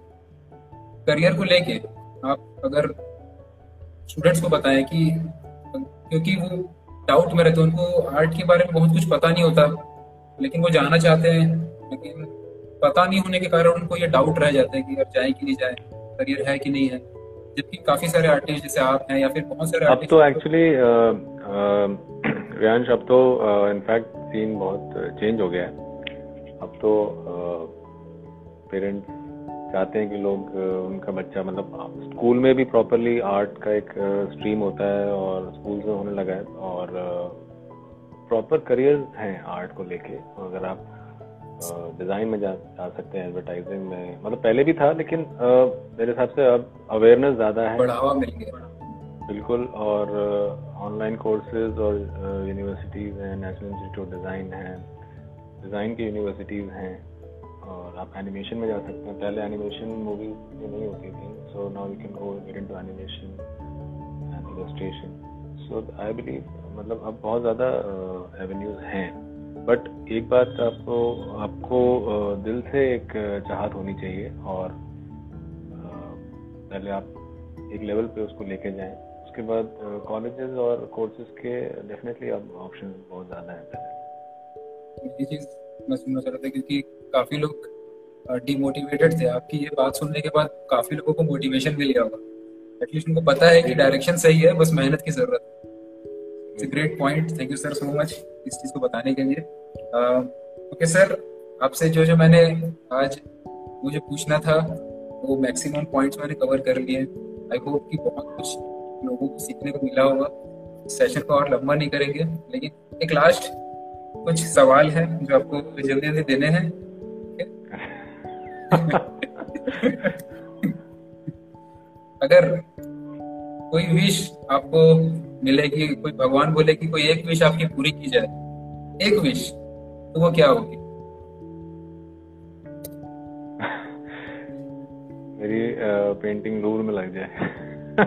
करियर को लेके आप अगर स्टूडेंट्स को बताएँ कि क्योंकि वो डाउट में रहते हैं उनको आर्ट के बारे में बहुत कुछ पता नहीं होता लेकिन वो जाना चाहते हैं लेकिन पता नहीं होने के कारण उनको ये डाउट रह जाता है कि यार जाए कि नहीं जाए करियर है कि नहीं है। जबकि काफ़ी सारे आर्टिस्ट जैसे आप हैं या फिर बहुत सारे अब तो एक्चुअली रियांश अब तो इनफैक्ट सीन बहुत चेंज हो गया है। अब तो पेरेंट्स चाहते हैं कि लोग उनका बच्चा मतलब स्कूल में भी प्रॉपरली आर्ट का एक स्ट्रीम होता है और स्कूल में होने लगा है और प्रॉपर करियर हैं आर्ट को लेके। अगर आप डिज़ाइन में जा जा सकते हैं एडवर्टाइजिंग में। मतलब पहले भी था लेकिन मेरे हिसाब से अब अवेयरनेस ज़्यादा है। बढ़ावा मिल गया। बिल्कुल और ऑनलाइन कोर्सेज और यूनिवर्सिटीज़ हैं नेशनल इंस्टीट्यूट डिज़ाइन है डिज़ाइन की यूनिवर्सिटीज़ हैं और आप एनिमेशन में जा सकते हैं। पहले एनिमेशन मूवीज़ में नहीं होती थी so now you can go get into animation and illustration so I believe मतलब अब बहुत ज़्यादा एवेन्यूज़ हैं। बट एक बात आपको आपको दिल से एक चाहत होनी चाहिए और पहले आप एक लेवल पे उसको लेके जाएँ। उसके बाद कॉलेजेस और कोर्सेज के डेफिनेटली अब ऑप्शन बहुत ज़्यादा है सुनना था क्योंकि काफ़ी लोग डिमोटिवेटेड थे। आपकी ये बात सुनने के बाद काफ़ी लोगों को मोटिवेशन मिल गया होगा। एटलीस्ट उनको पता है कि डायरेक्शन सही है, बस मेहनत की ज़रूरत है। It's great point thank you sir so much इस चीज़ को बताने के लिए। ओके सर आपसे जो जो मैंने आज मुझे पूछना था, वो मैक्सिमम पॉइंट्स मैंने कवर कर लिए आई होप कि बहुत कुछ लोगों को सीखने को मिला होगा। सेशन को और लंबा नहीं करेंगे, लेकिन एक लास्ट कुछ सवाल है जो आपको जल्दी जल्दी देने हैं। अगर कोई विश आपको मिलेगी कोई भगवान बोले कि कोई एक विश आपकी पूरी की जाए। एक विश तो वो क्या होगी? मेरी पेंटिंग दूर में लग जाए।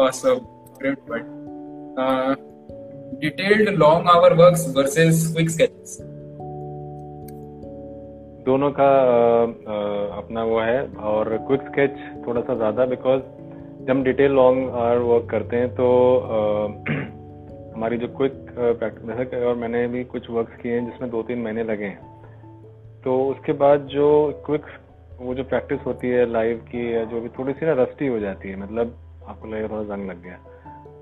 Awesome great but uh, detailed long hour works versus quick sketches. दोनों का आ, अपना वो है और क्विक स्केच थोड़ा सा ज़्यादा बिकॉज़ जब हम डिटेल लॉन्ग आर वर्क करते हैं तो आ, हमारी जो क्विक प्रैक्टिस जैसे और मैंने भी कुछ वर्क किए हैं जिसमें दो तीन महीने लगे हैं। तो उसके बाद जो क्विक वो जो प्रैक्टिस होती है लाइव की या जो भी थोड़ी सी ना रस्टी हो जाती है मतलब आपको लगेगा थोड़ा जंग लग गया।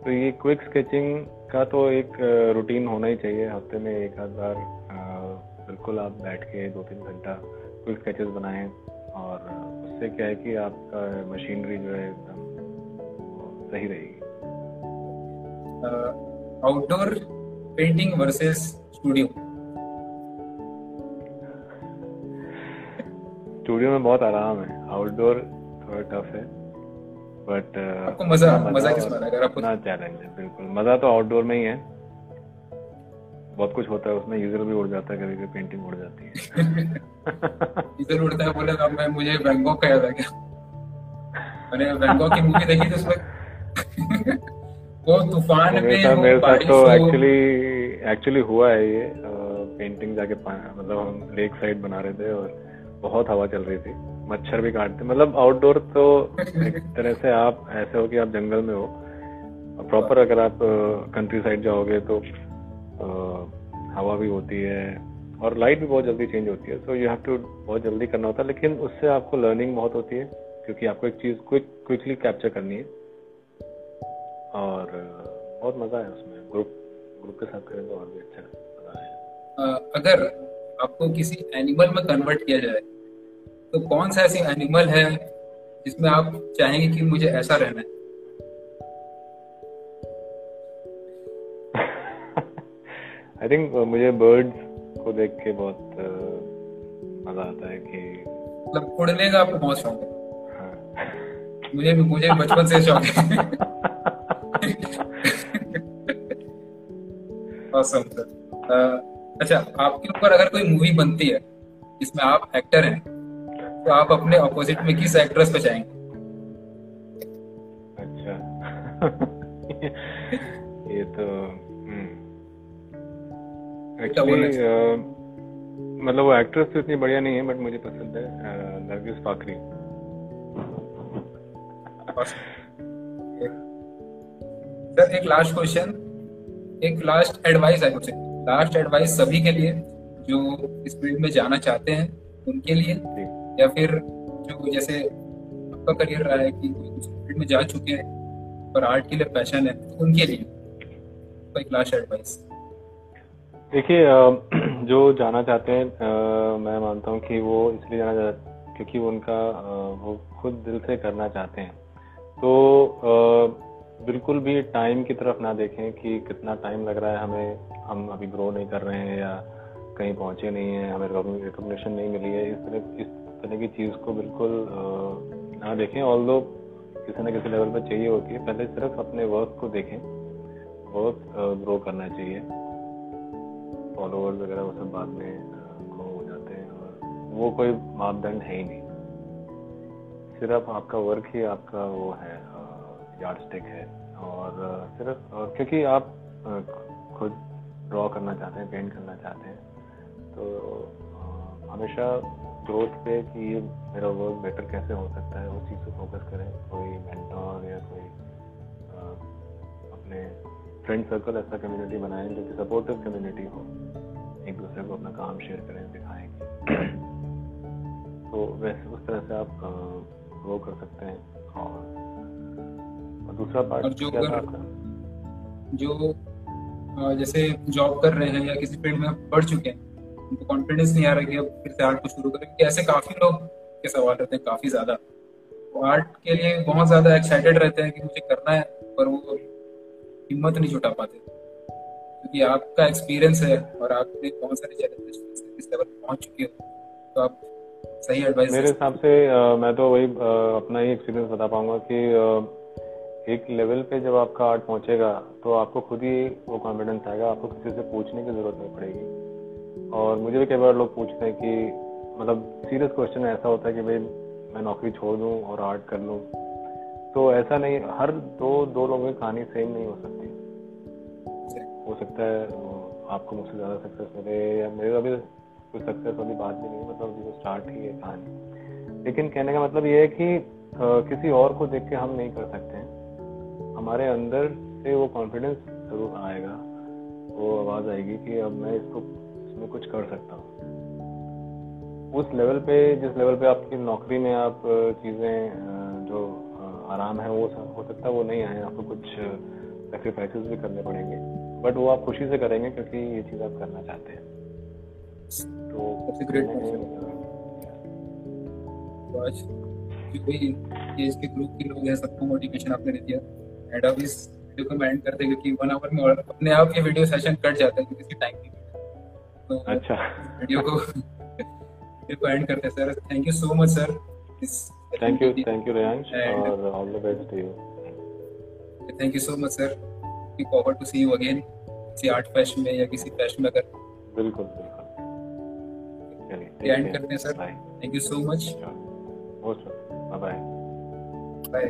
तो ये क्विक स्केचिंग का तो एक रूटीन होना ही चाहिए। हफ़्ते में एक आध बार बिल्कुल आप बैठ के दो तीन घंटा क्विक स्केचेस बनाएँ और उससे क्या है कि आपका मशीनरी जो है एकदम सही रहेगी। Outdoor painting versus studio studio में बहुत आराम है। आउटडोर थोड़ा टफ है। बट uh, आपको मज़ा मज़ा किसमें अगर आपको चैलेंज है बिल्कुल। मज़ा तो आउटडोर में ही है। बहुत कुछ होता है उसमें यूज़र भी उड़ जाता है कभी कभी पेंटिंग उड़ जाती है। यूज़र उड़ता है बोले अब मैं मुझे बैंकॉक का याद आ गया। मैंने बैंकॉक की मूवी देखी तो उसमें वो तूफ़ान में मेरे मेरे साथ तो एक्चुअली एक्चुअली हुआ है ये पेंटिंग जाके मतलब हम लेक साइड बना रहे थे और बहुत हवा चल रही थी। मच्छर भी काटते मतलब आउटडोर तो एक तरह से आप ऐसे हो कि आप जंगल में हो। प्रॉपर अगर आप कंट्री साइड जाओगे तो आ, हवा भी होती है और लाइट भी बहुत जल्दी चेंज होती है। सो यू हैव टू बहुत जल्दी करना होता है लेकिन उससे आपको लर्निंग बहुत होती है क्योंकि आपको एक चीज़ क्विक क्विकली कैप्चर करनी है। और बहुत मज़ा है उसमें। ग्रुप ग्रुप के साथ करेंगे तो और भी अच्छा मज़ा है अगर आपको किसी एनिमल में कन्वर्ट किया जाए तो कौन सा ऐसी एनिमल है जिसमें आप चाहेंगे कि मुझे ऐसा रहना है? आई थिंक uh, मुझे बर्ड्स को देख के बहुत uh, मज़ा आता है कि मतलब उड़ने का आपको बहुत शौक है। हाँ। मुझे मुझे बचपन से शौक है। awesome, sir. uh, अच्छा आपके ऊपर अगर कोई मूवी बनती है जिसमें आप एक्टर हैं तो आप अपने ऑपोजिट में किस एक्ट्रेस पे चाहेंगे अच्छा। ये तो एक्चुअली हम्म। मतलब वो एक्ट्रेस तो इतनी बढ़िया नहीं है बट मुझे पसंद है नरगिस फाकरी सर एक लास्ट क्वेश्चन एक लास्ट एडवाइस है मुझे लास्ट एडवाइस सभी के लिए जो इस फ़ील्ड में जाना चाहते हैं उनके लिए या फिर जो जैसे आपका करियर रहा है कि फ़ील्ड में जा चुके हैं पर आर्ट के लिए पैशन है उनके लिए तो एक लास्ट एडवाइस देखिए जो जाना चाहते हैं मैं मानता हूँ कि वो इसलिए जाना चाहते क्योंकि उनका वो खुद दिल से करना चाहते हैं। तो बिल्कुल भी टाइम की तरफ़ ना देखें कि कितना टाइम लग रहा है हमें। हम अभी ग्रो नहीं कर रहे हैं या कहीं पहुँचे नहीं हैं, हमें रिकॉग्निशन नहीं मिली है। इस तरह इस तरह की चीज़ को बिल्कुल ना देखें। ऑल दो किसी न किसी लेवल पर चाहिए होती है, पहले सिर्फ़ अपने वर्क को देखें। वर्क ग्रो करना चाहिए। फॉलोअर्स वगैरह, वो सब बाद में ग्रो हो जाते हैं और वो कोई मापदंड है ही नहीं। सिर्फ़ आपका वर्क ही आपका वो है। यार्ड स्टिक है। और सिर्फ़ और क्योंकि आप खुद ड्रॉ करना चाहते हैं पेंट करना चाहते हैं तो हमेशा ग्रोथ पे कि ये मेरा वर्क बेटर कैसे हो सकता है, उस चीज़ पे फोकस करें। कोई मेंटोर या कोई अपने फ्रेंड सर्कल ऐसा कम्युनिटी बनाएँ जो कि सपोर्टिव कम्युनिटी हो। एक दूसरे को अपना काम शेयर करें, दिखाएँ। तो वैसे उस तरह से आप ग्रो कर सकते हैं और दूसरा पार्ट और जो था जो जैसे जॉब कर रहे हैं या किसी फ़ील्ड में पढ़ चुके हैं उनको कॉन्फिडेंस नहीं आ रहा कि अब फिर से आर्ट को शुरू करें क्योंकि ऐसे काफ़ी लोग के सवाल रहते हैं काफ़ी ज़्यादा। वो आर्ट के लिए बहुत ज़्यादा एक्साइटेड रहते हैं कि मुझे करना है पर वो हिम्मत नहीं जुटा पाते। क्योंकि आपका एक्सपीरियंस है और आपने बहुत सारे चैलेंजेस इस लेवल पहुँच चुके हो तो आप सही एडवाइस मेरे हिसाब से मैं तो वही अपना ही एक्सपीरियंस बता पाऊँगा कि एक लेवल पे जब आपका आर्ट पहुंचेगा तो आपको खुद ही वो कॉन्फिडेंस आएगा, आपको किसी से पूछने की ज़रूरत नहीं पड़ेगी। और मुझे भी कई बार लोग पूछते हैं कि मतलब सीरियस क्वेश्चन ऐसा होता है कि भाई, मैं नौकरी छोड़ दूँ और आर्ट कर लूँ। तो ऐसा नहीं, हर दो दो लोगों की कहानी सेम नहीं हो सकती। हो सकता है आपको मुझसे ज़्यादा सक्सेस मिले, या मेरे अभी कुछ सक्सेस वाली बात भी नहीं मतलब जो स्टार्ट ही है कहानी। लेकिन कहने का मतलब ये है कि किसी और को देख के हम नहीं कर सकते हैं। हमारे अंदर से वो कॉन्फिडेंस ज़रूर आएगा। वो आवाज़ आएगी कि अब मैं इसको इसमें कुछ कर सकता हूँ। उस लेवल पे जिस लेवल पे आपकी नौकरी में आप चीज़ें जो आराम है वो हो सकता है वो नहीं आए। आपको कुछ सेक्रीफाइसेस भी करने पड़ेंगे। बट वो आप खुशी से करेंगे क्योंकि ये चीज़ आप करना चाहते हैं। तो ग्रेट कोई एज के ग्रुप के लोग हैं सबको मोटिवेशन आपने दे दिया। एंड अब इस वीडियो को एंड करते क्योंकि वन आवर में अपने आप ये वीडियो सेशन कट जाता है क्योंकि इसकी टाइम नहीं तो अच्छा। वीडियो को वीडियो को एंड करते हैं sir thank you so much sir thank you thank you Reyansh और all the best to you thank you so much sir looking forward to see you again किसी art fest में या किसी fest में अगर। बिल्कुल बिल्कुल। एंड करते हैं sir thank you so much most bye bye